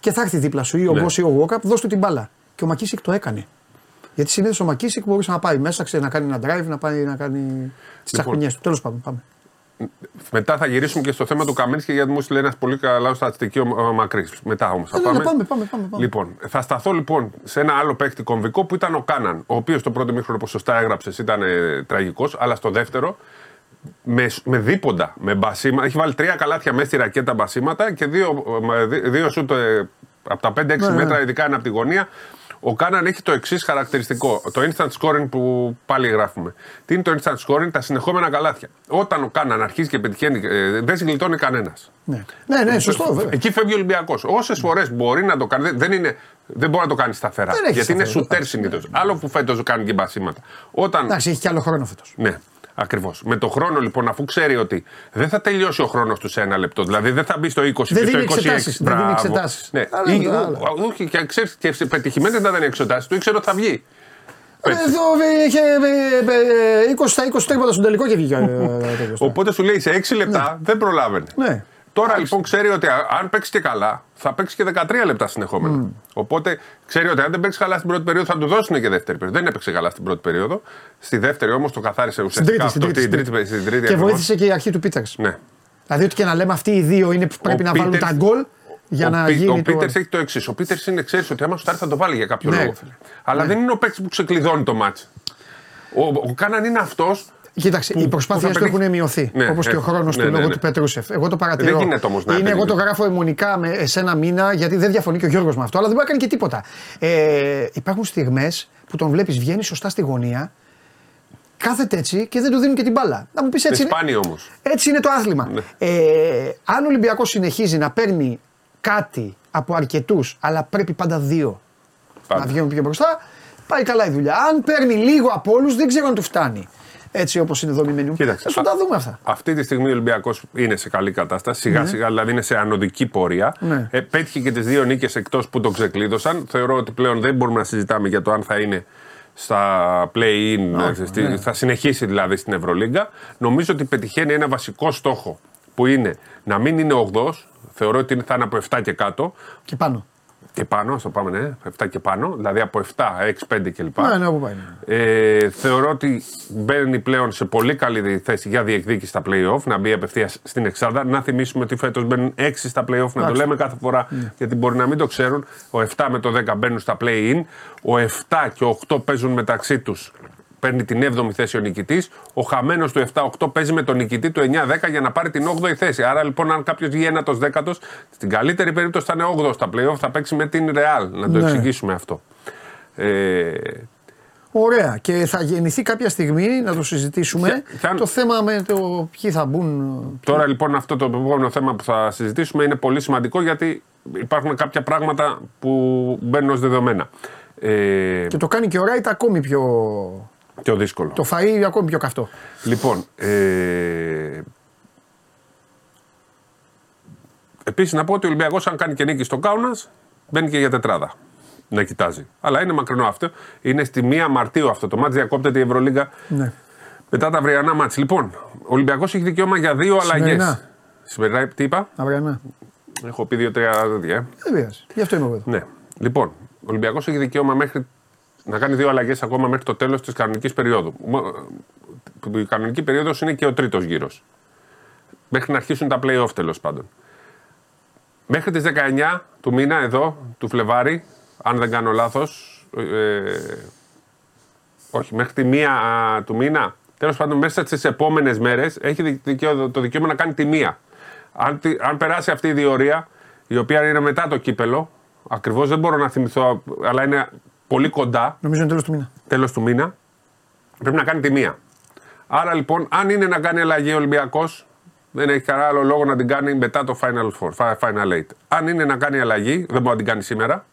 και θα έρθει δίπλα σου ή ο Ναι. Μπός ή ο Γουόκαπ, δώσ' του την μπάλα. Και ο Μακίσικ το έκανε. Γιατί συνήθως ο Μακίσικ μπορούσε να πάει μέσα, ξέρει, να κάνει ένα drive, να πάει να κάνει τις Λοιπόν. τσακμινιέ του. Τέλος πάντων, πάμε. Μετά θα γυρίσουμε και στο θέμα του Καμίνσκι γιατί μου στείλε ένας πολύ καλός στατιστική ο, ο Μακρύς. Μετά όμως θα Έλα, πάμε. έλα, πάμε, πάμε, πάμε, πάμε. Λοιπόν, θα σταθώ λοιπόν σε ένα άλλο παίκτη κομβικό που ήταν ο Κάναν, ο οποίος το πρώτο μήχρονο, όπως σωστά έγραψες, ήταν ε, τραγικός, αλλά στο δεύτερο με, με δίποντα, με μπασίματα. Έχει βάλει τρία καλάθια μέσα στη ρακέτα μπασίματα και δύο, ε, δι- δύο σουτ ε, από τα 5-6 Ναι, ναι. μέτρα, ειδικά είναι από τη γωνία. Ο Κάναν έχει το εξής χαρακτηριστικό. Το instant scoring που πάλι γράφουμε. Τι είναι το instant scoring, τα συνεχόμενα καλάθια. Όταν ο Κάναν αρχίζει και πετυχαίνει, ε, δεν συγκλιτώνει κανένας. Ναι, ναι, ναι σωστό, βέβαια. Εκεί φεύγει ο Ολυμπιακός. Όσες φορές μπορεί να το κάνει, δεν, δεν, είναι, δεν μπορεί να το κάνει σταθερά. Δεν έχει γιατί είναι σταθερό, σουτέρ συνήθως. Άλλο που φέτος κάνει και μπασίματα. Όταν. Εντάξει, έχει και άλλο χρόνο φέτος. Ναι, ακριβώ. Με το χρόνο λοιπόν, αφού ξέρει ότι δεν θα τελειώσει ο χρόνο του σε ένα λεπτό, δηλαδή δεν θα μπει στο 20 Δεν και δίνει στο 26. εξετάσεις, δεν δίνει Μπράβο. εξετάσεις. Ναι. Άλλα, Ή- άλλα. όχι, και ξέρεις, και σε πετυχημένε να ήταν εξετάσει. Το ήξερε ότι θα βγει. Έτσι. Εδώ ε, είχε ε, ε, 20 στα 20 τρίποτα στον τελικό και βγήκε. ε, τέτοιος. Οπότε σου λέει σε 6 λεπτά δεν προλάβαινε. Ναι. Τώρα λοιπόν ξέρει ότι α- αν παίξει και καλά, θα παίξει και 13 λεπτά συνεχόμενα. Οπότε ξέρει ότι αν δεν παίξει καλά στην πρώτη περίοδο θα του δώσουν και δεύτερη περίοδο. Δεν έπαιξε καλά στην πρώτη περίοδο. Στη δεύτερη όμως το καθάρισε Στην ουσιαστικά τρίτη, στην αυτό. τρίτη. Στην τρίτη, στην τρίτη Και ακριβώς. βοήθησε και η αρχή του Πίτερς. Ναι. Δηλαδή, ότι και να λέμε αυτοί οι δύο είναι που πρέπει Ο να βάλουν Peters- τα γκολ για ο, να Πι- γίνει ο το. Πίτερς έχει το εξής. Ο Πίτερς είναι, ξέρεις ότι άμα σου έρθει θα το βάλει για κάποιο Ναι, λόγο. ρε φίλε. Αλλά δεν είναι ο παίκτης που ξεκλειδώνει το μάτς. Ο, ο Κάναν είναι αυτός. Κοίταξε, οι προσπάθειες που θα του έχουν πετύχει- μειωθεί. Ναι, Όπως και ο ε, χρόνος ναι, του ναι, λόγω ναι. του Πετρούσεφ. Εγώ το παρατηρώ. Δεν γίνεται όμως να Είναι, εγώ το επενδύει. γράφω αιμονικά με, σε ένα μήνα γιατί δεν διαφωνεί και ο Γιώργος με αυτό, αλλά δεν μπορεί να κάνει και τίποτα. Ε, υπάρχουν στιγμές που τον βλέπεις βγαίνει σωστά στη γωνία, κάθεται έτσι και δεν του δίνουν και την μπάλα. Να μου πεις Είναι έτσι. είναι- σπάνιο όμως. Έτσι είναι το άθλημα. Ναι. Ε, αν ο Ολυμπιακός συνεχίζει να παίρνει κάτι από αρκετούς, αλλά πρέπει πάντα δύο Πάντα. να βγαίνουν πιο μπροστά, πάει καλά η δουλειά. Αν παίρνει λίγο από όλους, δεν ξέρω αν του φτάνει. Έτσι όπως είναι δομημένη. Κοίταξε, Θα σου τα δούμε αυτά. Αυτή τη στιγμή ο Ολυμπιακός είναι σε καλή κατάσταση. Σιγά σιγά δηλαδή είναι σε ανωδική πορεία. Ναι. Ε, πέτυχε και τις δύο νίκες εκτός που τον ξεκλείδωσαν. Θεωρώ ότι πλέον δεν μπορούμε να συζητάμε για το αν θα είναι στα play-in, ε, στη- ναι. θα συνεχίσει δηλαδή στην Ευρωλίγκα. Νομίζω ότι πετυχαίνει ένα βασικό στόχο που είναι να μην είναι 8. Θεωρώ ότι είναι- θα είναι από 7 και κάτω. Και πάνω. Και πάνω, στο πάμε, ναι, 7 και πάνω, δηλαδή από 7, 6, 5 κλπ. Ναι, ναι, όπου πάει. ναι. Ε, θεωρώ ότι μπαίνει πλέον σε πολύ καλή θέση για διεκδίκηση στα playoff, να μπει απευθείας στην Εξάδα. Να θυμίσουμε ότι φέτος μπαίνουν 6 στα playoff, να το Εντάξει. λέμε κάθε φορά, γιατί μπορεί να μην το ξέρουν. Ο 7 με το 10 μπαίνουν στα play-in. Ο 7 και ο 8 παίζουν μεταξύ τους. Παίρνει την 7η θέση ο νικητής. Ο χαμένος του 7-8 παίζει με τον νικητή του 9-10 για να πάρει την 8η θέση. Άρα λοιπόν, αν κάποιος βγει ένατος δέκατος, στην καλύτερη περίπτωση θα είναι 8ο στα playoff, θα παίξει με την Real. Να το Ναι. εξηγήσουμε αυτό. Ε, Ωραία. Και θα γεννηθεί κάποια στιγμή να το συζητήσουμε. Ποια- ποια- Το θέμα με το ποιοι θα μπουν. Τώρα λοιπόν αυτό το επόμενο θέμα που θα συζητήσουμε είναι πολύ σημαντικό γιατί υπάρχουν κάποια πράγματα που μπαίνουν ως δεδομένα. Ε, Και το κάνει και ο Ράιτ ακόμη πιο. Πιο δύσκολο. Το φαΐ ακόμη πιο καυτό. Λοιπόν, ε, επίσης να πω ότι ο Ολυμπιακός αν κάνει και νίκη στο Κάουνας μπαίνει και για τετράδα. να κοιτάζει. Αλλά είναι μακρινό αυτό. Είναι στη 1 Μαρτίου αυτό το μάτς. Διακόπτεται η Ευρωλίγκα Ναι. μετά τα αυριανά μάτς. Λοιπόν, ο Ολυμπιακός έχει δικαίωμα για δύο αλλαγές. Σημερινά. Σημερινά, τι είπα; Αυριανά. Έχω πει δύο-τρία τέτοια. ε. Δεν πειράζει. Γι' αυτό είμαι εγώ εδώ. Ναι. Λοιπόν, ο Ολυμπιακός έχει δικαίωμα μέχρι να κάνει δύο αλλαγές ακόμα μέχρι το τέλος της κανονικής περίοδου. Μ- Η κανονική περίοδος είναι και ο τρίτος γύρος. Μέχρι να αρχίσουν τα playoff τέλος πάντων. Μέχρι τις 19 του μήνα, εδώ, του Φλεβάρι, αν δεν κάνω λάθος. Ε, όχι, μέχρι τη μία α, του μήνα. Τέλος πάντων, μέσα στις επόμενες μέρες έχει δι- δικαίω- το δικαίωμα να κάνει τη μία. Αν, τη- αν περάσει αυτή η διορία, η οποία είναι μετά το κύπελο, ακριβώς δεν μπορώ να θυμηθώ, αλλά είναι πολύ κοντά, Νομίζω είναι τέλος του μήνα. τέλος του μήνα, πρέπει να κάνει τη μία. Άρα λοιπόν, αν είναι να κάνει αλλαγή ο Ολυμπιακός, δεν έχει κανένα άλλο λόγο να την κάνει μετά το Final Four, fi- Final 8. Αν είναι να κάνει αλλαγή, δεν μπορεί να την κάνει σήμερα.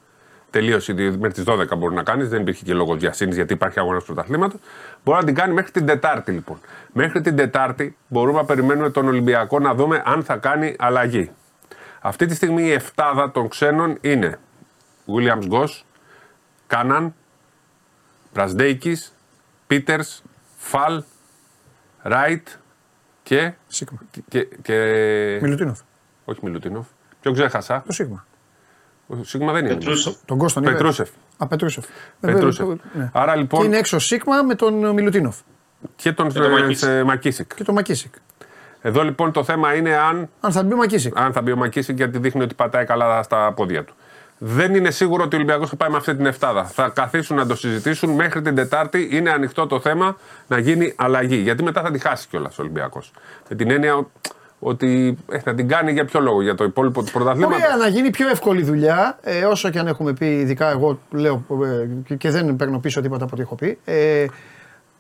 Τελείωσε τη- μέχρι τις 12 μπορεί να κάνεις, δεν υπήρχε και λόγος διασύνης γιατί υπάρχει αγώνας πρωταθλήματος. Μπορεί να την κάνει μέχρι την Τετάρτη λοιπόν. Μέχρι την Τετάρτη μπορούμε να περιμένουμε τον Ολυμπιακό να δούμε αν θα κάνει αλλαγή. Αυτή τη στιγμή η εφτάδα των ξένων είναι Williams Goss, Κάναν, Πρασδέικης, Πίτερς, Φαλ, Ράιτ και. Σίγμα. και, και Μιλουτίνοφ. όχι Μιλουτίνοφ. Ποιο ξέχασα; Το Σίγμα. Ο Σίγμα δεν είναι. Πετρούσεφ. Τον Κώστον είπε. Πετρούσεφ. Α, Πετρούσεφ. Πετρούσεφ. Ε, ναι. Άρα Και λοιπόν. είναι έξω Σίγμα με τον Μιλουτίνοφ Και τον τον ε, Μακίσικ. σε Μακίσικ. και τον Μακίσικ. Εδώ λοιπόν το θέμα είναι αν, Αν θα μπει ο Μακίσικ. αν θα μπει ο Μακίσικ γιατί δείχνει ότι πατάει καλά στα πόδια του. Δεν είναι σίγουρο ότι ο Ολυμπιακός θα πάει με αυτή την εφτάδα. Θα καθίσουν να το συζητήσουν μέχρι την Τετάρτη. Είναι ανοιχτό το θέμα να γίνει αλλαγή. Γιατί μετά θα τη χάσει κιόλας ο Ολυμπιακός. Με την έννοια ότι ε, θα την κάνει για ποιο λόγο, για το υπόλοιπο του πρωταθλήματος. Ωραία, να γίνει πιο εύκολη δουλειά, ε, όσο και αν έχουμε πει, ειδικά εγώ λέω ε, και- και δεν παίρνω πίσω τίποτα από ό,τι έχω πει. Ε,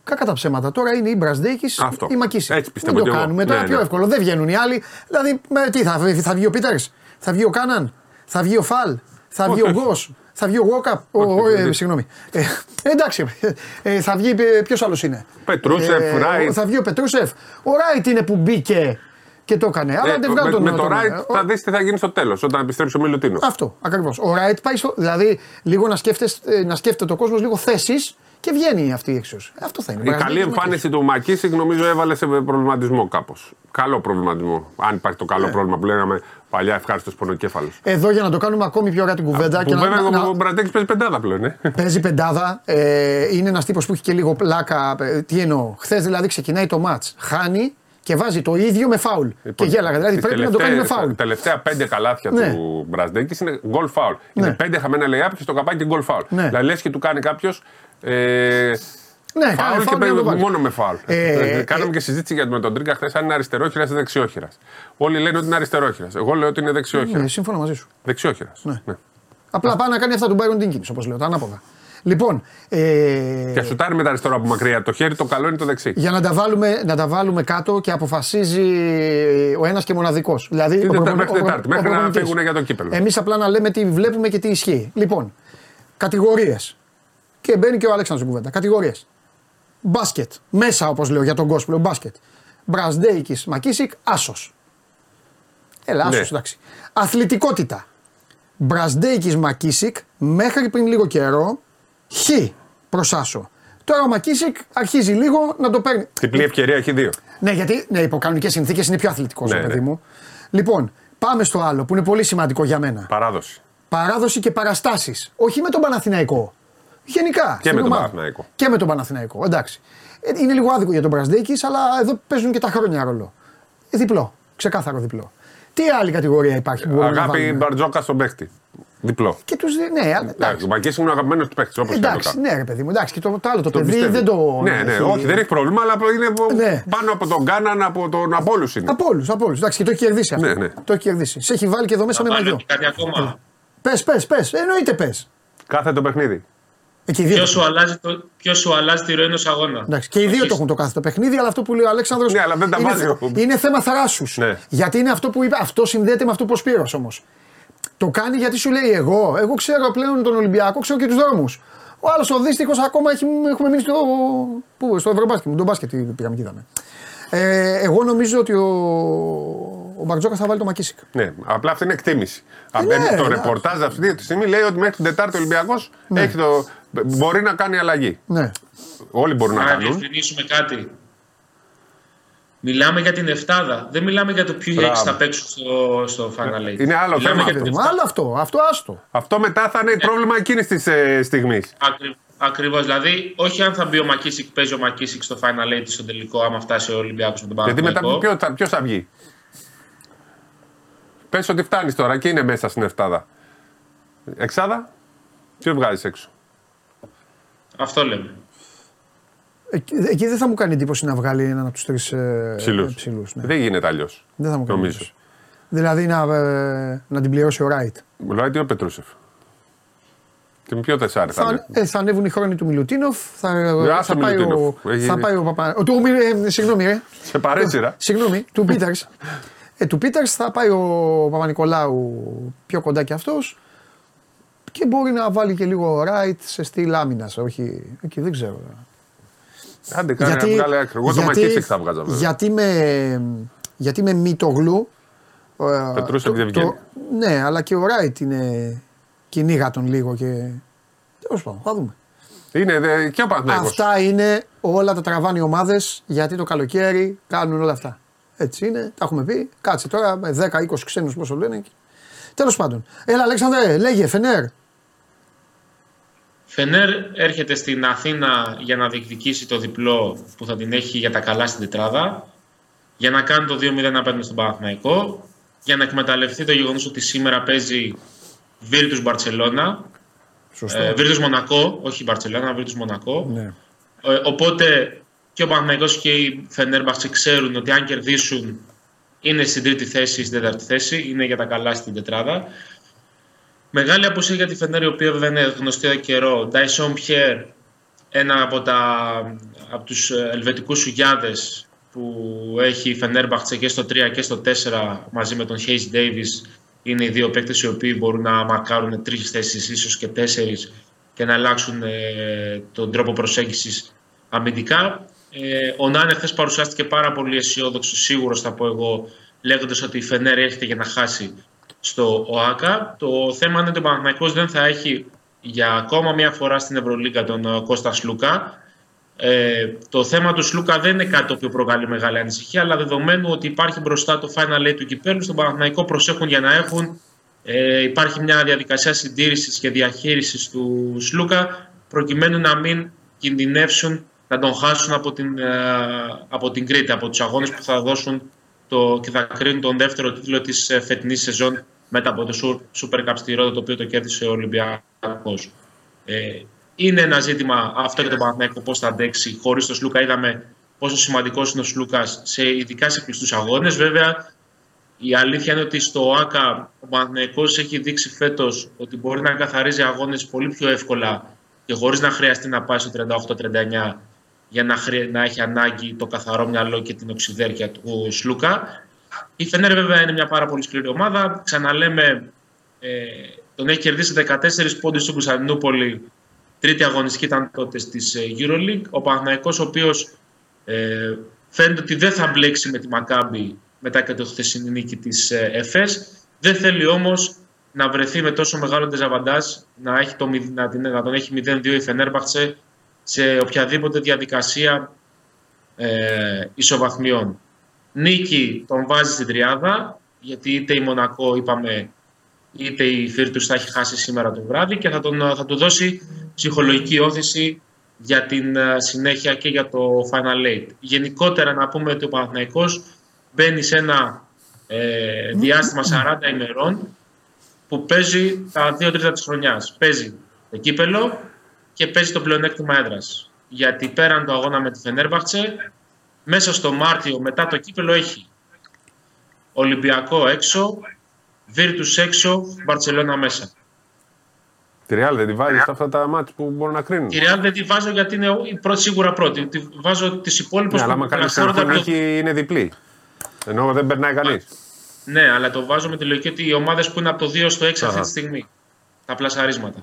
Κακά τα ψέματα. Τώρα είναι η Μπρασδέκη Αυτό. ή η Μακίση. Έτσι πιστεύω Δεν το κι εγώ. κάνουμε. Τώρα Ναι, πιο ναι. εύκολο. Δεν βγαίνουν οι άλλοι. Δηλαδή, με, τι θα, βγει- θα βγει ο Πίτερ, θα βγει ο Κάναν, θα βγει ο Φαλ, θα βγει ο Όχι, όχι. Γκος, θα βγει ο Γόκαπ. ο- Όχι, ο- ε, δεν- Συγγνώμη. Ε, εντάξει, ε, θα βγει. Ποιος άλλος είναι; Πετρούσεφ, Ράιτ. Θα βγει ο Πετρούσεφ. Ο Ράιτ είναι που μπήκε και το έκανε. Αλλά Ε, δεν βγάλω με, τον με το τον- Ράιτ ε, θα δεις τι θα γίνει στο τέλος, όταν επιστρέψει ο Μιλουτίνος. αυτό ακριβώς. Ο Ράιτ πάει στο. Δηλαδή, λίγο να, σκέφτεστε, να σκέφτεται ο κόσμος λίγο θέσεις και βγαίνει αυτή η έξω. Αυτό θα είναι. Η Μπράβο, καλή είναι εμφάνιση του Μακίσικ νομίζω έβαλε σε προβληματισμό κάπως. Καλό προβληματισμό. Αν υπάρχει το Ναι. καλό πρόβλημα που λέγαμε παλιά, ευχάριστος πονοκέφαλος. Εδώ για να το κάνουμε ακόμη πιο ωραία την κουβέντα. Που και να- βέβαια να- ο Μπραντέκη παίζει πεντάδα πλέον. Ε. Παίζει πεντάδα. Ε, είναι ένας τύπος που έχει και λίγο πλάκα. Ε, τι εννοώ. Χθες δηλαδή ξεκινάει το ματ. Χάνει και βάζει το ίδιο με φάουλ. και γέλαγα. Δηλαδή Τις πρέπει να το κάνει με τελευταίες- φάουλ. Τα τελευταία πέντε καλάθια Ναι. του Μπραντέκης είναι γκολ φάουλ. Είναι Ναι. πέντε χαμένα layup και στο καπάκι γκολ φάουλ. Ναι. Δηλαδή λες και του κάνει κάποιος. Ε, Ναι, κάνει Φάουλ και φάουλ για να το παίζει βάλει. μόνο με φάουλ. Ε, Ε, Κάναμε και συζήτηση για με τον Τρίκα χθες αν είναι αριστερόχειρα ή δεξιόχειρας. Όλοι λένε ότι είναι αριστερόχειρα. Εγώ λέω ότι είναι δεξιόχειρας. Ναι, σύμφωνα μαζί σου. Δεξιόχειρας. Ναι. Απλά πάει να κάνει αυτά του Byron Dinkins, όπως λέω, τα ανάποδα. Λοιπόν, ε, Και σουτάρει με τα αριστερά από μακριά. Το χέρι το καλό είναι το δεξί. για να τα, βάλουμε, να τα βάλουμε κάτω και αποφασίζει ο ένας και μοναδικός. Δηλαδή, Την ο Τετάρτη, προπονη- μέχρι ο προ- Τετάρτη, ο μέχρι να προπονητής. φύγουν για το κύπελο. Εμείς απλά να λέμε τι βλέπουμε και τι ισχύει. Λοιπόν, κατηγορίες. Και μπαίνει και ο Αλέξανδρος στην κουβέντα. Κατηγορίες. Μπάσκετ. Μέσα, όπως λέω για τον κόσμο, λέω μπάσκετ. Μπρασδέικη Μακίσικ, άσος. Έλα, άσος, Ναι. εντάξει. Αθλητικότητα. Μπρασδέικη Μακίσικ μέχρι πριν λίγο καιρό. Χ προς άσο. Τώρα ο Μακίσικ αρχίζει λίγο να το παίρνει. Διπλή ευκαιρία έχει δύο. Ναι, γιατί ναι, υπό κανονικές συνθήκες είναι πιο αθλητικός, Ναι, ναι, παιδί ναι. μου. Λοιπόν, πάμε στο άλλο που είναι πολύ σημαντικό για μένα. Παράδοση. Παράδοση και παραστάσεις. Όχι με τον Παναθηναϊκό. Γενικά. στην με τον ομάδα. Παναθηναϊκό. Και με τον Παναθηναϊκό. Εντάξει. Ε, Είναι λίγο άδικο για τον Μπρασδέκη, αλλά εδώ παίζουν και τα χρόνια ρόλο. Ε, διπλό. Ξεκάθαρο διπλό. Τι άλλη κατηγορία υπάρχει που μπορούμε να Αγάπη βάλουμε; Μπαρτζόκα στον παίχτη. Διπλό. Και τους δι- Ναι, αλλά Εντάξει, εντάξει. ο Μακίση είναι ο αγαπημένος του παίχτη. Όπως Εντάξει, ναι, ρε παιδί μου. Εντάξει, και το, το άλλο το, παιδί πιστεύει. δεν το. Ναι, ναι, έχει- όχι, δεν έχει πρόβλημα, αλλά είναι Ναι. πάνω από τον Κάναν, από τον από όλους είναι. Από όλους, από όλους. Εντάξει, και το έχει κερδίσει αυτό. Ναι, ναι. Το έχει κερδίσει. Σε έχει βάλει και εδώ μέσα με Βάλω μαγιό. και κάτι ακόμα. Πες, πες, πες. Εννοείται πες. Κάθε το παιχνίδι. Εκεί οι δύο. Ποιος σου, αλλάζει το, ποιος σου αλλάζει τη ροή ενός αγώνα. Εντάξει, και οι δύο το έχουν το κάθε το παιχνίδι, αλλά αυτό που λέει ο Αλέξανδρος Ναι, αλλά δεν τα είναι, βάζει ο- είναι θέμα θράσους. Ναι. Γιατί είναι αυτό που είπε, αυτό συνδέεται με αυτό που ο Σπύρος όμως. Το κάνει γιατί σου λέει εγώ. Εγώ ξέρω πλέον τον Ολυμπιακό, ξέρω και τους δρόμους. Ο άλλος ο δύστιχος ακόμα έχει, έχουμε μείνει στο, πού, στο Ευρωμπάσκετ. Τον μπάσκετ πήγαμε και είδαμε. Ε, εγώ νομίζω ότι ο, ο Μπαρτζόκας θα βάλει το Μακίσικ. Ναι, απλά αυτή είναι εκτίμηση. Ε, Α, ναι, το εντάξει. ρεπορτάζ αυτή τη στιγμή λέει ότι μέχρι την Τετάρτη ο Ολυμπιακός έχει το... μπορεί να κάνει αλλαγή. Ναι. Όλοι μπορούν να Να κάνουν. διευκρινίσουμε κάτι. Μιλάμε για την Εφτάδα. Δεν μιλάμε για το ποιοι Μπράβο. έξι θα παίξουν στο, στο Final Eight. Είναι άλλο Μιλάμε θέμα για αυτό. την Μα άλλο αυτό, αυτό άστο. Αυτό μετά θα είναι πρόβλημα εκείνης της ε, στιγμής. Ακρι... Ακριβώς. Δηλαδή, όχι αν θα μπει ο Μακίσικ, παίζει ο Μακίσικ στο Final Eight στο τελικό, άμα φτάσει ο Ολυμπιακός με τον Γιατί μετά Παναθηναϊκό. ποιο, θα- ποιος θα βγει; Πες ότι φτάνεις τώρα και είναι μέσα στην Εφτάδα. Εξάδα, ποιος βγάζει έξω; Αυτό λέμε. Εκεί, εκεί δεν θα μου κάνει εντύπωση να βγάλει έναν από τους τρεις ε, Ψηλούς. ψηλούς, ναι. Δεν γίνεται αλλιώς. Δεν θα μου κάνει Νομίζω. εντύπωση. Δηλαδή να, ε, να την πληρώσει ο Ράιτ. Μου λέει τι ο Πετρούσεφ. Και με ποιο τεσάρι θα Θα, είναι. ε, θα ανέβουν οι χρόνοι του Μιλουτίνοφ. Θα, άσε θα, πάει, ο, Μιλουτίνοφ. Έχει- θα πάει ο Παπα. ο- Του, ε, συγγνώμη, ρε. Σε παρέσυρα. Συγγνώμη, του Πίτερς. Ε, του Πίτερς θα πάει ο Παπα-Νικολάου πιο κοντά κι αυτός. Και μπορεί να βάλει και λίγο right σε στυλ άμυνας. Όχι, εκεί δεν ξέρω. Άντε κάνει να βγάλει άκρη. Εγώ το Μακίσικ θα βγάζα βέβαια. γιατί με, γιατί με Μητογλου. ε, Πετρούσεφ δεν βγαίνει. Ναι, αλλά και ο Ράιτ είναι. Κυνήγα τον λίγο και. Τέλος πάντων, θα δούμε. Είναι δε, και ο Παναθηναϊκός. Αυτά είναι όλα τα τραβάνε οι ομάδες γιατί το καλοκαίρι κάνουν όλα αυτά. Έτσι είναι, τα έχουμε πει. Κάτσε τώρα με 10-20 ξένους πόσο λένε. Τέλος πάντων. Έλα, Αλέξανδρε, λέγε, Φενέρ. Φενέρ έρχεται στην Αθήνα για να διεκδικήσει το διπλό που θα την έχει για τα καλά στην τετράδα, για να κάνει το 2-0 απέναντι στον Παναθηναϊκό, για να εκμεταλλευτεί το γεγονός ότι σήμερα παίζει Βίρτους Μπαρτσελώνα, Σωστό. ε, Βίρτους Μονακό, όχι Μπαρτσελώνα, Βίρτους Μονακό. ναι. Ε, οπότε και ο Παναθηναϊκός και η Φενέρμπαχτσε ξέρουν ότι αν κερδίσουν είναι στην τρίτη θέση ή στην τέταρτη θέση, είναι για τα καλά στην τετράδα. Μεγάλη απουσία για τη Φενέρ, η οποία βέβαια είναι γνωστή εδώ καιρό. Ντάισον Πιέρ, ένα από, τα, από τους ε, ελβετικούς σουγιάδες που έχει η Φενέρμπαχτσε και στο 3 και στο 4 μαζί με τον Hayes Davis είναι οι δύο παίκτες οι οποίοι μπορούν να μαρκάρουν τρεις θέσεις, ίσως και τέσσερις και να αλλάξουν ε, τον τρόπο προσέγγισης αμυντικά. Ε, ο Νάνε χθες παρουσιάστηκε πάρα πολύ αισιόδοξος, σίγουρος θα πω εγώ, λέγοντας ότι η Φενέρ έρχεται για να χάσει στο ΟΑΚΑ. Το θέμα είναι ότι ο Παναθηναϊκός δεν θα έχει για ακόμα μία φορά στην Ευρωλίγκα τον ε, Κώστας Σλούκα. Ε, το θέμα του Σλούκα δεν είναι κάτι το οποίο προκαλεί μεγάλη ανησυχία, αλλά δεδομένου ότι υπάρχει μπροστά το Final Eight του κυπέλου, στον Παναθηναϊκό προσέχουν για να έχουν. Ε, υπάρχει μια διαδικασία συντήρησης και διαχείρισης τους Σλούκα προκειμένου να μην κινδυνεύσουν να τον χάσουν από την, ε, από την Κρήτη, από τους αγώνες που θα δώσουν το, και θα κρίνουν τον δεύτερο τίτλο της ε, φετινής σεζόν μετά από το Su- Super Cup στη Ρόδο, το οποίο το κέρδισε ο Ολυμπιακός. Ε, είναι ένα ζήτημα αυτό και το Παναθηναϊκό πώς θα αντέξει. Χωρίς τον Σλούκα είδαμε πόσο σημαντικός είναι ο Σλούκας, σε, ειδικά σε κλειστούς αγώνες. Βέβαια, η αλήθεια είναι ότι στο ΆΚΑ ο Παναθηναϊκός έχει δείξει φέτος ότι μπορεί να καθαρίζει αγώνες πολύ πιο εύκολα και χωρίς να χρειαστεί να πάει στο 38-39 για να, χρει... να έχει ανάγκη το καθαρό μυαλό και την οξυδέρκεια του Σλούκα. Η Φενέρ βέβαια είναι μια πάρα πολύ σκληρή ομάδα. Ξαναλέμε, ε, τον έχει κερδίσει 14 πόντους στην Κωνσταντινούπολη. Τρίτη αγωνιστική ήταν τότε στις ε, EuroLeague. Ο Παναθηναϊκός ο οποίος ε, φαίνεται ότι δεν θα μπλέξει με τη Μακάμπη μετά και το χθεσινή νίκη της ε, ΕΦΕΣ. Δεν θέλει όμως να βρεθεί με τόσο μεγάλο ντεζαβαντάζ να, έχει το, μηδ- να, την- να τον έχει 0-2 η Φενέρμπαχτσε σε οποιαδήποτε διαδικασία ε, ισοβαθμιών. Νίκη τον βάζει στην τριάδα, γιατί είτε η Μονακό, είπαμε, είτε η Φίρτους θα έχει χάσει σήμερα το βράδυ και θα, τον, θα του δώσει ψυχολογική όθηση για την ε, συνέχεια και για το Final Eight. Γενικότερα να πούμε ότι ο Παναθηναϊκός μπαίνει σε ένα ε, διάστημα 40 ημερών που παίζει τα δύο τρίτα της χρονιάς. Παίζει το κύπελο και παίζει το πλεονέκτημα έδρας. Γιατί πέραν το αγώνα με τη Φενέρμπαχτσε, μέσα στο Μάρτιο μετά το κύπελο έχει Ολυμπιακό έξω, Βίρτους έξω, Μπαρτσελώνα μέσα. Τη Real δεν τη βάζεις σε αυτά τα μάτια που μπορούν να κρίνουν. Τη Real δεν τη βάζω γιατί είναι η πρώτη, σίγουρα πρώτη. Τη βάζω τις υπόλοιπες Ναι, αλλά που άμα κάνεις πλασάρονται από το- νίκη είναι διπλή. Ενώ δεν περνάει κανείς. Ναι, αλλά το βάζω με τη λογική ότι οι ομάδες που είναι από το 2 στο 6 αυτή Αχα. τη στιγμή. Τα πλασαρίσματα.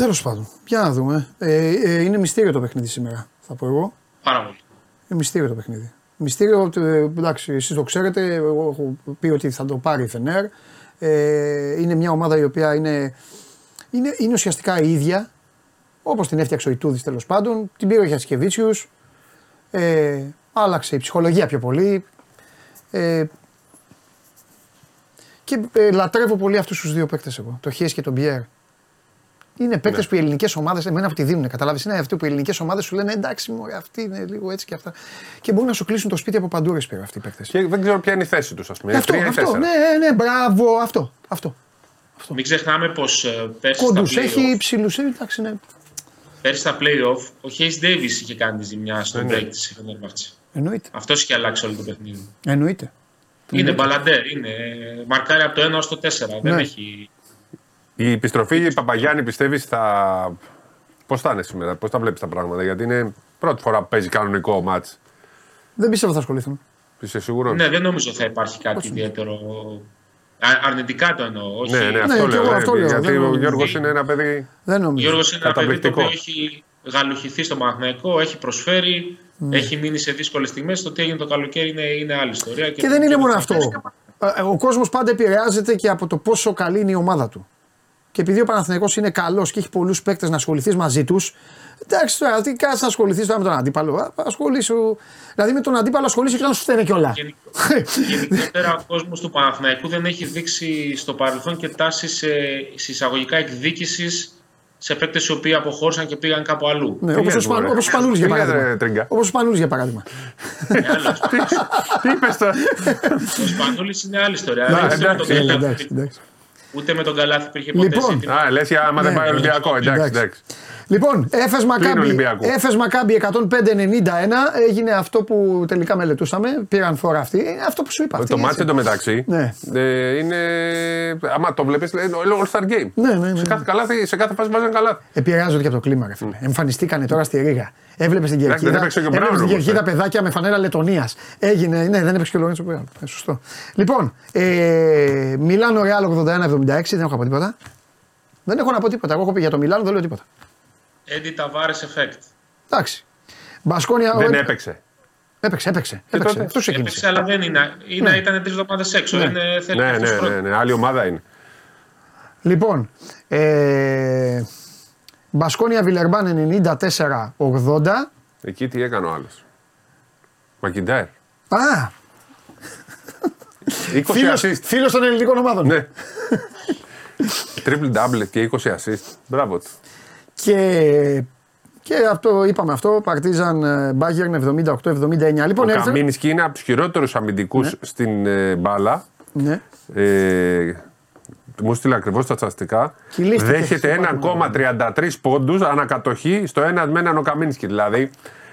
Τέλος πάντων, για να δούμε. Ε, ε, είναι μυστήριο το παιχνίδι σήμερα, θα πω εγώ. Πάρα πολύ. Είναι μυστήριο το παιχνίδι. Μυστήριο, ε, εντάξει, εσείς το ξέρετε, εγώ έχω πει ότι θα το πάρει η Φενέρ. Ε, είναι μια ομάδα η οποία είναι, είναι, είναι ουσιαστικά η ίδια, όπως την έφτιαξε ο Ιτούδης τέλος πάντων, την πήρε ο Χιασκεβίτσιους, ε, άλλαξε η ψυχολογία πιο πολύ. Ε, και ε, λατρεύω πολύ αυτούς τους δύο παίκτες εγώ, το Χιές και τον Μπιέρ. Είναι παίκτες Ναι. που οι ελληνικές ομάδες εμένα που τη δίνουν. Καταλάβεις, είναι αυτοί που οι ελληνικές ομάδες σου λένε εντάξει, μωρέ, αυτοί είναι λίγο έτσι και αυτά. Και μπορούν να σου κλείσουν το σπίτι από παντού, ρε σπίρο αυτοί οι παίκτες. Και δεν ξέρω ποια είναι η θέση τους, ας πούμε. Είναι Αυτό, τρία ή αυτό, τέσσερα. ναι, ναι, ναι, μπράβο, αυτό. αυτό. Μην ξεχνάμε πως πέρσι, Κόντους στα έχει play-off, υψηλού, εντάξει, ναι. πέρσι στα play-off ο Hayes Davis είχε κάνει τη ζημιά στο Ναι, ναι. break τη Fenerbahce. Εννοείται. Αυτός είχε αλλάξει όλο το παιχνίδι. Εννοείται. Είναι μπαλαντέρ, είναι ε, μαρκάρει από το 1 ως το 4. Δεν Ναι. έχει. Η επιστροφή Παπαγιάννη πιστεύεις θα. Πώς θα είναι σήμερα, πώς τα βλέπεις τα πράγματα, Γιατί είναι πρώτη φορά που παίζει κανονικό μάτς. Δεν πιστεύω θα ασχοληθούν. Είσαι σίγουρος; Ναι, δεν νομίζω θα υπάρχει κάτι ιδιαίτερο. Α- αρνητικά το εννοώ. Όχι. ναι, ναι, Ναι, αυτό κι λέω. εγώ ναι, αυτό λέω, γιατί δεν ο νομίζω. Γιώργος είναι ένα παιδί. Δεν Ο νομίζω. Γιώργος είναι ένα παιδί το Καταπληκτικό. οποίο έχει γαλουχηθεί στο Παναθηναϊκό, έχει προσφέρει, Ναι. έχει μείνει σε δύσκολες στιγμές. Το τι έγινε το καλοκαίρι είναι, είναι άλλη ιστορία. Και δεν είναι μόνο θα αυτό. παίζει. Ε, Ο κόσμος πάντα επηρεάζεται και από το πόσο καλή είναι η ομάδα του. Και επειδή ο Παναθηναϊκός είναι καλός και έχει πολλούς παίκτες να ασχοληθείς μαζί τους, εντάξει τώρα, τι κάτσε να ασχοληθείς τώρα με τον αντίπαλο. Α, Ασχολήσου. Δηλαδή με τον αντίπαλο ασχολήσου και να σου φταίνε κιόλα. Γενικότερα ο κόσμος του Παναθηναϊκού δεν έχει δείξει στο παρελθόν και τάση σε σε εισαγωγικά εκδίκησης σε παίκτες οι οποίοι αποχώρησαν και πήγαν κάπου αλλού. Ναι, Τι όπω ο, λες, Σπαν, μωρέ. όπως ο Σπανούλης για Τι λες, παράδειγμα. ρε, Τρίγκα. Όπως ο Σπανούλης για παράδειγμα. Είναι άλλος. Τι είπες τώρα; Ο Σπανούλης είναι άλλη ιστορία. Να, Δεν ξέρω εντάξει, τον Έλα, Καλάθι. εντάξει, εντάξει. Ούτε με τον Καλάθι υπήρχε ποτέ Λοιπόν. ζήτημα. Α, λες για άμα δεν Ναι, πάει ναι, Ολυμπιακό. Εντάξει, εντάξει. Εντάξει. Λοιπόν, Έφες Μακάμπι, Ολυμπιακού. Έφες Μακάμπι 105-91 έγινε αυτό που τελικά μελετούσαμε. Πήραν φορά αυτοί. Είναι αυτό που σου είπα. Το αυτή, μάτι έτσι. εντωμεταξύ Ναι. ε, είναι. Άμα το βλέπεις, είναι All Star Game. Ναι, ναι, ναι. Σε κάθε, καλάθι, σε κάθε φάση βάζανε καλά. Επηρεάζονται και από το κλίμα, ρε φίλε. Εμφανιστήκανε τώρα στη Ρήγα. Έβλεπες στην Εντάξει, κερκίδα. δεν έπαιξε και ο έβλεπες Μπράουν στην όμως, κερκίδα ε. παιδάκια με φανέλα Λετωνίας. Έγινε. Ναι, δεν έπαιξε και ο Λορέντσο Μπράουν. Ε, σωστό. Λοιπόν, ε, Μιλάνο Ρεάλ 81-76. Δεν έχω να πω τίποτα. Δεν έχω να πω τίποτα. Εγώ έχω πει για το Μιλάνο, δεν λέω τίποτα. Έντι Ταβάρε effect. Εντάξει. Μπασκόνια. Δεν ο- έπαιξε. Έπαιξε, έπαιξε. Και έπαιξε. τότε; Αυτό Έπαιξε, ξεκίνησε. αλλά δεν είναι. είναι Ναι. Ήταν τρεις εβδομάδες έξω. Ναι. Είναι, θέλει Ναι, αυτός ναι, χρόνο. ναι, ναι, άλλη ομάδα είναι. Λοιπόν, ε, Μπασκόνια Βιλερμπάν 94-80. Εκεί τι έκανε ο άλλος. Μακιντάιρ. Α, 20 φίλος, assist. φίλος των ελληνικών ομάδων. Ναι. Triple double και 20 assist. Μπράβο του. Και, και αυτό, είπαμε αυτό, Παρτίζαν ε, Μπάγερν 78-79. Λοιπόν, Ο έρθε- Καμίνσκι είναι από τους χειρότερους αμυντικούς στην ε, μπάλα. Ναι. Ε, μου στείλε ακριβώς τα στατιστικά. Κυλίστηκε Δέχεται στο 1,33 πόντους ανακατοχή στο ένα με έναν ο Καμίνσκι. Δηλαδή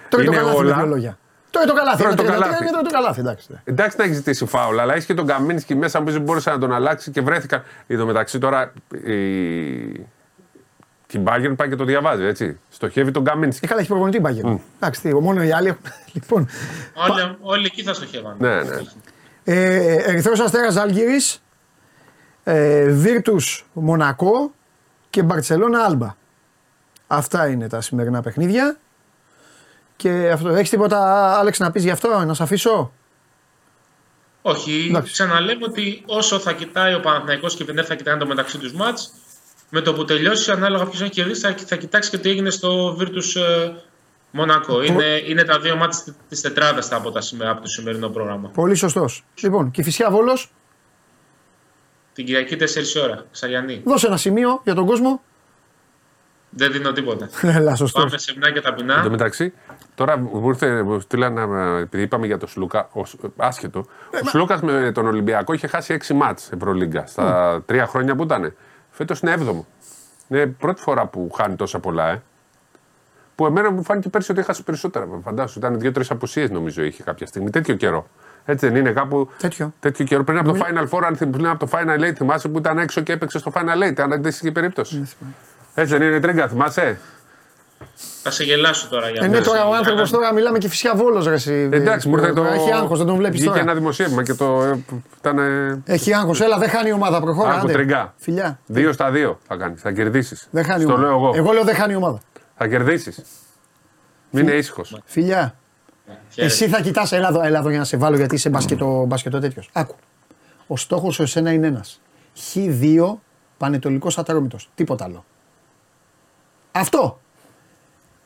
Τώρα το είναι καλάθι με δύο όλα. λόγια. Τώρα το καλάθι. Τώρα είναι το 33, καλάθι. είναι τώρα το καλάθι, εντάξει. ναι. Εντάξει να έχεις ζητήσει φάουλ, αλλά έχεις και τον Καμίνσκι μέσα που δεν μπόρεσε να τον αλλάξει και βρέθηκαν. Εν τω μεταξύ τώρα η... την Bayern πάει και το διαβάζει, έτσι. Στοχεύει τον Καμίνσκι. Ε, καλά, έχει προπονητή Μπάγερν. Εντάξει, τι, μόνο οι άλλοι έχουν. Λοιπόν, Όλοι, όλοι εκεί θα στοχεύαν. Ναι, ναι. ε, Ερυθρός Αστέρας Άλγηρης, ε, Βίρτους Μονακό και Μπαρσελόνα Άλμπα. Αυτά είναι τα σημερινά παιχνίδια. Και αυτό, έχεις τίποτα, Άλεξ, να πεις γι' αυτό, να σε αφήσω; Όχι, Εντάξει. ξαναλέμε ότι όσο θα κοιτάει ο Παναθηναϊκός και η Βενέρ θα κοιτάνε το μεταξύ τους μάτς, με το που τελειώσει, ανάλογα ποιος έχει κερδίσει, θα, θα κοιτάξει και τι έγινε στο Virtus ε, Μονακό. Είναι, είναι τα δύο μάτς της τετράδας από, τα, σημε- από το σημερινό πρόγραμμα. Πολύ σωστός. Λοιπόν, και φυσικά Βόλο, Την Κυριακή 4 ώρα, Σαγιανή. δώσε ένα σημείο για τον κόσμο. Δεν δίνω τίποτα. Έλα, σωστός. Πάμε σεμνά και Εν τω ταπεινά. μεταξύ, τώρα μου ήρθε, μου στείλανε, ε, επειδή είπαμε για τον Σλούκα, ο, Σ- άσχετο. Ε, ο Σλούκας με τον Ολυμπιακό είχε χάσει 6 μάτς Ευρωλίγκα στα τρία χρόνια που ήταν. Φέτος είναι 7ο. Είναι πρώτη φορά που χάνει τόσα πολλά, ε. Που εμένα μου φάνηκε πέρσι ότι έχασε περισσότερα. Φαντάσου, ήταν δύο-τρεις απουσίες νομίζω είχε κάποια στιγμή. Τέτοιο καιρό. Έτσι δεν είναι κάπου. Τέτοιο. Τέτοιο καιρό πριν από το Final Four, αν θυμ- πριν από το Final Eight, θυμάσαι που ήταν έξω και έπαιξε στο Final Eight. Αν αντίστοιχη περίπτωση. Έτσι δεν είναι τρίγκα, θυμάσαι; Θα σε γελάσω τώρα για Ε, ναι, αυτό. τώρα ο άνθρωπος τώρα μιλάμε και φυσικά Βόλος ρε. εσύ. Εντάξει, μου ήρθε το. Έχει άγχος, δεν τον βλέπεις Βγήκε τώρα. ένα δημοσίευμα και το. ε, Ήταν. ε, Έχει άγχος, έλα, δεν χάνει η ομάδα. Προχώρα. Άκου άντε. τριγκά. Φιλιά. Δύο στα δύο θα κάνει. Θα κερδίσεις. Δεν χάνει η Στο ομάδα. λέω εγώ. Εγώ λέω δεν χάνει η ομάδα. Θα κερδίσεις. Μην είναι ήσυχος. Φιλιά. Χαίρετε. Εσύ θα κοιτάς, έλα εδώ, έλα εδώ για να σε βάλω γιατί είσαι μπασκετο, μπασκετο τέτοιος. Άκου. Ο στόχος σου εσένα είναι ένας. Χ2 πανετολικός ατρόμητο. Τίποτα άλλο. Αυτό.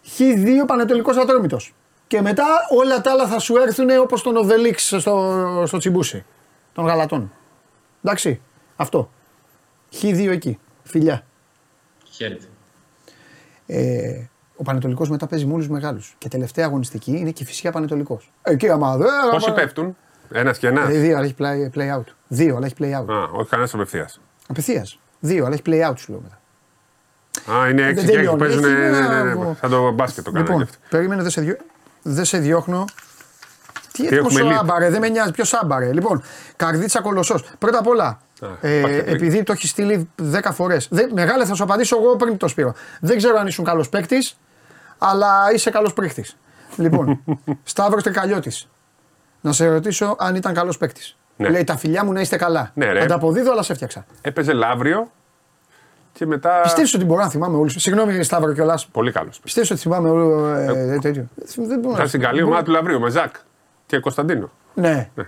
Χ2 πανετολικός ατρόμητος. Και μετά όλα τα άλλα θα σου έρθουν όπως τον Οβελίξ στο, στο τσιμπούσι των γαλατών. Εντάξει. Αυτό. Χ2 εκεί. Φιλιά. Χαίρετε. Ε, ο Πανετολικός μετά παίζει με όλους τους μεγάλους. Και τελευταία αγωνιστική είναι και φυσικά Πανετολικός. Εκεί άμα δεν. Πόσοι πέφτουν, ένας και ένα; Ε, δύο, αλλά έχει play, play out. Δύο, αλλά έχει play out. Α, όχι κανένας απευθείας. Απευθείας. Δύο, αλλά έχει play out σου λέω μετά. Α, είναι έξι Δεν και έξι τελειώνει. παίζουν. Έχει Ναι, ναι, ένα- ναι, ναι. Σαν το μπάσκετ το κάνανε Λοιπόν, και αυτοί. περίμενε, δεν σε, διώ... δεν σε διώχνω. Τι έτοιμο έχουμε ο λείπει. άμπαρε, δεν με νοιάζει. Ποιος άμπαρε. Λοιπόν, καρδίτσα κολοσσός. Πρώτα απ' όλα, Α, ε, πάτε πριν. επειδή το έχει στείλει 10 φορές. Μεγάλε, θα σου απαντήσω εγώ πριν το σπείρο. Δεν ξέρω αν ήσουν καλός παίκτης, αλλά είσαι καλός πρίχτη. Λοιπόν, Σταύρος Τρικαλιώτης. Να σε ρωτήσω αν ήταν καλός παίκτης. Ναι. Λέει τα φιλιά μου να είστε καλά. Ναι, ρε. Ανταποδίδω, αλλά σε έφτιαξα. Έπαιζε Λαύριο και μετά. Πιστεύεις ότι μπορώ να θυμάμαι όλους. Συγγνώμη, Σταύρο κιόλας. Πολύ καλός. Πιστεύεις ότι θυμάμαι όλο. Ε, τέτοιο; Δεν μπορώ να Ήταν στην καλή μπορώ- ομάδα του Λαυρίου με Ζακ και Κωνσταντίνο. Ναι. Ναι.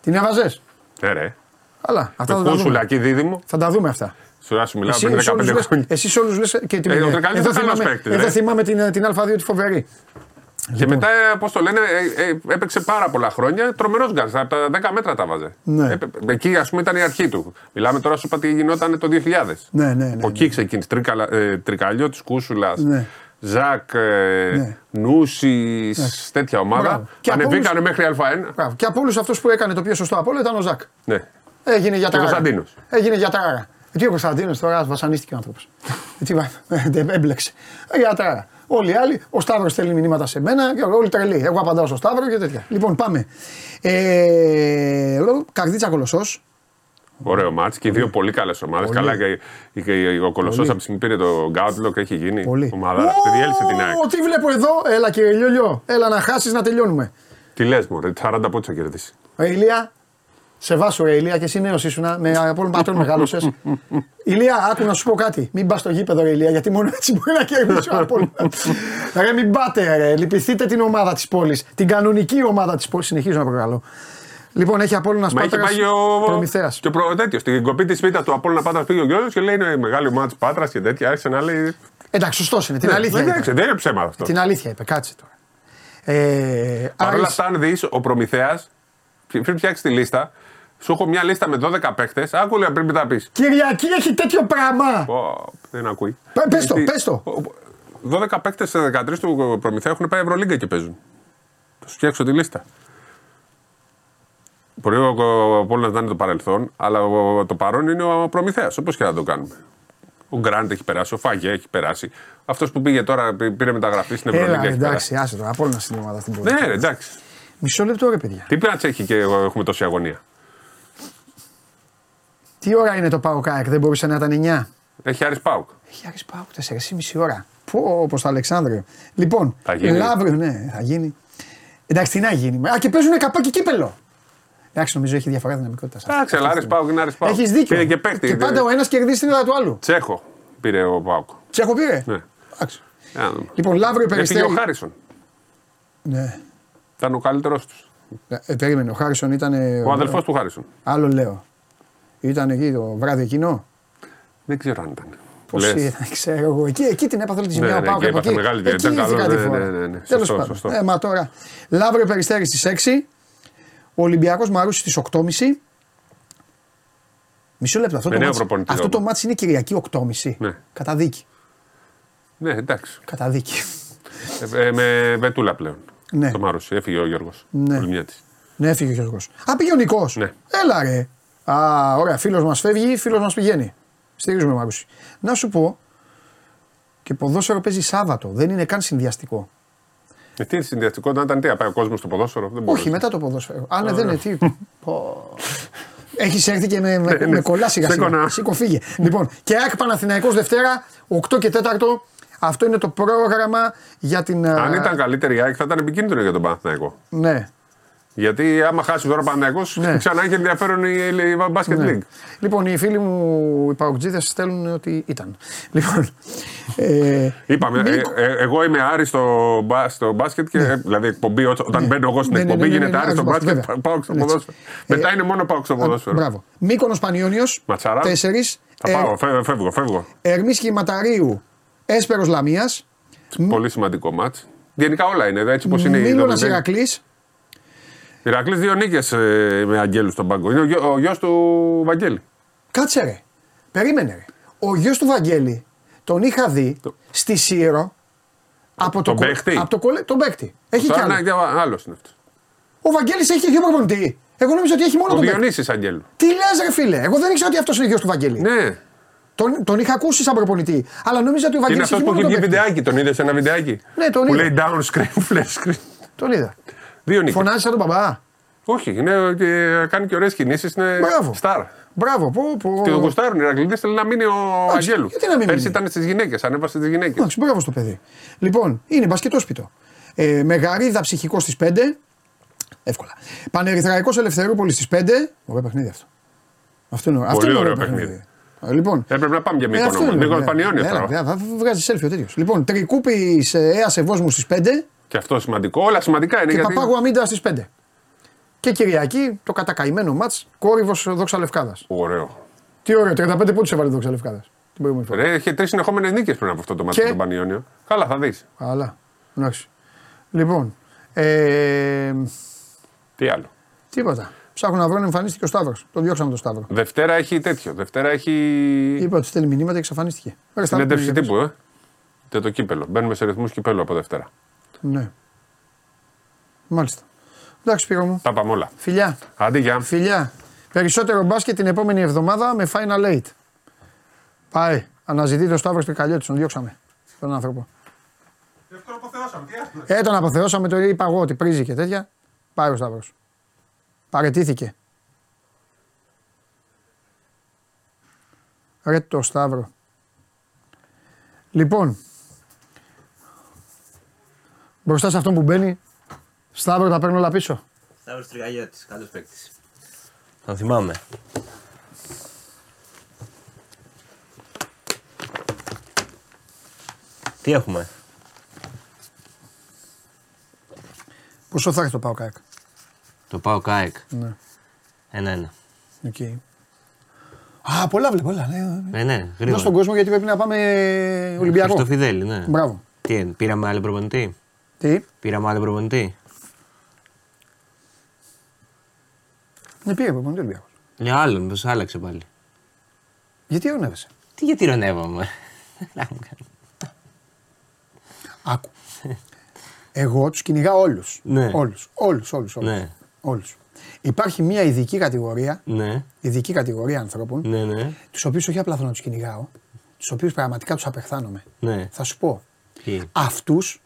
Την έβαζες; Ναι, ρε. Καλά. Αυτά θα Με τα κούσουλα δούμε. εκεί δίδυμο. Θα τα δούμε αυτά. Σου να σου μιλάω Εσύ, πριν σε όλους 15 λες- χρόνια. Εσύ όλους λες και την. Ε, ο Τρικαλιώτης εδώ ήταν καλός θυμάμαι, παίκτης, εδώ ρε. θυμάμαι την, την Α2 τη φοβερή. Και μετά, πώς το λένε, ε, ε, έπαιξε πάρα πολλά χρόνια. Τρομερός γκάζ. Από τα 10 μέτρα τα βάζε. Ναι. Έπαι- εκεί, ας πούμε, ήταν η αρχή του. Μιλάμε τώρα, σου είπα τι γινόταν το 2000. Ναι, ναι, ναι, Από εκεί ξεκίνησε. Τρίκαλα, ε, Τρικαλιώτη, Κούσουλας, Ναι. Ζακ, ε, Ναι. Νούσης, τέτοια ομάδα. Μπράβο. Και από Ανεβήκανε μέχρι Α1. Μπράβο. Και από όλους αυτούς που έκανε το πιο σωστό από όλα ήταν ο Ζακ. Ναι. Έγινε για Και ο Κωνσταντίνος. Έγινε για τράρα. Τι ο Κωνσταντίνος τώρα βασανίστηκε ο άνθρωπος. Τι βα- δεν έμπλεξε. Ε, Για τράρα. Όλοι οι άλλοι, ο Σταύρος στέλνει μηνύματα σε μένα και όλοι τρελοί. Εγώ απαντάω στο Σταύρο και τέτοια. Λοιπόν, πάμε. Ε, καρδίτσα κολοσσός. Ωραίο μάτς και οι δύο πολύ καλές ομάδες. Πολύ. Καλά και, και ο Κολοσσό Πολύ. από τη στιγμή πήρε το Γκάουτλοκ έχει γίνει. Πολύ. Ομάδα. Επειδή έλυσε την ΑΕΚ. Ω, Τι βλέπω εδώ, έλα κύριε Λιόλιο, έλα να χάσεις να τελειώνουμε. Τι λες, Μωρέ, 40 πόντους θα κερδίσει. Ρε Ηλία, σε βάσο ρε Ηλία και εσύ νέος ήσουνα, με από όλων πατρών μεγάλωσες. Ηλία, άκου να σου πω κάτι. Μην πας στο γήπεδο ρε Ηλία, γιατί μόνο έτσι μπορεί να κερδίσει ο Απόλλων. ρε μην πάτε ρε, λυπηθείτε την ομάδα της πόλης, την κανονική ομάδα της πόλης. Συνεχίζω να προκαλώ. Λοιπόν, έχει Απόλλωνας Μα είχε Πάτρας, πάει ο. Προμηθέας. Και ο προ... τέτοιος. Στην κοπή της πίτα του Απόλυνα Πάτρα πήγε ο Γιώργος και λέει είναι μεγάλη ομάδα της Πάτρας και τέτοια. Άρχισε να λέει. Εντάξει, σωστός είναι, την Ναι, αλήθεια δεν, είπε. δεν είναι ψέμα αυτό. Την αλήθεια είπε, κάτσε τώρα. Ε, Παρ' όλα Άρης- αυτά, αν δεις, ο Προμηθέας, πριν φτιάξει τη λίστα, σου έχω μια λίστα με 12 παίχτε. Άκου λέει πριν τα πεις. Κυριακή έχει τέτοιο πράγμα. Δεν ακούει. Πε- πες το, Γιατί πες το. ο- ο- 12 παίχτε σε 13 του Προμηθέα έχουν πάει Ευρωλίγκα και παίζουν. Θα σου φτιάξω τη λίστα. Μπορεί ο ο Απόλλωνας να είναι το παρελθόν, αλλά ο- το παρόν είναι ο Προμηθέας, όπως και να το κάνουμε. Ο Γκραντ έχει περάσει, ο Φαγέ έχει περάσει. Αυτός που πήγε τώρα, πή- πήρε μεταγραφή στην Έλα, Ευρωλίγκα. ρε, έχει περάσει. εντάξει, άσε τώρα, Απόλλωνας στην ομάδα στην πόλη. Ναι, ρε, εντάξει. Μισό λεπτό ρε παιδιά. Τι πλάτς έχει και έχουμε τόση αγωνία. Τι ώρα είναι το Πάο Κάεκ, δεν μπορούσε να ήταν 9. Έχει Άρης Πάουκ. Έχει Άρης Πάοκ 4,5 ώρα. Πω, όπως το Αλεξάνδριο. Λοιπόν, Θα γίνει. Λαύριο, ναι, θα γίνει. Εντάξει, τι να γίνει. Α, και παίζουν καπάκι κύπελο. Εντάξει, νομίζω έχει διαφορά δυναμικότητα. Εντάξει, αλλά Άρης Πάουκ είναι Άρης Πάουκ. Έχει δίκιο. Πήρε και παίχτη. Και πάντα ο ένας κερδίζει την έδρα του άλλου. Τσέχο πήρε ο Πάουκ. Τσέχο πήρε; Ναι. Εντάξει. Για να δούμε. Λοιπόν, Λαύριο Έφυγε περιστέρι. ο Χάρισον. Ναι. Ήταν ο καλύτερό τους. Ε, περίμενε, ο Χάρισον ήταν. ε, Ο αδελφός του Χάρισον. Άλλο λέω. Ήταν εκεί το βράδυ εκείνο; Δεν ξέρω αν ήταν. Πώς Λες. ήταν, ξέρω εγώ. Εκεί, εκεί την έπαθε όλη τη Ναι, ζημιά. ναι, πάω εκεί και από έπαθε εκεί. μεγάλη Εκεί ήταν καλό, ήθηκα τη ναι, φορά. ναι, ναι, ναι. Τέλος Σωστό, πάντων. σωστό. Ε, μα τώρα. Λαύριο περιστέρι στις 6. Ο Ολυμπιακός Μαρούσι στις 8.30. Μισό λεπτό. Αυτό, Με το, νέο μάτς, προπονητή αυτό το όμως. μάτς είναι Κυριακή 8.30. Ναι. Καταδίκη. Ναι, εντάξει. Καταδίκη. Ε, ε, με βετούλα πλέον. Ναι. Το Μάρουσι. Έφυγε ο Γιώργος. Ναι. Ναι, έφυγε ο Γιώργος. Α, πήγε ο Νικός. Ναι. Έλα ρε. Α, ωραία. Φίλος μας φεύγει, φίλος μας πηγαίνει. Στηρίζουμε Μαρούσι. Να σου πω, και ποδόσφαιρο παίζει Σάββατο. Δεν είναι καν συνδυαστικό. Ε, τι είναι συνδυαστικό, να ήταν τι, να πάει ο κόσμος στο ποδόσφαιρο. Δεν Όχι, μπορεί. μετά το ποδόσφαιρο. Α, ναι, δεν είναι. Τι. Πω. Έχεις έρθει και με, με, Ναι, με ναι. κολλά σιγά σιγά. Σήκωνα. Σήκω φύγε. λοιπόν, και ΑΕΚ Παναθηναϊκός Δευτέρα, 8 και 4. Αυτό είναι το πρόγραμμα για την. Αν α, ήταν καλύτερη η ΑΕΚ θα ήταν επικίνδυνο για τον Παναθηναϊκό. Ναι. Γιατί άμα χάσει τώρα ο Παναγιώ, Ναι. ξανά έχει ενδιαφέρον η, η Basket Ναι. League. Λοιπόν, οι φίλοι μου οι παοκτζίδες στέλνουν ότι ήταν. Λοιπόν. Ε, Είπαμε, ε, Νίκο- ε, εγώ είμαι Άρη στο, μπα- στο μπάσκετ και ε, δηλαδή εκπομπή, ό- όταν μπαίνω εγώ στην Ναι, ναι, εκπομπή ναι, ναι, γίνεται ναι, Άρη στο Άρης μπάσκετ, βέβαια. πάω στο Έτσι. ποδόσφαιρο. Ε, Μετά είναι μόνο πάω στο ποδόσφαιρο. Μπράβο. Μήκονο Πανιόνιος. Ματσαρά. Τέσσερις. Θα πάω, φεύγω, φεύγω. φεύγω. Ερμή Ματαρίου. Έσπερος Λαμίας. Πολύ σημαντικό μάτς. Γενικά όλα είναι, έτσι όπως είναι η Μίλωνας δομή. Ηρακλής. Ηρακλής δύο νίκες ε, με Αγγέλους στον πάγκο. Είναι ο, γιο- ο γιος του Βαγγέλη. Κάτσε ρε. Περίμενε ρε. Ο γιος του Βαγγέλη τον είχα δει Το- στη Σύρο. Από το, Τον παίχτη; Από το κολέ... Τον παίκτη. Έχει κι Τώρα, άλλο. ναι, για- άλλος είναι αυτός. Ο Βαγγέλης έχει και δύο προπονητή. Εγώ νόμιζα ότι έχει μόνο Ο τον παίκτη. Διονύσης Αγγέλου. Τι λες, ρε φίλε; Εγώ δεν ήξερα ότι αυτός είναι γιος του Βαγγέλη. Ναι, Τον, τον είχα ακούσει σαν προπονητή. Αλλά νόμιζα ότι ο είναι Βαγγέλη. αυτός που έχει βγει βιντεάκι. Τον είδες ένα βιντεάκι; Ναι, τον Που είδα. λέει down screen, flash screen. Τον είδα. Δύο νίκες. Φωνάζεις σαν τον μπαμπά. Όχι, είναι, και κάνει και ωραίες κινήσεις, είναι Μπράβο. στάρ. Μπράβο. Πω, πω. Και τον γουστάρουν οι Ηρακλήδες, θέλει να μείνει ο Εντάξει, Αγγέλου. γιατί να μην Πέρσι μείνει; ήταν στις γυναίκες, ανέβασε στις γυναίκες. Εντάξει, μπράβο στο παιδί. Λοιπόν, είναι μπασκετόσπιτο. Ε, Μεγαρίδα ψυχικός στις 5. Εύκολα. Πανερυθραϊκό Ελευθερούπολης στις 5. Ωραίο παιχνίδι αυτό. Αυτό είναι, αυτό είναι ωραίο ωραίο παιχνίδι. παιχνίδι. Ε, Λοιπόν, Έπρεπε να πάμε για ε, Μύκονο. αυτό είναι, Μύκονο ναι. Πανιόνιο Έλα, τώρα. Θα θα βγάζει selfie ο τέτοιος. Λοιπόν, Τρικούπης Αία Σεβόσμου στις 5 Και αυτό σημαντικό. Όλα σημαντικά είναι και γιατί. Παπάγου Αμίντα στις 5. Και Κυριακή το κατακαημένο ματ κόρυβος Δόξα Λευκάδας. Ωραίο. Τι ωραίο, 35 πόντους έβαλε η Δόξα Λευκάδας. Την προηγούμενη φορά. Ρε, είχε τρεις συνεχόμενες νίκες πριν από αυτό το μάτι Και- του Πανιόνιο. Καλά, θα δεις. Αλλά. Εντάξει. Λοιπόν. Ε, Τι άλλο. τίποτα. Ψάχνουν να βρουν εμφανίστηκε ο Σταύρος. Τον διώξαμε τον Σταύρο. Δευτέρα έχει τέτοιο. Δευτέρα έχει. Είπα ότι στέλνει μηνύματα και εξαφανίστηκε. Ρε, Σταύρο, Συνέντευξη για πες. τύπου, ε. Και το κύπελο. Μπαίνουμε σε ρυθμούς κυπέλου από Δευτέρα. Ναι. Μάλιστα. Εντάξει, Σπύρο μου. Τα πάμε όλα. Φιλιά. Αντί για. Φιλιά. Περισσότερο μπάσκετ την επόμενη εβδομάδα με Final Eight. Πάει. Αναζητεί το Σταύρος στο καλλιό τον διώξαμε. Τον άνθρωπο. Ε, τον αποθεώσαμε, το είπα εγώ ότι πρίζει και τέτοια. Πάει ο Σταύρος. Παρετήθηκε. Ρε το Σταύρο. Λοιπόν, μπροστά σε αυτόν που μπαίνει, Σταύρο τα παίρνω όλα πίσω. Σταύρος Τριγαγιώτης, καλός παίκτης. Τον θυμάμαι. Τι έχουμε; Πόσο θα έχει το πάω κάκ. Το πάω ΚΑΕΚ. Ναι. Ένα-ένα. Οκ. Α, πολλά βλέπω, πολλά. Ναι, ναι. Ε, ναι, Δώσ' γρήγορα. τον κόσμο γιατί πρέπει να πάμε Ολυμπιακό. Χριστοφιδέλη, ναι. Μπράβο. Τι είναι, πήραμε άλλο προπονητή; Τι, Πήραμε άλλο προπονητή. ναι πήγε προπονητή Ολυμπιακός. Λέω άλλον, μήπως άλλαξε πάλι. Γιατί ειρωνεύεσαι. Τι γιατί ειρωνεύομαι. Να μου κάνει. Άκου. Εγώ τους κυνηγάω όλους. Ναι. Όλους. Όλους, όλους. Ναι. Όλους. Υπάρχει μια ειδική κατηγορία, Ναι, ειδική κατηγορία ανθρώπων, ναι, ναι. τους οποίους όχι απλά θέλω να τους κυνηγάω, τους οποίους πραγματικά τους απεχθάνομαι. ναι. Θα σου πω. Ποιοι. Αυτούς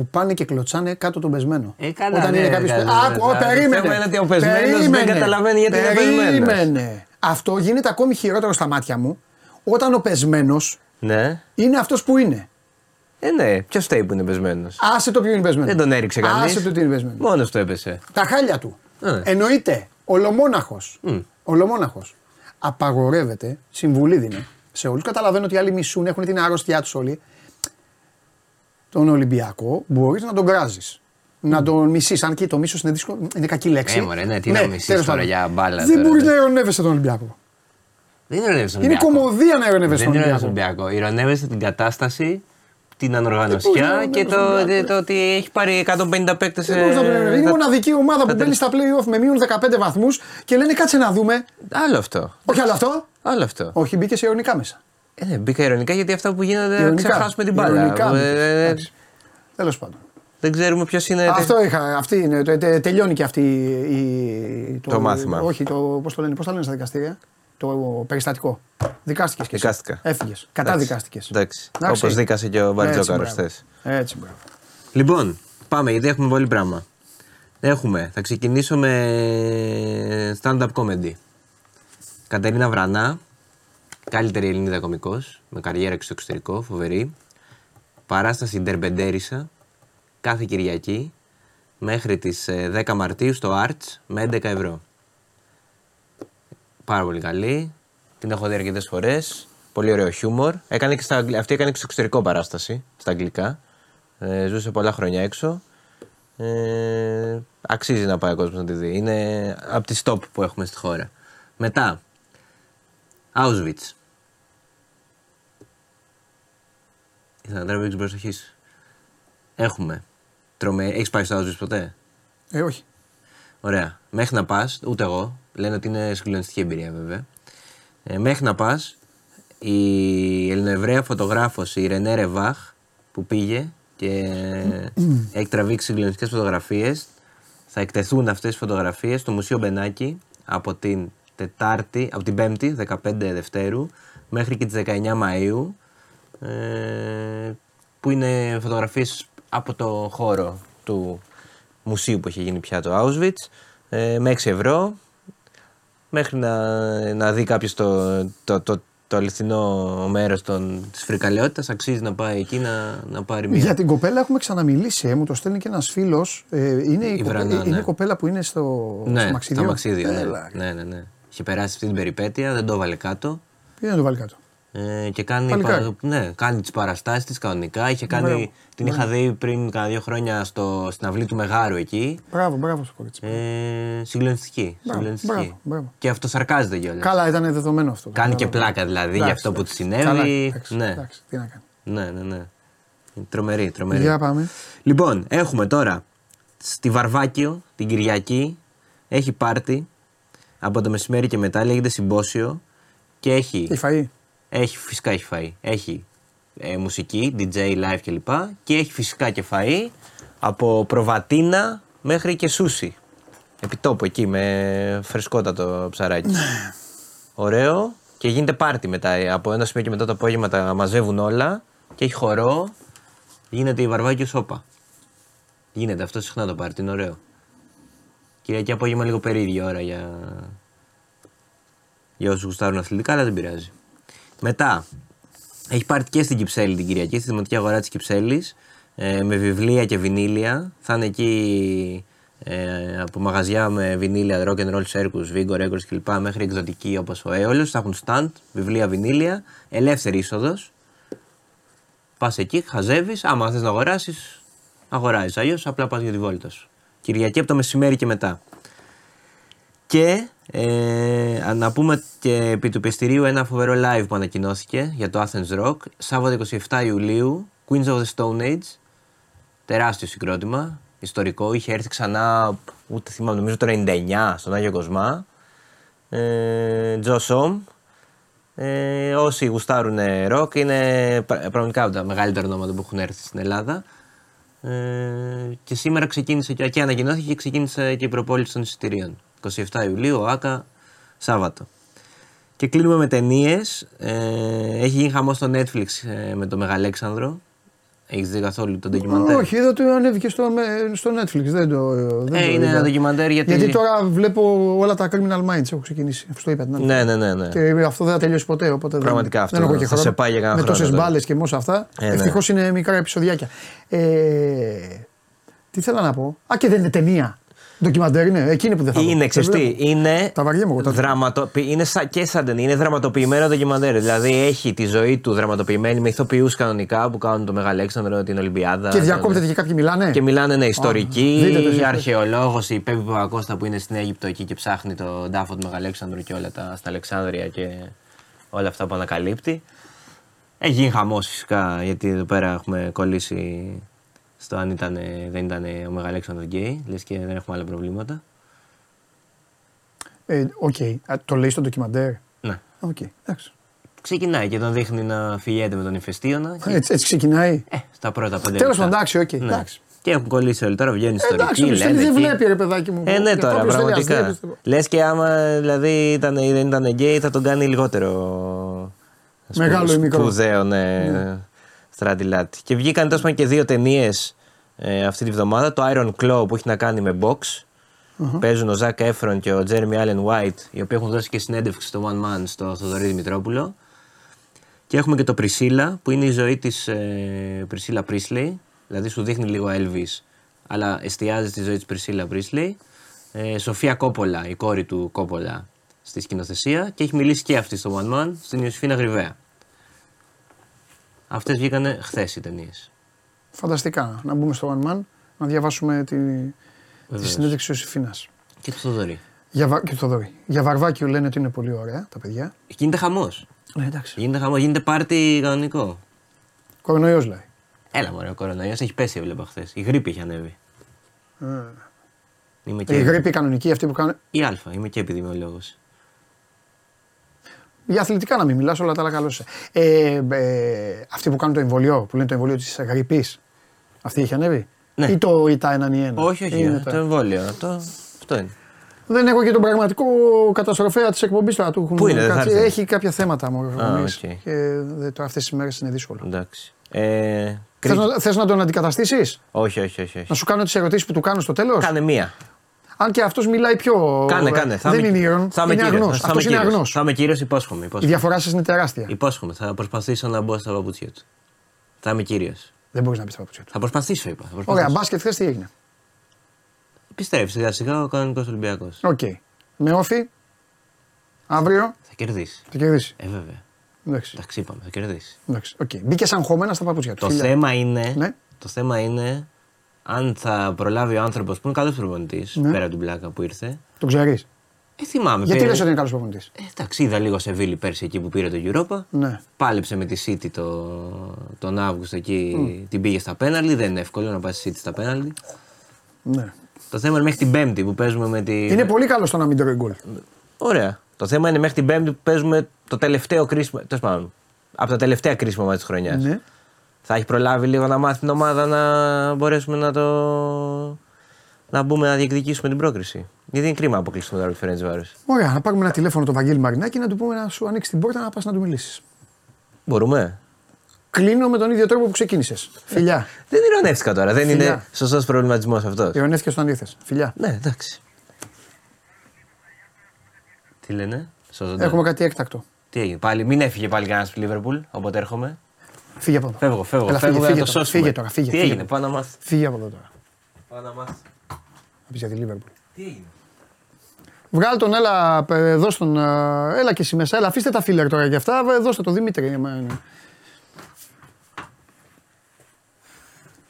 που πάνε και κλωτσάνε κάτω τον πεσμένο. Ε, καλά, Όταν ναι, είναι ρε, κάποιος. καλά, Άκου, ναι, ω, ναι. περίμενε. Το θέμα είναι ότι ο πεσμένος δεν καταλαβαίνει γιατί είναι πεσμένος. Περίμενε. Αυτό γίνεται ακόμη χειρότερο στα μάτια μου όταν ο πεσμένος Ναι. είναι αυτός που είναι. Ε, ναι, ποιος φταίει που είναι πεσμένος; Άσε το ποιο είναι πεσμένο. Δεν τον έριξε κανείς. Άσε το τι είναι πεσμένο. Μόνος του έπεσε. Τα χάλια του. Ε. Εννοείται. Ολομόναχος. Μμ. Ολομόναχος. Απαγορεύεται, συμβουλή δίνει σε όλους. Καταλαβαίνω ότι οι άλλοι μισούν, έχουν την αρρώστιά τους όλοι. Τον Ολυμπιακό μπορείς να τον κράζεις. Να τον μισείς. Αν και το μίσος είναι δύσκολο, είναι κακή λέξη. Ε, μωρέ, ναι, τι να μισείς τέλος τώρα πάντων. για μπάλα Δεν τώρα, μπορείς ναι. να ειρωνεύεσαι τον Ολυμπιακό. Δεν ηρωνεύεσαι τον Είναι Ολυμπιακό. κομμωδία να ειρωνεύεσαι Δεν τον ηρωνεύεσαι Ολυμπιακό. τον Ολυμπιακό. Ηρωνεύεσαι την κατάσταση, την Δεν ανοργανωσιά μπορείς να και ηρωνεύεσαι τον το, Ολυμπιακό, το ότι έχει πάρει 150 παίκτες. Δεν μπορείς να τον ειρωνεύεσαι. Είναι η μοναδική ομάδα που μπαίνει στα playoff με μείον 15 βαθμούς και λένε κάτσε να δούμε. Άλλο αυτό. Όχι άλλο αυτό. Άλλο αυτό. Όχι, μπήκε σε ειρωνικά μέσα. Ε, ναι, μπήκα ηρωνικά γιατί αυτά που γίνονται θα Ειρωνικά. ξεχάσουμε την μπάλα. Ειρωνικά, Ε, ε, εντάξει. Τέλος πάντων. δεν ξέρουμε ποιος είναι. Αυτό είχα, αυτή είναι, τε- τε- τελειώνει και αυτή η, Το μάθημα. Όχι, το, πώς το λένε, πώς τα λένε στα δικαστήρια; Το περιστατικό. Δικάστηκες και εσύ. Δικάστηκα. Έφυγες. Καταδικάστηκες. Εντάξει. Εντάξει. Όπως δίκασε και ο Έτσι, Μπαρτζόκαρο μπράβο. χθες. Έτσι, μπράβο. Λοιπόν, πάμε γιατί έχουμε πολύ πράγμα. Έχουμε, θα ξεκινήσω με stand-up comedy. Κατερίνα Βρανά, καλύτερη Ελληνίδα κωμικός, με καριέρα και στο εξωτερικό, φοβερή. Παράσταση Ντερμπεντέρισα, κάθε Κυριακή. μέχρι τις ε, 10 Μαρτίου στο Arts με 11 ευρώ. Πάρα πολύ καλή. Την έχω δει αρκετές φορές. Πολύ ωραίο χιούμορ. Έκανε και στα, αγγλ- αυτή έκανε και στο εξωτερικό παράσταση, στα αγγλικά. Ε, ζούσε πολλά χρόνια έξω. Ε, αξίζει να πάει ο κόσμος να τη δει. Είναι από τις top που έχουμε στη χώρα. Μετά, Auschwitz. Ήθελα να τραβήξει προσοχή σου. Έχουμε. Τρομε... Έχεις πάει στο Auschwitz ποτέ; Ε, όχι. Ωραία. Μέχρι να πας, ούτε εγώ. Λένε ότι είναι συγκλονιστική εμπειρία βέβαια. Ε, μέχρι να πας, η Ελληνοεβραία φωτογράφος η Ρενέ Ρεβάχ που πήγε και έχει τραβήξει συγκλονιστικές φωτογραφίες. Θα εκτεθούν αυτές τι φωτογραφίες στο Μουσείο Μπενάκη από την Τετάρτη, από την Πέμπτη, 15 Δευτέρου, μέχρι και τις 19 Μαΐου, ε, που είναι φωτογραφίες από το χώρο του μουσείου που έχει γίνει πια το Auschwitz, ε, με 6 ευρώ, μέχρι να, να δει κάποιος το, το, το, το αληθινό μέρος των, της φρικαλαιότητας, αξίζει να πάει εκεί να, να πάρει μια... Για την κοπέλα έχουμε ξαναμιλήσει, ε, μου το στέλνει και ένας φίλος. Ε, είναι, η, Η κοπέ- Βρανά, είναι ναι. η κοπέλα που είναι στο, ναι, στο μαξίδιο. στο μαξίδιο, ναι. Έλα, ναι, ναι, ναι. Είχε περάσει αυτή την περιπέτεια, δεν το έβαλε κάτω. Πήγαινε να το βάλει κάτω. Ε, και κάνει, Παλικάρι. πα- ναι, κάνει τις παραστάσεις της κανονικά. Είχε κάνει, Μπράβο. την είχα δει πριν κάνα δύο χρόνια στο, στην αυλή του Μεγάρου εκεί. Μπράβο, μπράβο στο κορίτσι. Ε, συγκλονιστική. Μπράβο, συγκλονιστική. μπράβο, μπράβο. Και αυτοσαρκάζεται κιόλας. Καλά, ήταν δεδομένο αυτό. Κάνει και Κατάλαβα. πλάκα δηλαδή για Εντάξει, αυτό που εντάξει. της Καλά, συνέβη. εντάξει, ναι. εντάξει, τι να κάνει. ναι, ναι, ναι. Τρομερή, τρομερή. Για πάμε. Λοιπόν, έχουμε τώρα στη Βαρβάκιο την Κυριακή. Έχει πάρτι από το μεσημέρι και μετά, λέγεται συμπόσιο και έχει, Έχει φαΐ. έχει φυσικά έχει φαΐ. Έχει ε, μουσική, DJ, live κλπ. Και έχει φυσικά και φαΐ από προβατίνα μέχρι και σούσι. Επιτόπου εκεί με φρεσκότατο ψαράκι. Ωραίο. Και γίνεται πάρτι μετά. ε, Από ένα σημείο και μετά το απόγευμα τα μαζεύουν όλα. Και έχει χορό. Γίνεται η Βαρβάκιο σόπα. Γίνεται αυτό συχνά το πάρτι, είναι ωραίο. Κυριακή απόγευμα λίγο περίεργη ώρα για, για όσους γουστάρουν αθλητικά, αλλά δεν πειράζει. Μετά, έχει πάρτι και στην Κυψέλη την Κυριακή, στη Δημοτική Αγορά της Κυψέλης, ε, με βιβλία και βινίλια. Θα είναι εκεί ε, από μαγαζιά με βινίλια, rock and roll circus, Vigo Records κλπ. μέχρι εκδοτική όπως ο Έολο. Θα έχουν stand, βιβλία, βινίλια, ελεύθερη είσοδος. Πας εκεί, χαζεύεις. Άμα θες να αγοράσεις, αγοράζεις. Αλλιώς απλά πας για τη βόλτα σου. Κυριακή από το μεσημέρι και μετά. Και ε, να πούμε και επί του πιστηρίου ένα φοβερό live που ανακοινώθηκε για το Athens Rock. Σάββατο 27 Ιουλίου, Queens of the Stone Age. Τεράστιο συγκρότημα, ιστορικό. Είχε έρθει ξανά, ούτε θυμάμαι, νομίζω το 99 στον Άγιο Κοσμά. Ε, Τζο Σομ. Ε, όσοι γουστάρουν ροκ είναι πρα- πραγματικά από τα μεγαλύτερα ονόματα που έχουν έρθει στην Ελλάδα. Ε, και σήμερα ξεκίνησε και, και ανακοινώθηκε και ξεκίνησε και η προπόληση των εισιτηρίων. 27 Ιουλίου, ο ΑΚΑ, Σάββατο. Και κλείνουμε με ταινίες. Ε, έχει γίνει χαμός στο Netflix ε, με τον Μεγαλέξανδρο. Έχεις δει καθόλου το ντοκιμαντέρ; Όχι, εδώ το ανέβηκε στο, με- στο Netflix. Δεν το, δεν Ε, το είναι είδα. ένα ντοκιμαντέρ γιατί. Γιατί τώρα βλέπω όλα τα criminal minds έχω ξεκινήσει. Αυτό το είπα την άλλη. Ναι, ναι, ναι. ναι. Και αυτό δεν θα τελειώσει ποτέ. Οπότε δεν- Πραγματικά αυτό δεν έχω θα και σε χρόνο. πάει για κανένα Με χρόνο τόσες τώρα. μπάλες και με όσα αυτά. Ε, ναι. Ευτυχώς είναι μικρά επεισοδιάκια. Ε, τι θέλω να πω. Α, και δεν είναι ταινία. Ντοκιμαντέρ είναι. Εκείνη που δεν θα δω. Είναι, Δεν ξέρεις τι, βλέπω. είναι, Τα βαριέμαι εγώ τότε. δραματο... είναι σαν, και σαν ταινία, είναι δραματοποιημένο ντοκιμαντέρ. Δηλαδή έχει τη ζωή του δραματοποιημένη με ηθοποιούς κανονικά που κάνουν το Μεγαλέξανδρο, την Ολυμπιάδα. Και τον- διακόπτεται και κάποιοι μιλάνε. Και μιλάνε ναι, ιστορικοί, δείτε το εσείς. αρχαιολόγος, η Πέπη Παπακώστα που είναι στην Αίγυπτο εκεί και ψάχνει τον τάφο του Μεγαλέξανδρου και όλα τα στα Αλεξάνδρεια και όλα αυτά που ανακαλύπτει. Έχει γίνει χαμός φυσικά γιατί εδώ πέρα έχουμε κολλήσει στο αν ήταν, δεν ήταν ο Μεγαλέξανδρος γκέι, λες και δεν έχουμε άλλα προβλήματα. Ε, Οκ. Α, Το λέει στο ντοκιμαντέρ; Ναι. Οκ. Εντάξει. Ξεκινάει και τον δείχνει να φιλιέται με τον Ηφαιστίωνα. Και, Έτσι, έτσι ξεκινάει; ε, στα πρώτα πέντε Τέλος λεπτά. πάντων, εντάξει, οκ. Ναι. εντάξει. Και έχουν κολλήσει όλοι τώρα, βγαίνουν Εντάξει, ιστορικοί, ο Χριστέλη λένε. δεν εκεί. βλέπει, ρε παιδάκι μου. Ε, ναι, Και τώρα, όποιος θέλει, ας πραγματικά. βλέπεις, στο- Λες και άμα δηλαδή ήταν, ή δεν ήταν γκέι, θα τον κάνει λιγότερο. σπου- Μεγάλο ή μικρό. Σπουδαίο, ναι. Στράτιλάτη. Και βγήκαν τόσο πάντων και δύο ταινίες ε, αυτή τη βδομάδα. Το Iron Claw που έχει να κάνει με box. Παίζουν ο Ζακ Έφρον και ο Τζέρμι Allen White, οι οποίοι έχουν δώσει και συνέντευξη στο One Man στο Θοδωρή Δημητρόπουλο. Και έχουμε και το Priscilla, που είναι η ζωή της ε, Priscilla Priestley. Δηλαδή σου δείχνει λίγο Elvis αλλά εστιάζεις στη ζωή της Πρισίλα Πρίσλεϊ. Ε, Σοφία Κόπολα, η κόρη του Κόπολα στη σκηνοθεσία και έχει μιλήσει και αυτή στο One Man στην Ιωσήφινα Γρυβαία. Αυτές βγήκανε χθες οι ταινίες. Φανταστικά. Να μπούμε στο One Man, να διαβάσουμε τη, τη συνέντευξη της Ιωσήφινας. Και το Θοδωρή. Για, Βα- και το Θοδωρή. Για Βαρβάκιο λένε ότι είναι πολύ ωραία τα παιδιά. Γίνεται χαμός. Ναι, εντάξει. Γίνεται χαμός, γίνεται πάρτι κανονικό. Κορονοϊός λέει. Έλα μωρέ, ο κορονοϊός έχει πέσει, έβλεπα χθες. Η γρήπη έχει ανέβει. Είμαι και... Η γρήπη κανονική αυτή που κάνουν. Η Α, είμαι και επιδημιολόγο. Για αθλητικά να μην μιλάς, όλα τα άλλα καλώ. Ε, ε, αυτοί που κάνουν το εμβολιό, που λένε το εμβολίο της γρήπης, αυτή έχει ανέβει; Ναι. Ή, το, ή τα έναν ή ένα; Όχι, όχι, Είναι το τα- εμβόλιο. Το... Αυτό είναι. Δεν έχω και τον πραγματικό καταστροφέα της εκπομπής τώρα. Του έχουν Πού είναι, δεν θα κάτσει- έρθει. Έχει κάποια θέματα μου. Α, οκ. Και δε- τώρα αυτές τις μέρες είναι δύσκολο. Εντάξει. Ε, Θες Κρήτη- να, θες να τον αντικαταστήσεις, Όχι, όχι, όχι. όχι. να σου κάνω τις ερωτήσεις που του κάνω στο τέλος; Κάνε μία. Αν και αυτός μιλάει πιο. Κάνε, κάνε. Θα δεν είμαι- είναι ήρων. θα είμαι Είναι κύριος. αγνός. Θα Αυτός είμαι είναι κύριος. αγνός. Θα είμαι κύριο, υπόσχομαι. Η υπόσχομαι. διαφορά σας είναι τεράστια. Υπόσχομαι, θα προσπαθήσω να μπω στα παπούτσια τους. Θα είμαι κύριος. Δεν μπορείς να μπεις στα παπούτσια τους. Θα προσπαθήσω, είπα. Θα προσπαθήσω. Ωραία, μπάσκετ χθες τι έγινε; Επιστρέφει σιγά σιγά ο κανονικός Ολυμπιακός. Οκ. Με ΟΦΗ. Αύριο Θα κερδίσεις. θα κερδίσεις. Ε, βέβαια. Εντάξει. Εντάξει, είπαμε, θα κερδίσεις. Εντάξει. οκ. Μπήκε σαν χώμενα στα παπούτσια τους. Το Φιλιά. θέμα, είναι, Ναι. το θέμα είναι αν θα προλάβει ο άνθρωπος που είναι καλός προπονητής Ναι. πέρα από την πλάκα που ήρθε. Το ξέρεις; Ε, θυμάμαι. Γιατί πήρε- λες ότι είναι καλός προπονητής; Ε, εντάξει, είδα λίγο Σεβίλλη πέρσι εκεί που πήρε το Europa. Ναι. Πάλεψε με τη City το, τον Αύγουστο εκεί, την πήγε στα πέναλτι. Δεν είναι εύκολο να πάει στη City στα πέναλτι. ναι. Το θέμα είναι μέχρι την Πέμπτη που παίζουμε με τη. Είναι πολύ καλό στο να μην τρώει γκολ. Ωραία. Το θέμα είναι μέχρι την Πέμπτη που παίζουμε το τελευταίο κρίσιμο. Τέλος πάντων. Από τα τελευταία κρίσιμα μάτια της χρονιάς. Ναι. Θα έχει προλάβει λίγο να μάθει την ομάδα να μπορέσουμε να το. να μπούμε να διεκδικήσουμε την πρόκριση. Γιατί είναι κρίμα να αποκλείσουμε τώρα τη Φερέντζ Βάρο. Ωραία, να πάρουμε ένα τηλέφωνο τον Βαγγέλη Μαρινάκη να του πούμε να σου ανοίξει την πόρτα να πας να του μιλήσεις. Μπορούμε. Κλείνω με τον ίδιο τρόπο που ξεκίνησες. Φιλιά. Δεν ηρωνεύτηκα τώρα. Δεν Φιλιά. είναι σωστός προβληματισμός αυτός. Ειρωνεύτηκε όταν ήρθες. Φιλιά. Ναι, εντάξει. Τι λένε, σώζονται. Έχουμε κάτι έκτακτο. Τι έγινε, πάλι, μην έφυγε πάλι κανένας στη Λίβερπουλ, οπότε έρχομαι. Φύγε από εδώ. Φεύγω, φεύγω. Έλα, φεύγω φύγε, για φύγε, να το τώρα, σώσουμε. φύγε τώρα. Φύγε, Τι φύγε. έγινε, πάω να μάθω. Φύγε από εδώ τώρα. Πάω να μάθω. Να πει για τη Λίβερπουλ. Τι έγινε; Βγάλ τον, έλα, ε, δώσ' τον, ε, έλα και εσύ μέσα. Έλα, αφήστε τα φίλερ τώρα για αυτά. ε, Δώστε το Δημήτρη. ε, μα, είναι.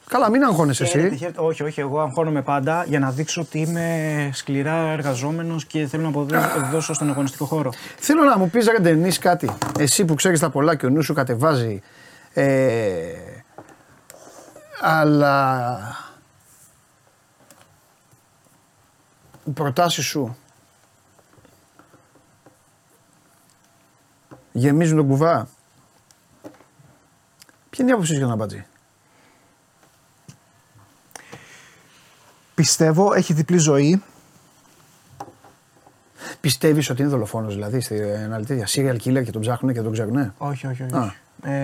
Καλά, μην αγχώνεσαι Χαίρετε, εσύ. χαίρετε. Όχι, όχι, εγώ αγχώνομαι πάντα για να δείξω ότι είμαι σκληρά εργαζόμενος και θέλω να αποδώσω στον αγωνιστικό χώρο. Θέλω να μου πεις ρε Ντενής κάτι. Εσύ που ξέρεις τα πολλά και ο νους σου κατεβάζει. Ε, αλλά οι προτάσεις σου γεμίζουν τον κουβά. Ποια είναι η άποψή σου για τον Αμπατζή. Πιστεύω έχει διπλή ζωή. Πιστεύεις ότι είναι δολοφόνος δηλαδή στην αλήθεια. Serial killer και τον ψάχνουν και τον ξέρουν. Όχι, όχι, όχι. Α,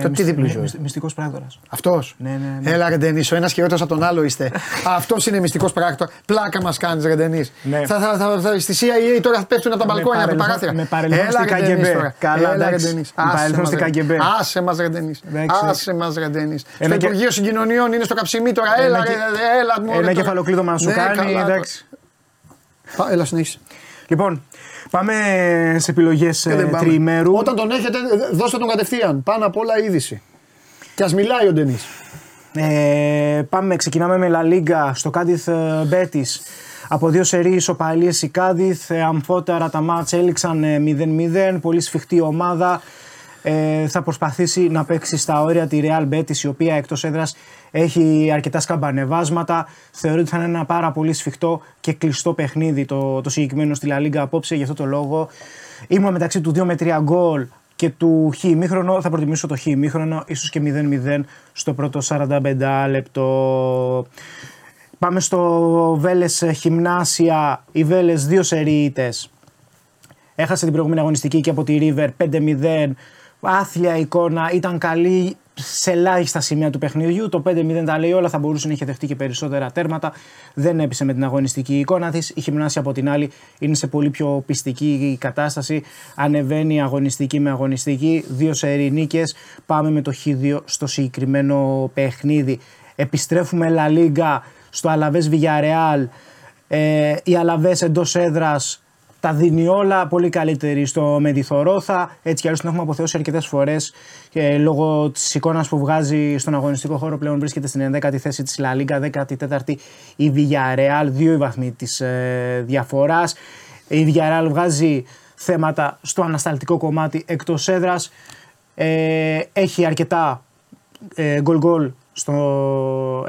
το τι διπλή ζωή; Μυστικός πράκτορας. Αυτός. Ναι, ναι, ναι. Έλα, Ρεντενής, ο ένας χειρότερο από τον άλλο είστε. Αυτός είναι μυστικός πράκτορας. Πλάκα μας κάνεις, Ρεντενής. Ναι. Θα, θα, θα, θα, στη CIA τώρα θα πέφτουν από τα Με μπαλκόνια, από τα παρελθόν- παράθυρα. με παρελθόν στην Ρεντενής KGB. τώρα. Καλά, Έλα, εντάξει. Ρεντενής. Με Άσε παρελθόν μας, στην Ρεντενής. KGB. Άσε μας, Ρεντενής. Εντάξει. Άσε μας, Ρεντενής. Στο Ένα και- Υπουργείο Συγκοινωνιών είναι στο καψιμί τώρα. Ένα Έλα, και- ρε, έλα, μου. Ένα κεφαλοκλείδωμα να σου κάνει. Εντάξει. Έλα, συνέχισε. Λοιπόν, πάμε σε επιλογές Ε, δεν πάμε. τριημέρου. Όταν τον έχετε, δώστε τον κατευθείαν. Πάνω απ' όλα είδηση. Και ας μιλάει ο Ντενής. Ε, πάμε, ξεκινάμε με La Liga στο Κάντιθ Μπέτης. Από δύο σερί ισοπαλίες η Κάντιθ, ε, αμφότερα τα μάτς έληξαν ε, 0-0, πολύ σφιχτή ομάδα. Ε, θα προσπαθήσει να παίξει στα όρια τη Real Betis, η οποία εκτός έδρας έχει αρκετά σκαμπανεβάσματα. Θεωρώ ότι θα είναι ένα πάρα πολύ σφιχτό και κλειστό παιχνίδι το, το συγκεκριμένο στη La Liga απόψε. Γι' αυτό το λόγο ήμουν μεταξύ του 2 με 3 γκολ και του χ ημίχρονο. Θα προτιμήσω το χ ημίχρονο, ίσως και 0-0 στο πρώτο 45 λεπτό. Πάμε στο Βέλες Χιμνάσια. Οι Βέλες δύο σερίητες. Έχασε την προηγούμενη αγωνιστική και από τη River 5-0. Άθλια εικόνα, ήταν καλή σε ελάχιστα σημεία του παιχνιδιού. Το 5-0 τα λέει όλα, θα μπορούσε να είχε δεχτεί και περισσότερα τέρματα. Δεν έπεισε με την αγωνιστική εικόνα της. Η Χιμνάσια από την άλλη είναι σε πολύ πιο πιστική κατάσταση. Ανεβαίνει αγωνιστική με αγωνιστική. Δύο σε νίκες. Πάμε με το Χ2 στο συγκεκριμένο παιχνίδι. Επιστρέφουμε La Liga στο Αλαβές Villarreal. Ε, οι Αλαβές εντός έδρας τα δίνει όλα πολύ καλύτερη στο Μεντιθορόθα. Έτσι κι αλλιώς την έχουμε αποθεώσει αρκετές φορές και λόγω της εικόνας που βγάζει στον αγωνιστικό χώρο πλέον βρίσκεται στην 11η θέση της La Liga, 14η η Villarreal, δύο οι βαθμοί της ε, διαφοράς. Η Villarreal βγάζει θέματα στο ανασταλτικό κομμάτι εκτός έδρας. Ε, έχει αρκετά ε, γκολ γκολ στο,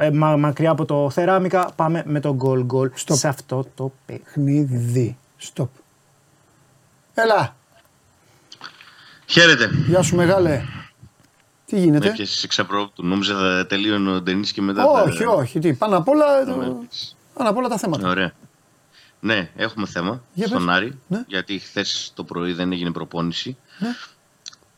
ε, μα- μακριά από το θεράμικα. Πάμε με το γκολ γκολ Στο- σε αυτό το παιχνίδι. Παιχνίδι. Στοπ. Έλα. Χαίρετε. Γεια σου μεγάλε. Τι Με γίνεται. έπιασε εξαπρόπτου. Νόμιζα θα τελείωνε ο Ντενή και μετά. όχι, θα... όχι. Τι, πάνω απ' όλα, θα με το- έπιασε. πάνω απ' όλα τα θέματα. Ωραία. Ναι, έχουμε θέμα Για στον πες. Άρη. Ναι. Γιατί χθες το πρωί δεν έγινε προπόνηση. Ναι.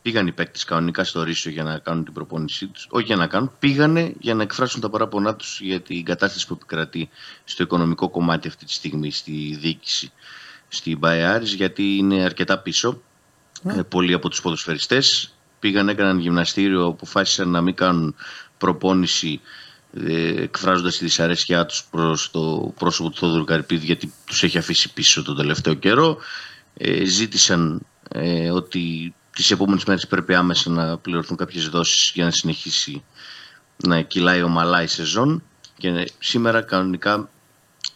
Πήγαν οι παίκτες κανονικά στο Ρήσο για να κάνουν την προπόνησή τους. Όχι για να κάνουν, πήγανε για να εκφράσουν τα παράπονά τους για την κατάσταση που επικρατεί στο οικονομικό κομμάτι αυτή τη στιγμή στη διοίκηση στην Μπαϊάρης γιατί είναι αρκετά πίσω. Ναι. Ε, πολλοί από τους ποδοσφαιριστές πήγαν, έκαναν γυμναστήριο, αποφάσισαν να μην κάνουν προπόνηση ε, εκφράζοντας τη δυσαρέσκειά τους προς το πρόσωπο του Θόδωρου Καρυπίδη γιατί τους έχει αφήσει πίσω τον τελευταίο καιρό. Ε, ζήτησαν ε, ότι τις επόμενες μέρες πρέπει άμεσα να πληρωθούν κάποιες δόσεις για να συνεχίσει να κυλάει ομαλά η σεζόν και ε, σήμερα κανονικά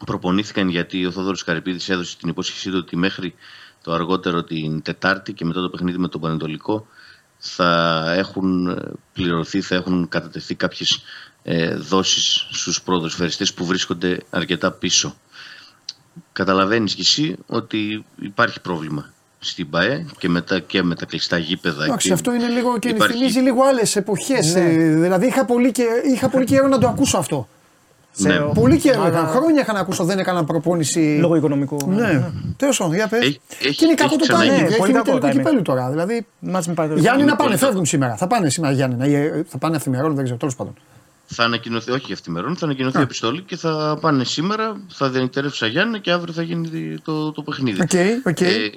προπονήθηκαν γιατί ο Θόδωρος Καρυπίδης έδωσε την υπόσχεσή του ότι μέχρι το αργότερο την Τετάρτη και μετά το παιχνίδι με τον Πανετολικό θα έχουν ε, πληρωθεί, θα έχουν κατατεθεί κάποιες ε, δόσεις στους ποδοσφαιριστές που βρίσκονται αρκετά πίσω. Καταλαβαίνεις κι εσύ ότι υπάρχει πρόβλημα στην ΠαΕ και, μετά, και με τα κλειστά γήπεδα. Εντάξει, και αυτό είναι λίγο και υπάρχει- θυμίζει λίγο άλλες εποχές. δηλαδή είχα πολύ, και, είχα πολύ καιρό να το ακούσω αυτό. Σε- Ναι. Πολύ καιρό Αλλά- είχα. Χρόνια είχα να ακούσω, δεν έκαναν προπόνηση. Λόγω οικονομικού. Ναι, τέλος πάντων, για πες. Έχει- Και έχει- είναι κακό έχει το ξαναγίνει. timing. Ναι, Έχει πολύ μη κακό τελικό timing. κυπέλου τώρα. Δηλαδή. Μάτς με Πανετολικό. Γιάννη να Είναι πάνε, πολύ φεύγουν σήμερα. Θα πάνε σήμερα Γιάννη. Θα πάνε αυθημερόν, δεν ξέρω, τέλος πάντων. Θα ανακοινωθεί, όχι αυθημερόν, θα ανακοινωθεί Α. αποστολή και θα πάνε σήμερα, θα διανυκτερεύσει Αγρίνιο και αύριο θα γίνει το, το παιχνίδι. OK, OK. Ε,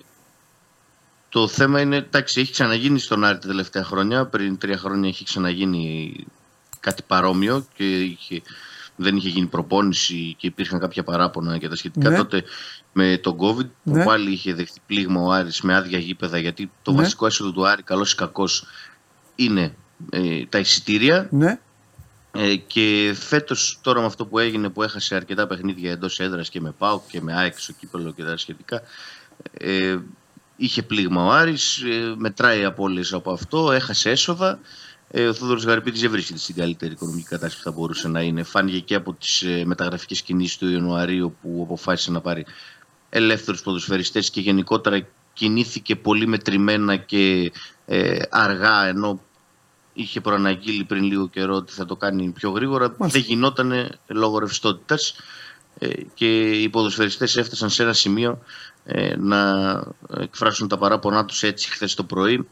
το θέμα είναι, εντάξει, έχει ξαναγίνει στον Άρη τα τελευταία χρόνια. Πριν τρία χρόνια έχει ξαναγίνει κάτι παρόμοιο και είχε, δεν είχε γίνει προπόνηση και υπήρχαν κάποια παράπονα και τα σχετικά. Ναι. Τότε με τον COVID που Ναι. πάλι είχε δεχτεί πλήγμα ο Άρης με άδεια γήπεδα γιατί το Ναι. βασικό έσοδο του Άρη, καλός ή κακός, είναι ε, τα εισιτήρια. Ναι. Ε, και φέτος τώρα με αυτό που έγινε που έχασε αρκετά παιχνίδια εντός έδρας και με ΠΑΟΚ και με ΑΕΚ στο κύπελο και τα σχετικά. Ε, είχε πλήγμα ο Άρης, ε, μετράει απώλειες από αυτό, έχασε έσοδα. Ε, ο Θόδωρος Γαρυπίδης δεν βρίσκεται στην καλύτερη οικονομική κατάσταση που θα μπορούσε να είναι. Φάνηκε και από τις ε, μεταγραφικές κινήσεις του Ιανουαρίου που αποφάσισε να πάρει ελεύθερους ποδοσφαιριστές και γενικότερα κινήθηκε πολύ μετρημένα και ε, αργά ενώ είχε προαναγγείλει πριν λίγο καιρό ότι θα το κάνει πιο γρήγορα. Δεν γινόταν λόγω ρευστότητας και οι ποδοσφαιριστές έφτασαν σε ένα σημείο ε, να εκφράσουν τα παράπονά τους έτσι χθες το πρωί.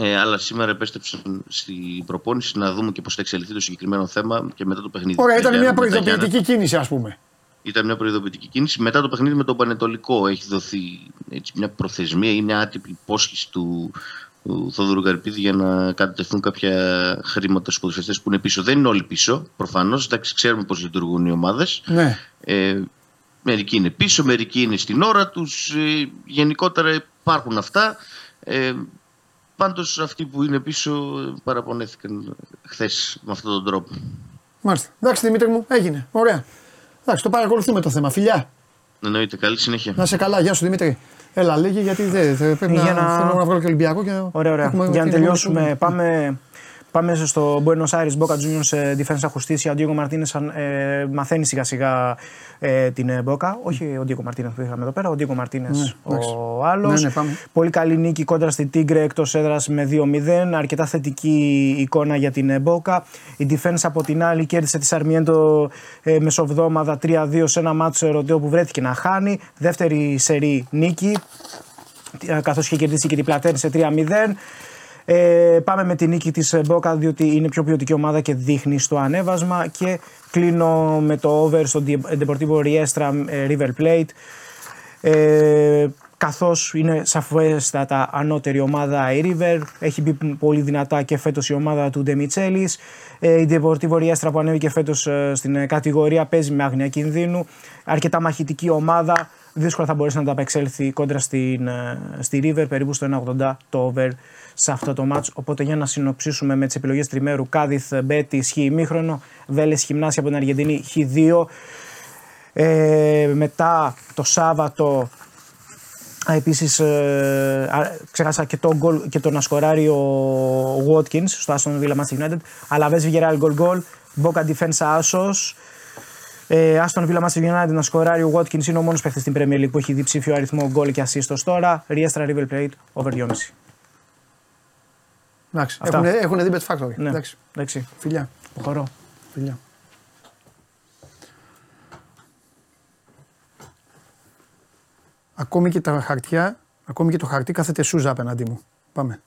Ε, αλλά σήμερα επέστρεψαν στην προπόνηση να δούμε και πώς θα εξελιχθεί το συγκεκριμένο θέμα και μετά το παιχνίδι. Ωραία, του ήταν μια Γιάννη με τα προειδοποιητική κίνηση, ας πούμε. ήταν μια προειδοποιητική κίνηση. Μετά το παιχνίδι με τον Πανετολικό έχει δοθεί έτσι, μια προθεσμία ή μια άτυπη υπόσχεση του, του Θόδωρου Καρπίδη για να κατατεθούν κάποια χρήματα στους ποδοσφαιριστές που είναι πίσω. Δεν είναι όλοι πίσω, προφανώς. Ξέρουμε πώς λειτουργούν οι ομάδες. Ναι. Ε, μερικοί είναι πίσω, μερικοί είναι στην ώρα τους. Ε, γενικότερα υπάρχουν αυτά. Ε, Πάντως αυτοί που είναι πίσω ε, παραπονέθηκαν χθες με αυτόν τον τρόπο. Μάλιστα. Εντάξει, Δημήτρη μου, έγινε. Ωραία. Εντάξει, το παρακολουθούμε το θέμα. Φιλιά. Εννοείται. Καλή συνέχεια. Να σε καλά. Γεια σου Δημήτρη. Έλα, λέγει γιατί δεν δεν- πρέπει να, Για να- θέλω να βγάλω και Ολυμπιακό. Και Ωραία, ωραία. έχουμε- Για να την τελειώσουμε, επόμενη πάμε, πάμε στο Buenos Aires Boca Juniors ε, Defensa Justicia. Ο Diego Martínez ε, μαθαίνει σιγά σιγά ε, την ε, Boca. Όχι ο Diego Martínez που είχαμε εδώ πέρα, ο Diego Martínez Ναι, εντάξει. ο άλλος. Ναι, ναι, πάμε. Πολύ καλή νίκη κόντρα στη Tigre εκτός έδρας με 2-0. Αρκετά θετική εικόνα για την ε, Boca. Η Defensa από την άλλη κέρδισε τη Σαρμιέντο ε, μεσοβδόμαδα 3-2 σε ένα μάτσο ερωτέο που βρέθηκε να χάνει. Δεύτερη σερή νίκη καθώς είχε κερδίσει και την Πλατέρη σε 3-0. Ε, πάμε με τη νίκη της Μπόκα διότι είναι πιο ποιοτική ομάδα και δείχνει στο ανέβασμα και κλείνω με το over στο Deportivo Riestra ε, River Plate. Ε, Καθώς είναι σαφέστατα ανώτερη ομάδα η River, έχει μπει πολύ δυνατά και φέτος η ομάδα του Ντεμιτσέλης. Η Deportivo Riestra που ανέβηκε φέτος στην ε, κατηγορία παίζει με άγνοια κινδύνου. Αρκετά μαχητική ομάδα. Δύσκολα θα μπορέσει να τα απεξέλθει κόντρα στην, ε, στη River, περίπου στο 1,80 το over σε αυτό το μάτς. Οπότε για να συνοψίσουμε με τις επιλογές τριμέρου, Κάδιθ, Μπέτη, Χ ημίχρονο, Βέλες, Χιμνάσια από την Αργεντινή, Χ2. Ε, μετά το Σάββατο Επίσης, ε, ξέχασα και, το goal, και το να σκοράρει ο Watkins στο Aston Villa Manchester United. Αλαβές Villarreal goal goal. Boca Defensa Asos. Ε, Aston Villa Manchester United να σκοράρει ο Watkins είναι ο μόνος παίχτη στην Premier League που έχει διψήφιο αριθμό goal και assist τώρα. Riestra River Plate over 2,5. Εντάξει. Αυτά. Έχουν, έχουν δει Bet Factory. Ναι. Εντάξει. Εντάξει. Φιλιά. Προχωρώ. Φιλιά. Ακόμη και τα χαρτιά, ακόμη και το χαρτί κάθεται σούζα απέναντί μου. Πάμε.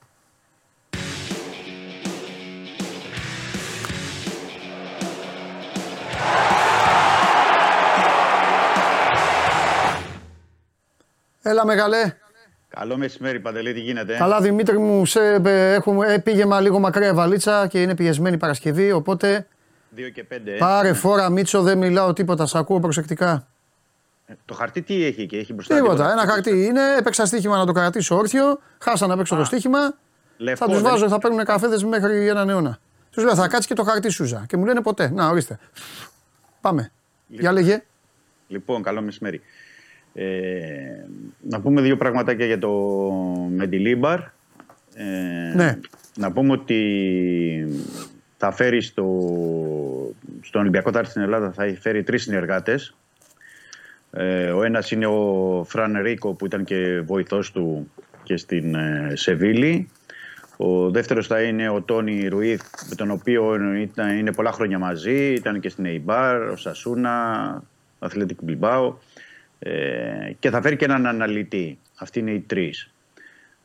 Έλα μεγάλε. Καλό μεσημέρι, Παντελή, τι γίνεται. Καλά Δημήτρη μου, σε, ε, έχουμε, ε, πήγε μα λίγο μακριά η βαλίτσα και είναι πιεσμένη Παρασκευή, οπότε 2 και 5. πάρε φόρα Μίτσο, δεν μιλάω τίποτα, σ' ακούω προσεκτικά. Το χαρτί τι έχει και έχει μπροστά. Τίποτα, ένα χαρτί είναι, έπαιξα στοίχημα να το κρατήσω όρθιο, χάσα να παίξω το στοίχημα, Λευκό, θα τους δεν- βάζω, θα παίρνουν καφέδες μέχρι έναν αιώνα. Τους λέω θα κάτσεις και το χαρτί σούζα και μου λένε ποτέ, να ορίστε. Πάμε, για λέγε. Λοιπόν, καλό μεσημέρι. Ε, να πούμε δύο πραγματάκια για το Μεντιλίμπαρ. Ε, Ναι. Να πούμε ότι θα φέρει στο, στον Ολυμπιακό θα έρθει στην Ελλάδα θα φέρει τρεις συνεργάτες. Ε, ο ένας είναι ο Φραν Ρίκο που ήταν και βοηθός του και στην ε, Σεβίλη. Ο δεύτερος θα είναι ο Τόνι Ρουίθ με τον οποίο ήταν, είναι πολλά χρόνια μαζί. Ήταν και στην Εϊμπάρ, ο Σασούνα, ο Αθλητικ Μπιλμπάο. Ε, και θα φέρει και έναν αναλυτή. Αυτοί είναι οι τρεις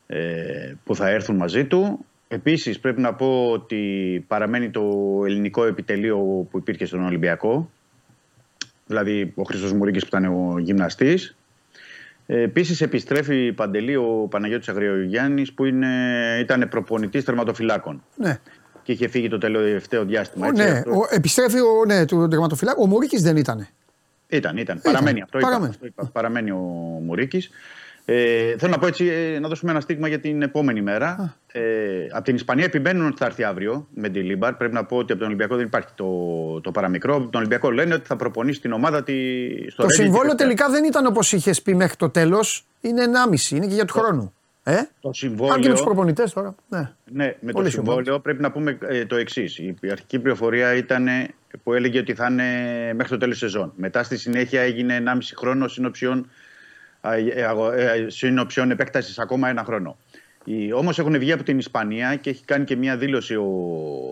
ε, που θα έρθουν μαζί του. Επίσης πρέπει να πω ότι παραμένει το ελληνικό επιτελείο που υπήρχε στον Ολυμπιακό. Δηλαδή ο Χρήστος Μουρίκης που ήταν ο γυμναστής. Ε, Επίσης επιστρέφει παντελή ο Παναγιώτης Αγριογιάννης που είναι, ήταν προπονητής τερματοφυλάκων Ναι, και είχε φύγει το τελευταίο διάστημα. ο, έτσι, ναι αυτό- ο, επιστρέφει ο, ναι, του τερματοφυλάκου, ο Μουρίκης δεν ήταν. Ήταν, ήταν. Παραμένει αυτό. είπα, παραμένει. αυτό είπα. Παραμένει ο Μουρίκης. Ε, θέλω να πω έτσι, ε, να δώσουμε ένα στίγμα για την επόμενη μέρα. Ε, από την Ισπανία επιμένουν ότι θα έρθει αύριο Μεντιλίμπαρ. Πρέπει να πω ότι από τον Ολυμπιακό δεν υπάρχει το, το παραμικρό. Από τον Ολυμπιακό λένε ότι θα προπονήσει την ομάδα τη, στο το Ρέντι συμβόλαιο τη Δευτέρα. τελικά δεν ήταν όπως είχες πει μέχρι το τέλος, είναι 1,5, είναι και για του χρόνου. Ε; Το Αν και με συμβόλαιο. τους προπονητές τώρα. Ναι. Ναι, με Πολύ το συμβόλαιο. συμβόλαιο πρέπει να πούμε ε, το εξής. Η αρχική πληροφορία ήταν ε, που έλεγε ότι θα είναι μέχρι το τέλος σεζόν. Μετά στη συνέχεια έγινε 1,5 χρόνο συνοψιών, συνοψιών επέκτασης ακόμα ένα χρόνο. Όμως έχουν βγει από την Ισπανία και έχει κάνει και μια δήλωση ο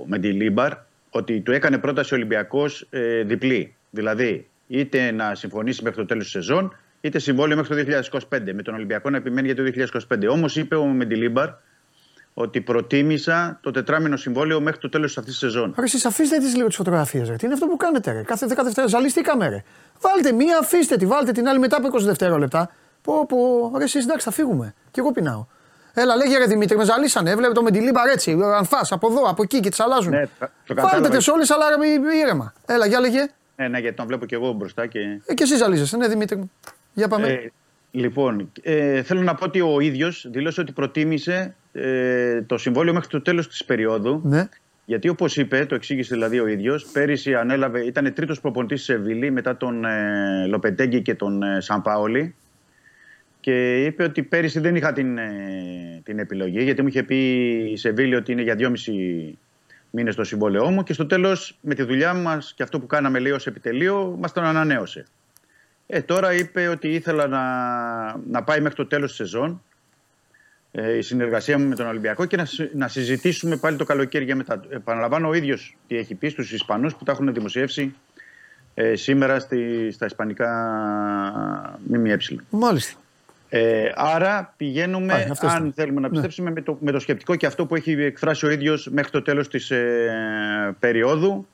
Μεντιλίμπαρ ότι του έκανε πρόταση ο Ολυμπιακός ε, διπλή. Δηλαδή, είτε να συμφωνήσει μέχρι το τέλος της σεζόν, είτε συμβόλαιο μέχρι το 2025. Με τον Ολυμπιακό να επιμένει για το 2025. Όμως είπε ο Μεντιλίμπαρ ότι προτίμησα το τετράμινο συμβόλαιο μέχρι το τέλος αυτής της σεζόν. Ρε, εσείς αφήστε τις λίγο τις φωτογραφίες, ρε. Τι είναι αυτό που κάνετε, ρε. Κάθε 10 δευτερόλεπτα ζαλιστήκαμε, ρε. Βάλτε μία, αφήστε τη, βάλτε την άλλη μετά από 20 δευτερόλεπτα. Πω, πω, ρε, εσείς εντάξει, θα φύγουμε. Κι εγώ πεινάω. Έλα, λέγε ρε Δημήτρη, με ζαλίσανε. Έβλεπε το με τη λίμπα έτσι. Αν φας από εδώ, από εκεί και τις αλλάζουν. Ναι, το Βάλτε κατάλαβα. τι όλες, αλλά ρε, ήρεμα. Έλα, για λέγε. Ναι, ναι, γιατί τον βλέπω και εγώ μπροστά και. Ε, και εσύ ζαλίζεσαι, ναι, Δημήτρη μου. Για πάμε. Ε, λοιπόν, ε, θέλω να πω ότι ο ίδιος δήλωσε ότι προτίμησε ε, το συμβόλαιο μέχρι το τέλος της περίοδου. Ναι. Γιατί όπως είπε, το εξήγησε δηλαδή ο ίδιος, πέρυσι ανέλαβε, ήταν τρίτος προπονητής της Σεβίλη μετά τον ε, Λοπετέγκη και τον ε, Σαμπάολη. Και είπε ότι πέρυσι δεν είχα την, ε, την επιλογή, γιατί μου είχε πει η Σεβίλη ότι είναι για δυόμιση μήνες το συμβόλαιό μου. Και στο τέλος, με τη δουλειά μας και αυτό που κάναμε λέει ως επιτελείο, μας τον ανανέωσε. Ε, τώρα είπε ότι ήθελα να, να πάει μέχρι το τέλος της σεζόν ε, η συνεργασία μου με τον Ολυμπιακό και να, συ- να συζητήσουμε πάλι το καλοκαίρι για μετά. Επαναλαμβάνω ο ίδιος τι έχει πει στους Ισπανούς που τα έχουν δημοσιεύσει ε, σήμερα στη, στα Ισπανικά ΜΜΕ. Μάλιστα. Ε, άρα πηγαίνουμε, Πάει, αυτές αν ήταν. θέλουμε να Ναι. πιστέψουμε, με, το, με το σκεπτικό και αυτό που έχει εκφράσει ο ίδιος μέχρι το τέλος της ε, περίοδου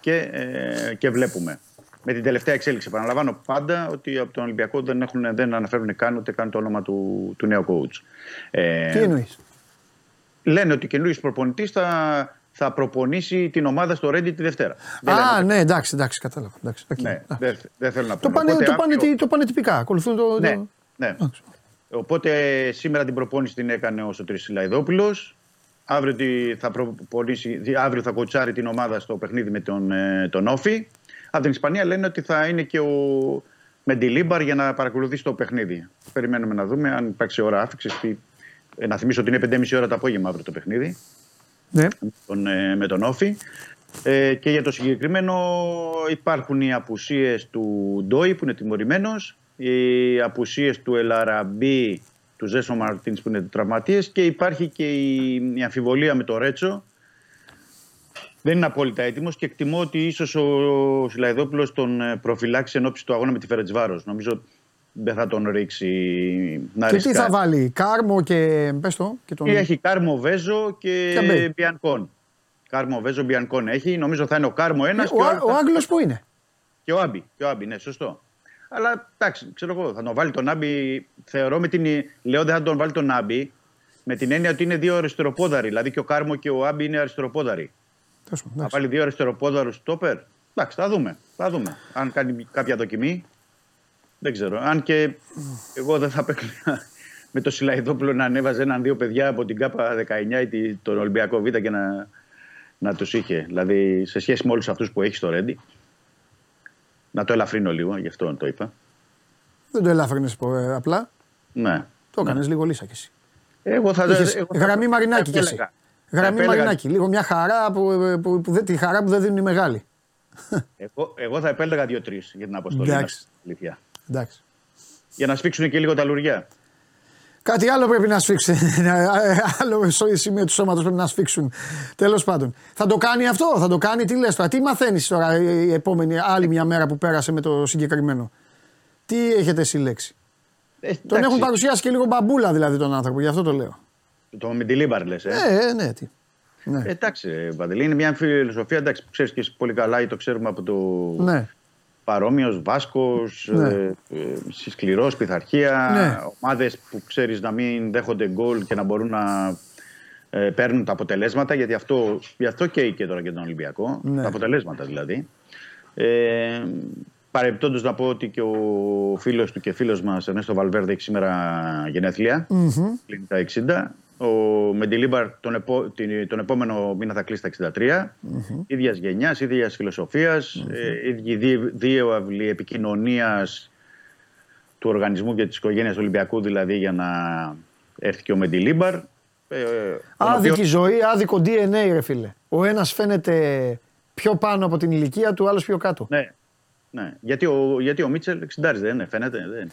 και, ε, και βλέπουμε. Με την τελευταία εξέλιξη. Επαναλαμβάνω πάντα ότι από τον Ολυμπιακό δεν, έχουν, δεν αναφέρουν καν ούτε καν το όνομα του, του νέου coach. Ε, Τι εννοείς; λένε ότι ο καινούριος προπονητής θα, θα προπονήσει την ομάδα στο Ρέντι τη Δευτέρα. Δεν Α, λένε- ναι, εντάξει, εντάξει, κατάλαβα. Εντάξει, οκ. ναι, Εντάξει. δεν, δεν θέλω να πω. Το πάνε, Οπότε το, πάνε, αύριο- τι- το πάνε τυπικά. Ακολουθούν το. Ναι, το- ναι. Εντάξει. Οπότε σήμερα την προπόνηση την έκανε ο Σωτήρης Σιλαϊδόπουλος. Αύριο, τη- θα προπονήσει, δι- αύριο θα κοτσάρει την ομάδα στο παιχνίδι με τον, ε, τον Όφη. Από την Ισπανία λένε ότι θα είναι και ο Μεντιλίμπαρ για να παρακολουθήσει το παιχνίδι. Περιμένουμε να δούμε αν υπάρξει ώρα άφηξης. Να θυμίσω ότι είναι 5,5 ώρα το απόγευμα αύριο το παιχνίδι Ναι. τον, ε, με τον Όφη. Ε, και για το συγκεκριμένο υπάρχουν οι απουσίες του Ντόι που είναι τιμωρημένος, οι απουσίες του Ελαραμπή, του Ζέλσον Μαρτίνς που είναι τραυματίες και υπάρχει και η, η αμφιβολία με το Ρέτσο. Δεν είναι απόλυτα έτοιμος και εκτιμώ ότι ίσως ο Σιλαϊδόπουλος τον ε, προφυλάξει εν όψει του αγώνα με τη Φερεντσβάρος. Νομίζω δεν θα τον ρίξει να Και τι θα ρισκάρει. βάλει, Κάρμο και. Πες το. Και τον... Και έχει Κάρμο Βέζο και Και Μπέι. Μπιανκόν. Κάρμο Βέζο Μπιανκόν έχει. Νομίζω θα είναι ο Κάρμο ένας Ε, και ο, ο, Α- άλλος ο θα- Άγγλος που είναι. και ο Άμπι. Και ο Άμπι, ναι, σωστό. Αλλά εντάξει, ξέρω εγώ, θα τον βάλει τον Άμπι. Θεωρώ με την. Λέω δεν θα τον βάλει τον Άμπι με την έννοια ότι είναι δύο αριστεροπόδαροι. Δηλαδή και ο Κάρμο και ο Άμπι είναι αριστεροπόδαροι. Τέλος πάντων, Θα εντάξει. βάλει δύο αριστεροπόδαρους στόπερ. Εντάξει, θα δούμε. Θα δούμε. Αν κάνει κάποια δοκιμή. Δεν ξέρω. Αν και εγώ δεν θα παίξω με το Σιλαϊδόπουλο να ανέβαζε έναν-δύο παιδιά από την ΚΑΠΑ 19 ή τη- τον Ολυμπιακό Β και να, να τους είχε. Δηλαδή σε σχέση με όλους αυτούς που έχει στο Ρέντι. Να το ελαφρύνω λίγο, γι' αυτό το είπα. Δεν το ελάφρυνες ε, απλά. Ναι. Το έκανες λίγο λύσα κι εσύ. Εγώ θα Είχες εγώ θα- γραμμή θα Μαρινάκη κι εσύ. Επέλεγα. Γραμμή Θα επέλεγα- Μαρινάκη. Λίγο μια χαρά που, που, που, δεν- τη χαρά που δεν δίνουν οι μεγάλοι. Εγώ, εγώ θα επέλεγα δύο-τρεις για την αποστολή. Εντάξει. να σου πω την αλήθεια. Εντάξει. Για να σφίξουν και λίγο τα λουριά. Κάτι άλλο πρέπει να σφίξουν. άλλο στο σημείο του σώματος πρέπει να σφίξουν. Τέλος πάντων. Θα το κάνει αυτό, θα το κάνει; Τι λες τώρα, τι μαθαίνεις τώρα η επόμενη άλλη μια μέρα που πέρασε με το συγκεκριμένο; Τι έχετε συλλέξει; Ε, Τον εντάξει. έχουν παρουσιάσει και λίγο μπαμπούλα δηλαδή τον άνθρωπο, γι' αυτό το λέω. Το Μεντιλίμπαρ λες. Ε; Ε, ε, ναι, τι. Ναι. Ε, εντάξει, ε, Παντελή, είναι μια φιλοσοφία εντάξει, που ξέρεις και εσύ πολύ καλά ή το ξέρουμε από το ναι. παρόμοιος Βάσκος, Ναι. ε, ε, σκληρός, πειθαρχία. Ναι. Ομάδες που ξέρεις να μην δέχονται γκολ και να μπορούν να ε, παίρνουν τα αποτελέσματα. Γιατί αυτό, γι' αυτό καίει και τώρα και τον Ολυμπιακό. Ναι. Τα αποτελέσματα δηλαδή. Ε, Παρεμπιπτόντως να πω ότι και ο φίλος του και φίλος μας, Ενέστο Βαλβέρδε, έχει σήμερα γενέθλια. Κλείνει τα 60. Ο Μεντιλίμπαρ τον, επό, την- τον επόμενο μήνα θα κλείσει τα 63. ίδιας γενιάς, ίδιας φιλοσοφίας, ε, ίδιοι δί- δύο αυλοί επικοινωνίας του οργανισμού και της οικογένειας του Ολυμπιακού, δηλαδή για να έρθει και ο Μεντιλίμπαρ. Ε, τον Άδικη οποίο- ζωή, άδικο DNA, ρε φίλε. Ο ένας φαίνεται πιο πάνω από την ηλικία του, ο άλλος πιο κάτω. Ναι, ναι. Γιατί, ο, γιατί ο Μίτσελ 60 δεν είναι, φαίνεται. Δεν.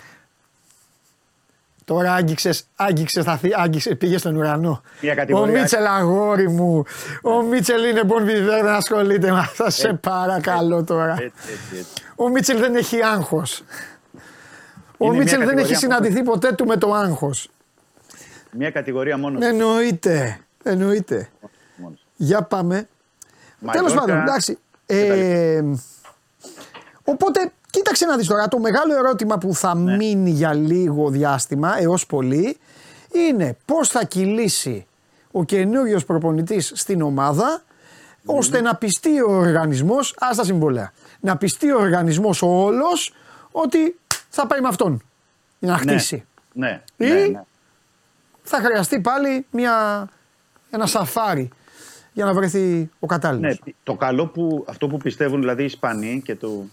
Είναι. Τώρα άγγιξες, άγγιξες, θα θυ- άγγιξες, πήγες στον ουρανό. Μια Ο κατηγορία. Μίτσελ, αγόρι μου. Ο Μίτσελ είναι bon vivant, δεν ασχολείται με αυτά. Σε παρακαλώ τώρα. Έτσι, έτσι, έτσι. Ο Μίτσελ δεν έχει άγχος. Ο Είναι Μίτσελ μια δεν έχει κατηγορία συναντηθεί ποτέ του με το άγχος. Μια κατηγορία μόνος. Ναι. Εννοείται. Εννοείται. μόνος. Για πάμε. Τέλος Μαϊόρκα, πάντων, εντάξει. Ε, οπότε, κοίταξε να δεις τώρα. Το μεγάλο ερώτημα που θα Ναι. μείνει για λίγο διάστημα έως πολύ είναι πώς θα κυλήσει ο καινούριος προπονητής στην ομάδα ώστε να πιστεί ο οργανισμός, ας τα συμβολέα, να πιστεί ο οργανισμός ο όλος ότι θα πάει με αυτόν για να χτίσει. Ναι, Ή- ναι, ναι. Θα χρειαστεί πάλι μια, ένα σαφάρι για να βρεθεί ο κατάλληλος. Ναι, το καλό που αυτό που πιστεύουν δηλαδή οι Ισπανοί και το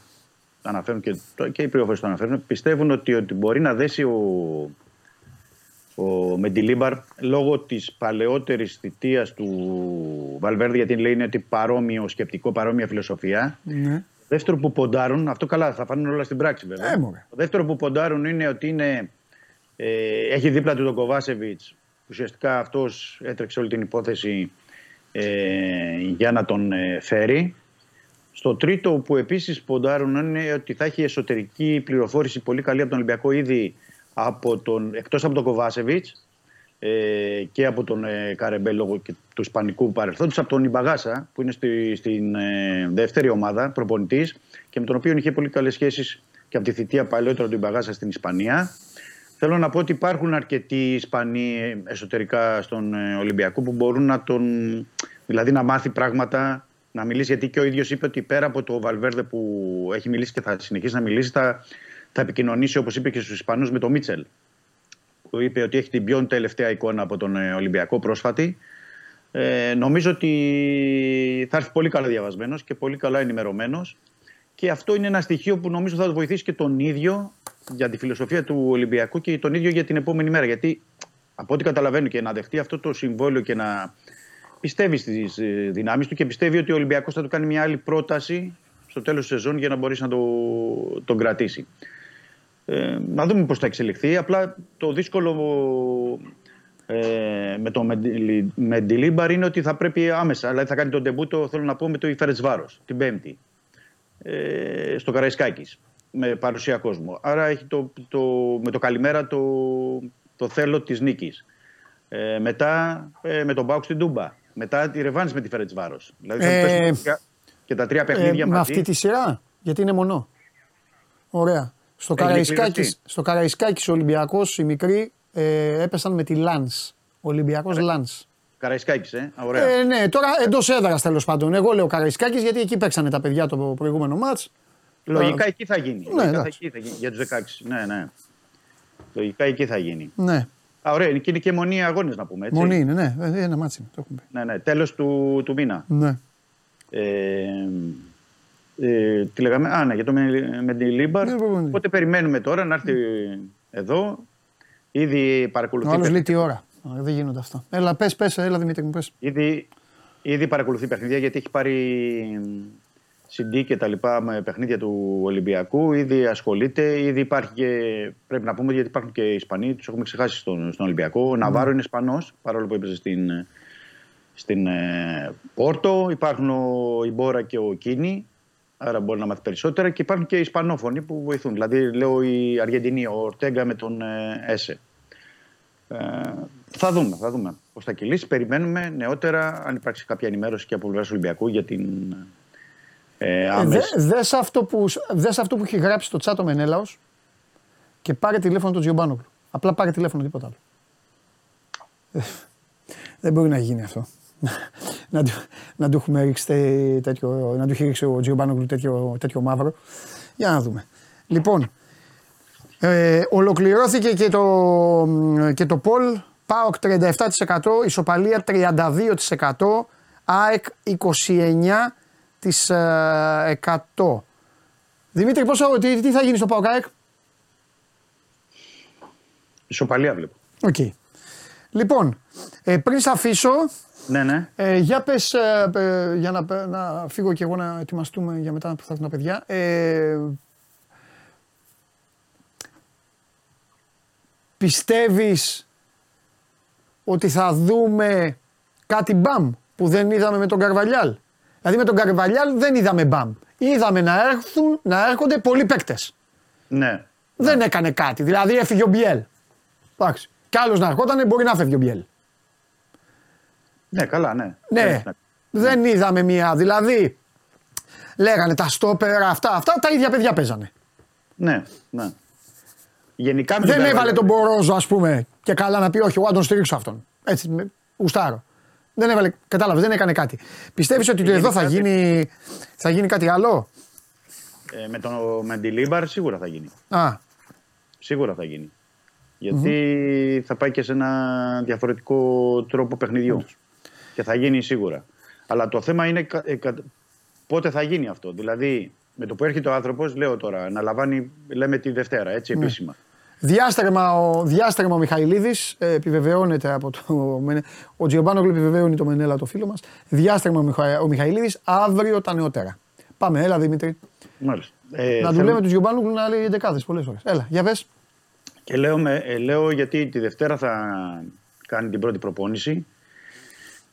αναφέρουν και, το- και οι πληροφορίες το αναφέρουν, πιστεύουν ότι, ότι μπορεί να δέσει ο, ο Μεντιλίμπαρ λόγω της παλαιότερης θητείας του Βαλβέρδη, γιατί λέει είναι ότι παρόμοιο σκεπτικό, παρόμοια φιλοσοφία. Ναι. Δεύτερο που ποντάρουν, αυτό καλά θα φανούν όλα στην πράξη βέβαια. Ε, μωρέ. το δεύτερο που ποντάρουν είναι ότι είναι, ε, έχει δίπλα του τον Κοβάσεβιτς. Ουσιαστικά αυτός έτρεξε όλη την υπόθεση ε, για να τον ε, φέρει. Στο τρίτο που επίσης ποντάρουν είναι ότι θα έχει εσωτερική πληροφόρηση πολύ καλή από τον Ολυμπιακό ήδη από τον, εκτός από τον Κοβάσεβιτς ε, και από τον ε, Καρεμπέ λόγω και του ισπανικού παρελθόντος, από τον Ιμπαγάσα που είναι στη, στην ε, δεύτερη ομάδα προπονητής και με τον οποίο είχε πολύ καλές σχέσεις και από τη θητεία παλαιότερα του Ιμπαγάσα στην Ισπανία. Θέλω να πω ότι υπάρχουν αρκετοί Ισπανοί ε, εσωτερικά στον ε, Ολυμπιακό που μπορούν να τον. δηλαδή να μάθει πράγματα, να μιλήσει. Γιατί και ο ίδιος είπε ότι πέρα από το Βαλβέρδε που έχει μιλήσει και θα συνεχίσει να μιλήσει, θα, θα επικοινωνήσει όπως είπε και στους Ισπανούς με τον Μίτσελ. Που είπε ότι έχει την πιο τελευταία εικόνα από τον ε, Ολυμπιακό πρόσφατη. Ε, νομίζω ότι θα έρθει πολύ καλά διαβασμένος και πολύ καλά ενημερωμένος. Και αυτό είναι ένα στοιχείο που νομίζω θα βοηθήσει και τον ίδιο για τη φιλοσοφία του Ολυμπιακού και τον ίδιο για την επόμενη μέρα. Γιατί από ό,τι καταλαβαίνω και να δεχτεί αυτό το συμβόλαιο και να πιστεύει στις δυνάμεις του και πιστεύει ότι ο Ολυμπιακός θα του κάνει μια άλλη πρόταση στο τέλος της σεζόν για να μπορέσει να το, τον κρατήσει. Ε, να δούμε πώς θα εξελιχθεί. Απλά το δύσκολο ε, με το Μεντιλίμπαρ είναι ότι θα πρέπει άμεσα. Δηλαδή θα κάνει τον τεμπούτο, θέλω να πω, με το Ιφέρετς Βάρος την Πέμπτη. Ε, στο Καραϊσκάκης με παρουσία κόσμου. Άρα έχει το, το, με το καλημέρα το, το θέλω της νίκης. Ε, μετά ε, με τον Μπάουκ στην Τούμπα. Μετά τη ρεβάνης με τη Φέρετς Βάρος. Δηλαδή Ε, θα και τα τρία παιχνίδια Ε, με μαζί. αυτή τη σειρά, γιατί είναι μονό. Ωραία. Στο Έγινε Καραϊσκάκης, κληρωστή. στο Καραϊσκάκης ο Ολυμπιακός, οι μικροί ε, έπεσαν με τη Λάνς. Ολυμπιακός Λάνς. Καραϊσκάκης, ε. Α, Ωραία. Ε, ναι, τώρα εντός έδρας τέλος πάντων. Εγώ λέω Καραϊσκάκης γιατί εκεί παίξανε τα παιδιά το προηγούμενο ματς. Λογικά εκεί θα γίνει. Ναι, Λογικά θα εντάξει. εκεί θα γίνει. Για τους 16. Ναι, ναι. Λογικά εκεί θα γίνει. Ναι, Α, ωραία. Και είναι και μονή αγώνες να πούμε. Έτσι. μονή είναι, ναι. Ε, Ένα ματς είναι, το έχουμε πει. Ναι, ναι. Τέλος του, του μήνα. Ναι. Ε, ε, τι λέγαμε, Α, ναι, για το Μεντιλίμπαρ. Ναι, προπονητή. Οπότε περιμένουμε τώρα να έρθει εδώ. Ήδη Ο παρακολουθεί, άλλος λέει παιχνίδια- τι ώρα. Α, Δεν γίνονται αυτά. Έλα, πες, πες, έλα Δημήτρη μου, πες. ήδη, ήδη παρακολουθεί παιχνίδια γιατί έχει πάρει CD και τα λοιπά με παιχνίδια του Ολυμπιακού. Ήδη ασχολείται. Ήδη υπάρχει και. Πρέπει να πούμε γιατί υπάρχουν και Ισπανοί, τους έχουμε ξεχάσει στον, στον Ολυμπιακό. Ο Ναβάρο είναι Ισπανός, παρόλο που έπαιζε στην, στην ε, Πόρτο. Υπάρχουν ο Ιμπόρα και ο Κίνη. Άρα μπορεί να μάθει περισσότερα. Και υπάρχουν και Ισπανόφωνοι που βοηθούν. Δηλαδή, λέω η Αργεντινή, ο Ορτέγκα με τον ε, Έσε. Ε, θα δούμε, θα δούμε πώς θα κυλήσει. Περιμένουμε νεότερα αν υπάρξει κάποια ενημέρωση και από πλευράς Ολυμπιακού για την ε, Ε, άμεση. δε, δες αυτό που, δες αυτό που έχει γράψει το τσάτο Μενέλαος και πάρε τηλέφωνο τον Τζιομπάνογλου. Απλά πάρε τηλέφωνο, τίποτα άλλο. Ε, Δεν μπορεί να γίνει αυτό. να, του, να του έχουμε ρίξει τε- τέτοιο, να του έχει ρίξει ο Τζιομπάνογλου τέτοιο, τέτοιο μαύρο. Για να δούμε. Λοιπόν, ε, ολοκληρώθηκε και το, και το poll. ΠΑΟΚ 37%, ισοπαλία 32%, ΑΕΚ 29%. Δημήτρη, πόσο, τι, τι θα γίνει στο ΠΑΟΚ ΑΕΚ; Ισοπαλία βλέπω. Οκ. Λοιπόν, ε, πριν σε αφήσω, Ναι, ναι. ε, για πες, ε, ε, για να, να φύγω και εγώ να ετοιμαστούμε για μετά που θα έρθουν τα παιδιά. Ε, πιστεύεις ότι θα δούμε κάτι μπαμ που δεν είδαμε με τον Καρβαλιάλ; Δηλαδή με τον Καρβαλιάλ δεν είδαμε μπαμ. Είδαμε να, έρθουν, να έρχονται πολλοί παίκτες. ναι. Δεν έκανε κάτι. Δηλαδή έφυγε ο Μπιέλ. Εντάξει. Κι άλλος να ερχόταν μπορεί να φεύγει ο Μπιέλ. Ναι, καλά, ναι. Ναι. Δεν είδαμε μία. Δηλαδή λέγανε τα στόπερα αυτά, αυτά τα ίδια παιδιά παίζανε. Ναι, ναι. Γενικά με Δεν τον έβαλε Καρβαλιάλ- τον Μπορόζο, ας πούμε, και καλά να πει: Όχι, εγώ να τον στηρίξω αυτόν. Έτσι, με- γουστάρω. Δεν έβαλε, κατάλαβες, δεν έκανε κάτι. Πιστεύεις ότι Γενικά εδώ θα δεν- γίνει, θα γίνει κάτι άλλο; Ε, με τον Μεντιλίμπαρ σίγουρα θα γίνει. Α, Σίγουρα θα γίνει. Γιατί θα πάει και σε ένα διαφορετικό τρόπο παιχνιδιού. Και θα γίνει σίγουρα. Αλλά το θέμα είναι κα- ε, κα- πότε θα γίνει αυτό. Δηλαδή, με το που έρχεται ο άνθρωπος, λέω τώρα, να λαμβάνει, λέμε τη Δευτέρα, έτσι επίσημα. Διάστρεμα ο, διάστρεμα ο Μιχαηλίδης, ε, επιβεβαιώνεται από το. Μενε- Ο Τζιομπάνογλου επιβεβαιώνει το Μενέλα το φίλο μας. Διάστρεμα ο, Μιχα, ο Μιχαηλίδης, αύριο τα νεότερα. Πάμε, έλα Δημήτρη. Μάλιστα. Ε, να του θέλω- λέμε του Τζιομπάνογλου να λέει δεκάδε πολλές ώρε. Έλα, για πες. Και λέω, με, ε, λέω γιατί τη Δευτέρα θα κάνει την πρώτη προπόνηση.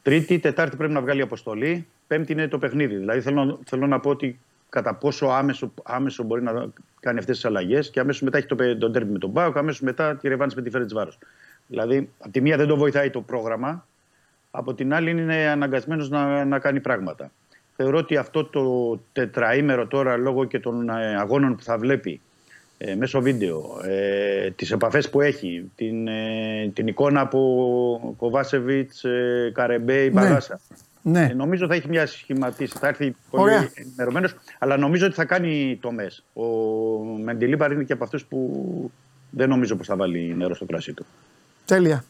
Τρίτη, Τετάρτη πρέπει να βγάλει αποστολή. Πέμπτη είναι το παιχνίδι. Δηλαδή θέλω, θέλω να πω ότι κατά πόσο άμεσο, άμεσο μπορεί να κάνει αυτές τις αλλαγές και αμέσως μετά έχει το, πε- τον τέρμι με τον Μπάουκ, αμέσως μετά τη ρεβάνση με τη Φέρετς Βάρος. Δηλαδή, από τη μία δεν το βοηθάει το πρόγραμμα, από την άλλη είναι αναγκασμένος να, να κάνει πράγματα. Θεωρώ ότι αυτό το τετραήμερο τώρα, λόγω και των ε, αγώνων που θα βλέπει ε, μέσω βίντεο, ε, τις επαφές που έχει, την, ε, την εικόνα από Κοβάσεβιτς, ε, Καρεμπέη, Παράσα. Ναι. Ε, νομίζω θα έχει μια σχηματίσει, θα έρθει πολύ Ωραία. ενημερωμένος, αλλά νομίζω ότι θα κάνει τομέ. Ο Μεντιλίμπαρ είναι και από αυτούς που δεν νομίζω πως θα βάλει νερό στο κρασί του. Τέλεια.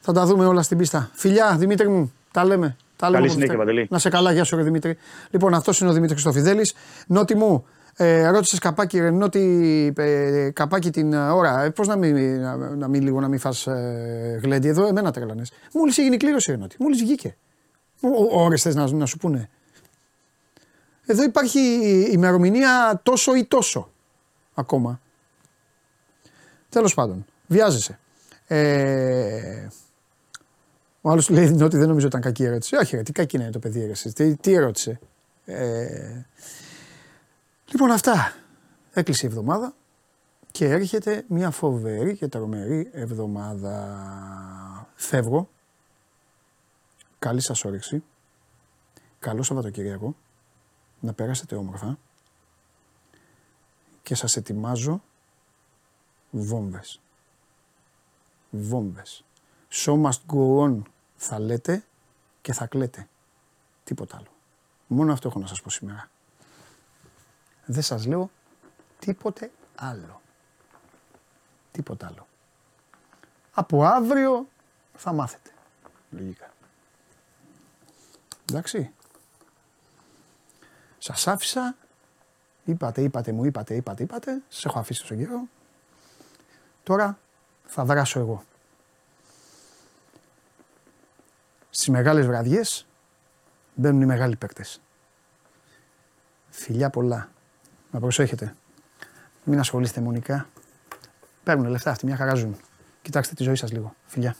Θα τα δούμε όλα στην πίστα. Φιλιά, Δημήτρη μου, τα λέμε. Τα λέμε Καλή από συνέχεια, Δευτέρα. Παντελή. Να σε καλά, γεια σου, ρε Δημήτρη. Λοιπόν, αυτός είναι ο Δημήτρης Χριστοφιδέλη. Νότι μου, ε, ρώτησες καπάκι, ρε Νότι, ε, καπάκι την ε, ώρα. Ε, Πώς να μην, να, να μην λίγο να μην φας ε, γλέντι εδώ, εμένα τρελανέ. Μόλις έγινε η κλήρωση, ρε Νότι. Μόλις βγήκε. Ωρε θες να, να σου πούνε; Εδώ υπάρχει ημερομηνία τόσο ή τόσο ακόμα. Τέλος πάντων, βιάζεσαι. Ε, ο άλλος λέει ότι δεν νομίζω ότι ήταν κακή ερώτηση. Όχι, ρε, τι κακή είναι το παιδί ερώτηση. Τι, τι ερώτησε; Ε, λοιπόν, αυτά. Έκλεισε η εβδομάδα και έρχεται μια φοβερή και τρομερή εβδομάδα. Φεύγω. Καλή σας όρεξη. Καλό Σαββατοκυριακό. Να περάσετε όμορφα. Και σας ετοιμάζω βόμβες. Βόμβες. Show must go on θα λέτε και θα κλαίτε. Τίποτα άλλο. Μόνο αυτό έχω να σας πω σήμερα. Δεν σας λέω τίποτε άλλο. Τίποτα άλλο. Από αύριο θα μάθετε. Λογικά. Εντάξει. Σας άφησα. Είπατε, είπατε, μου είπατε, είπατε, είπατε. Σας έχω αφήσει στον καιρό. Τώρα θα δράσω εγώ. Στις μεγάλες βραδιές μπαίνουν οι μεγάλοι παίκτες. Φιλιά πολλά. Να προσέχετε. Μην ασχολείστε μονικά. Παίρνουν λεφτά αυτοί, μια χαρά ζουν. Κοιτάξτε τη ζωή σας λίγο. Φιλιά.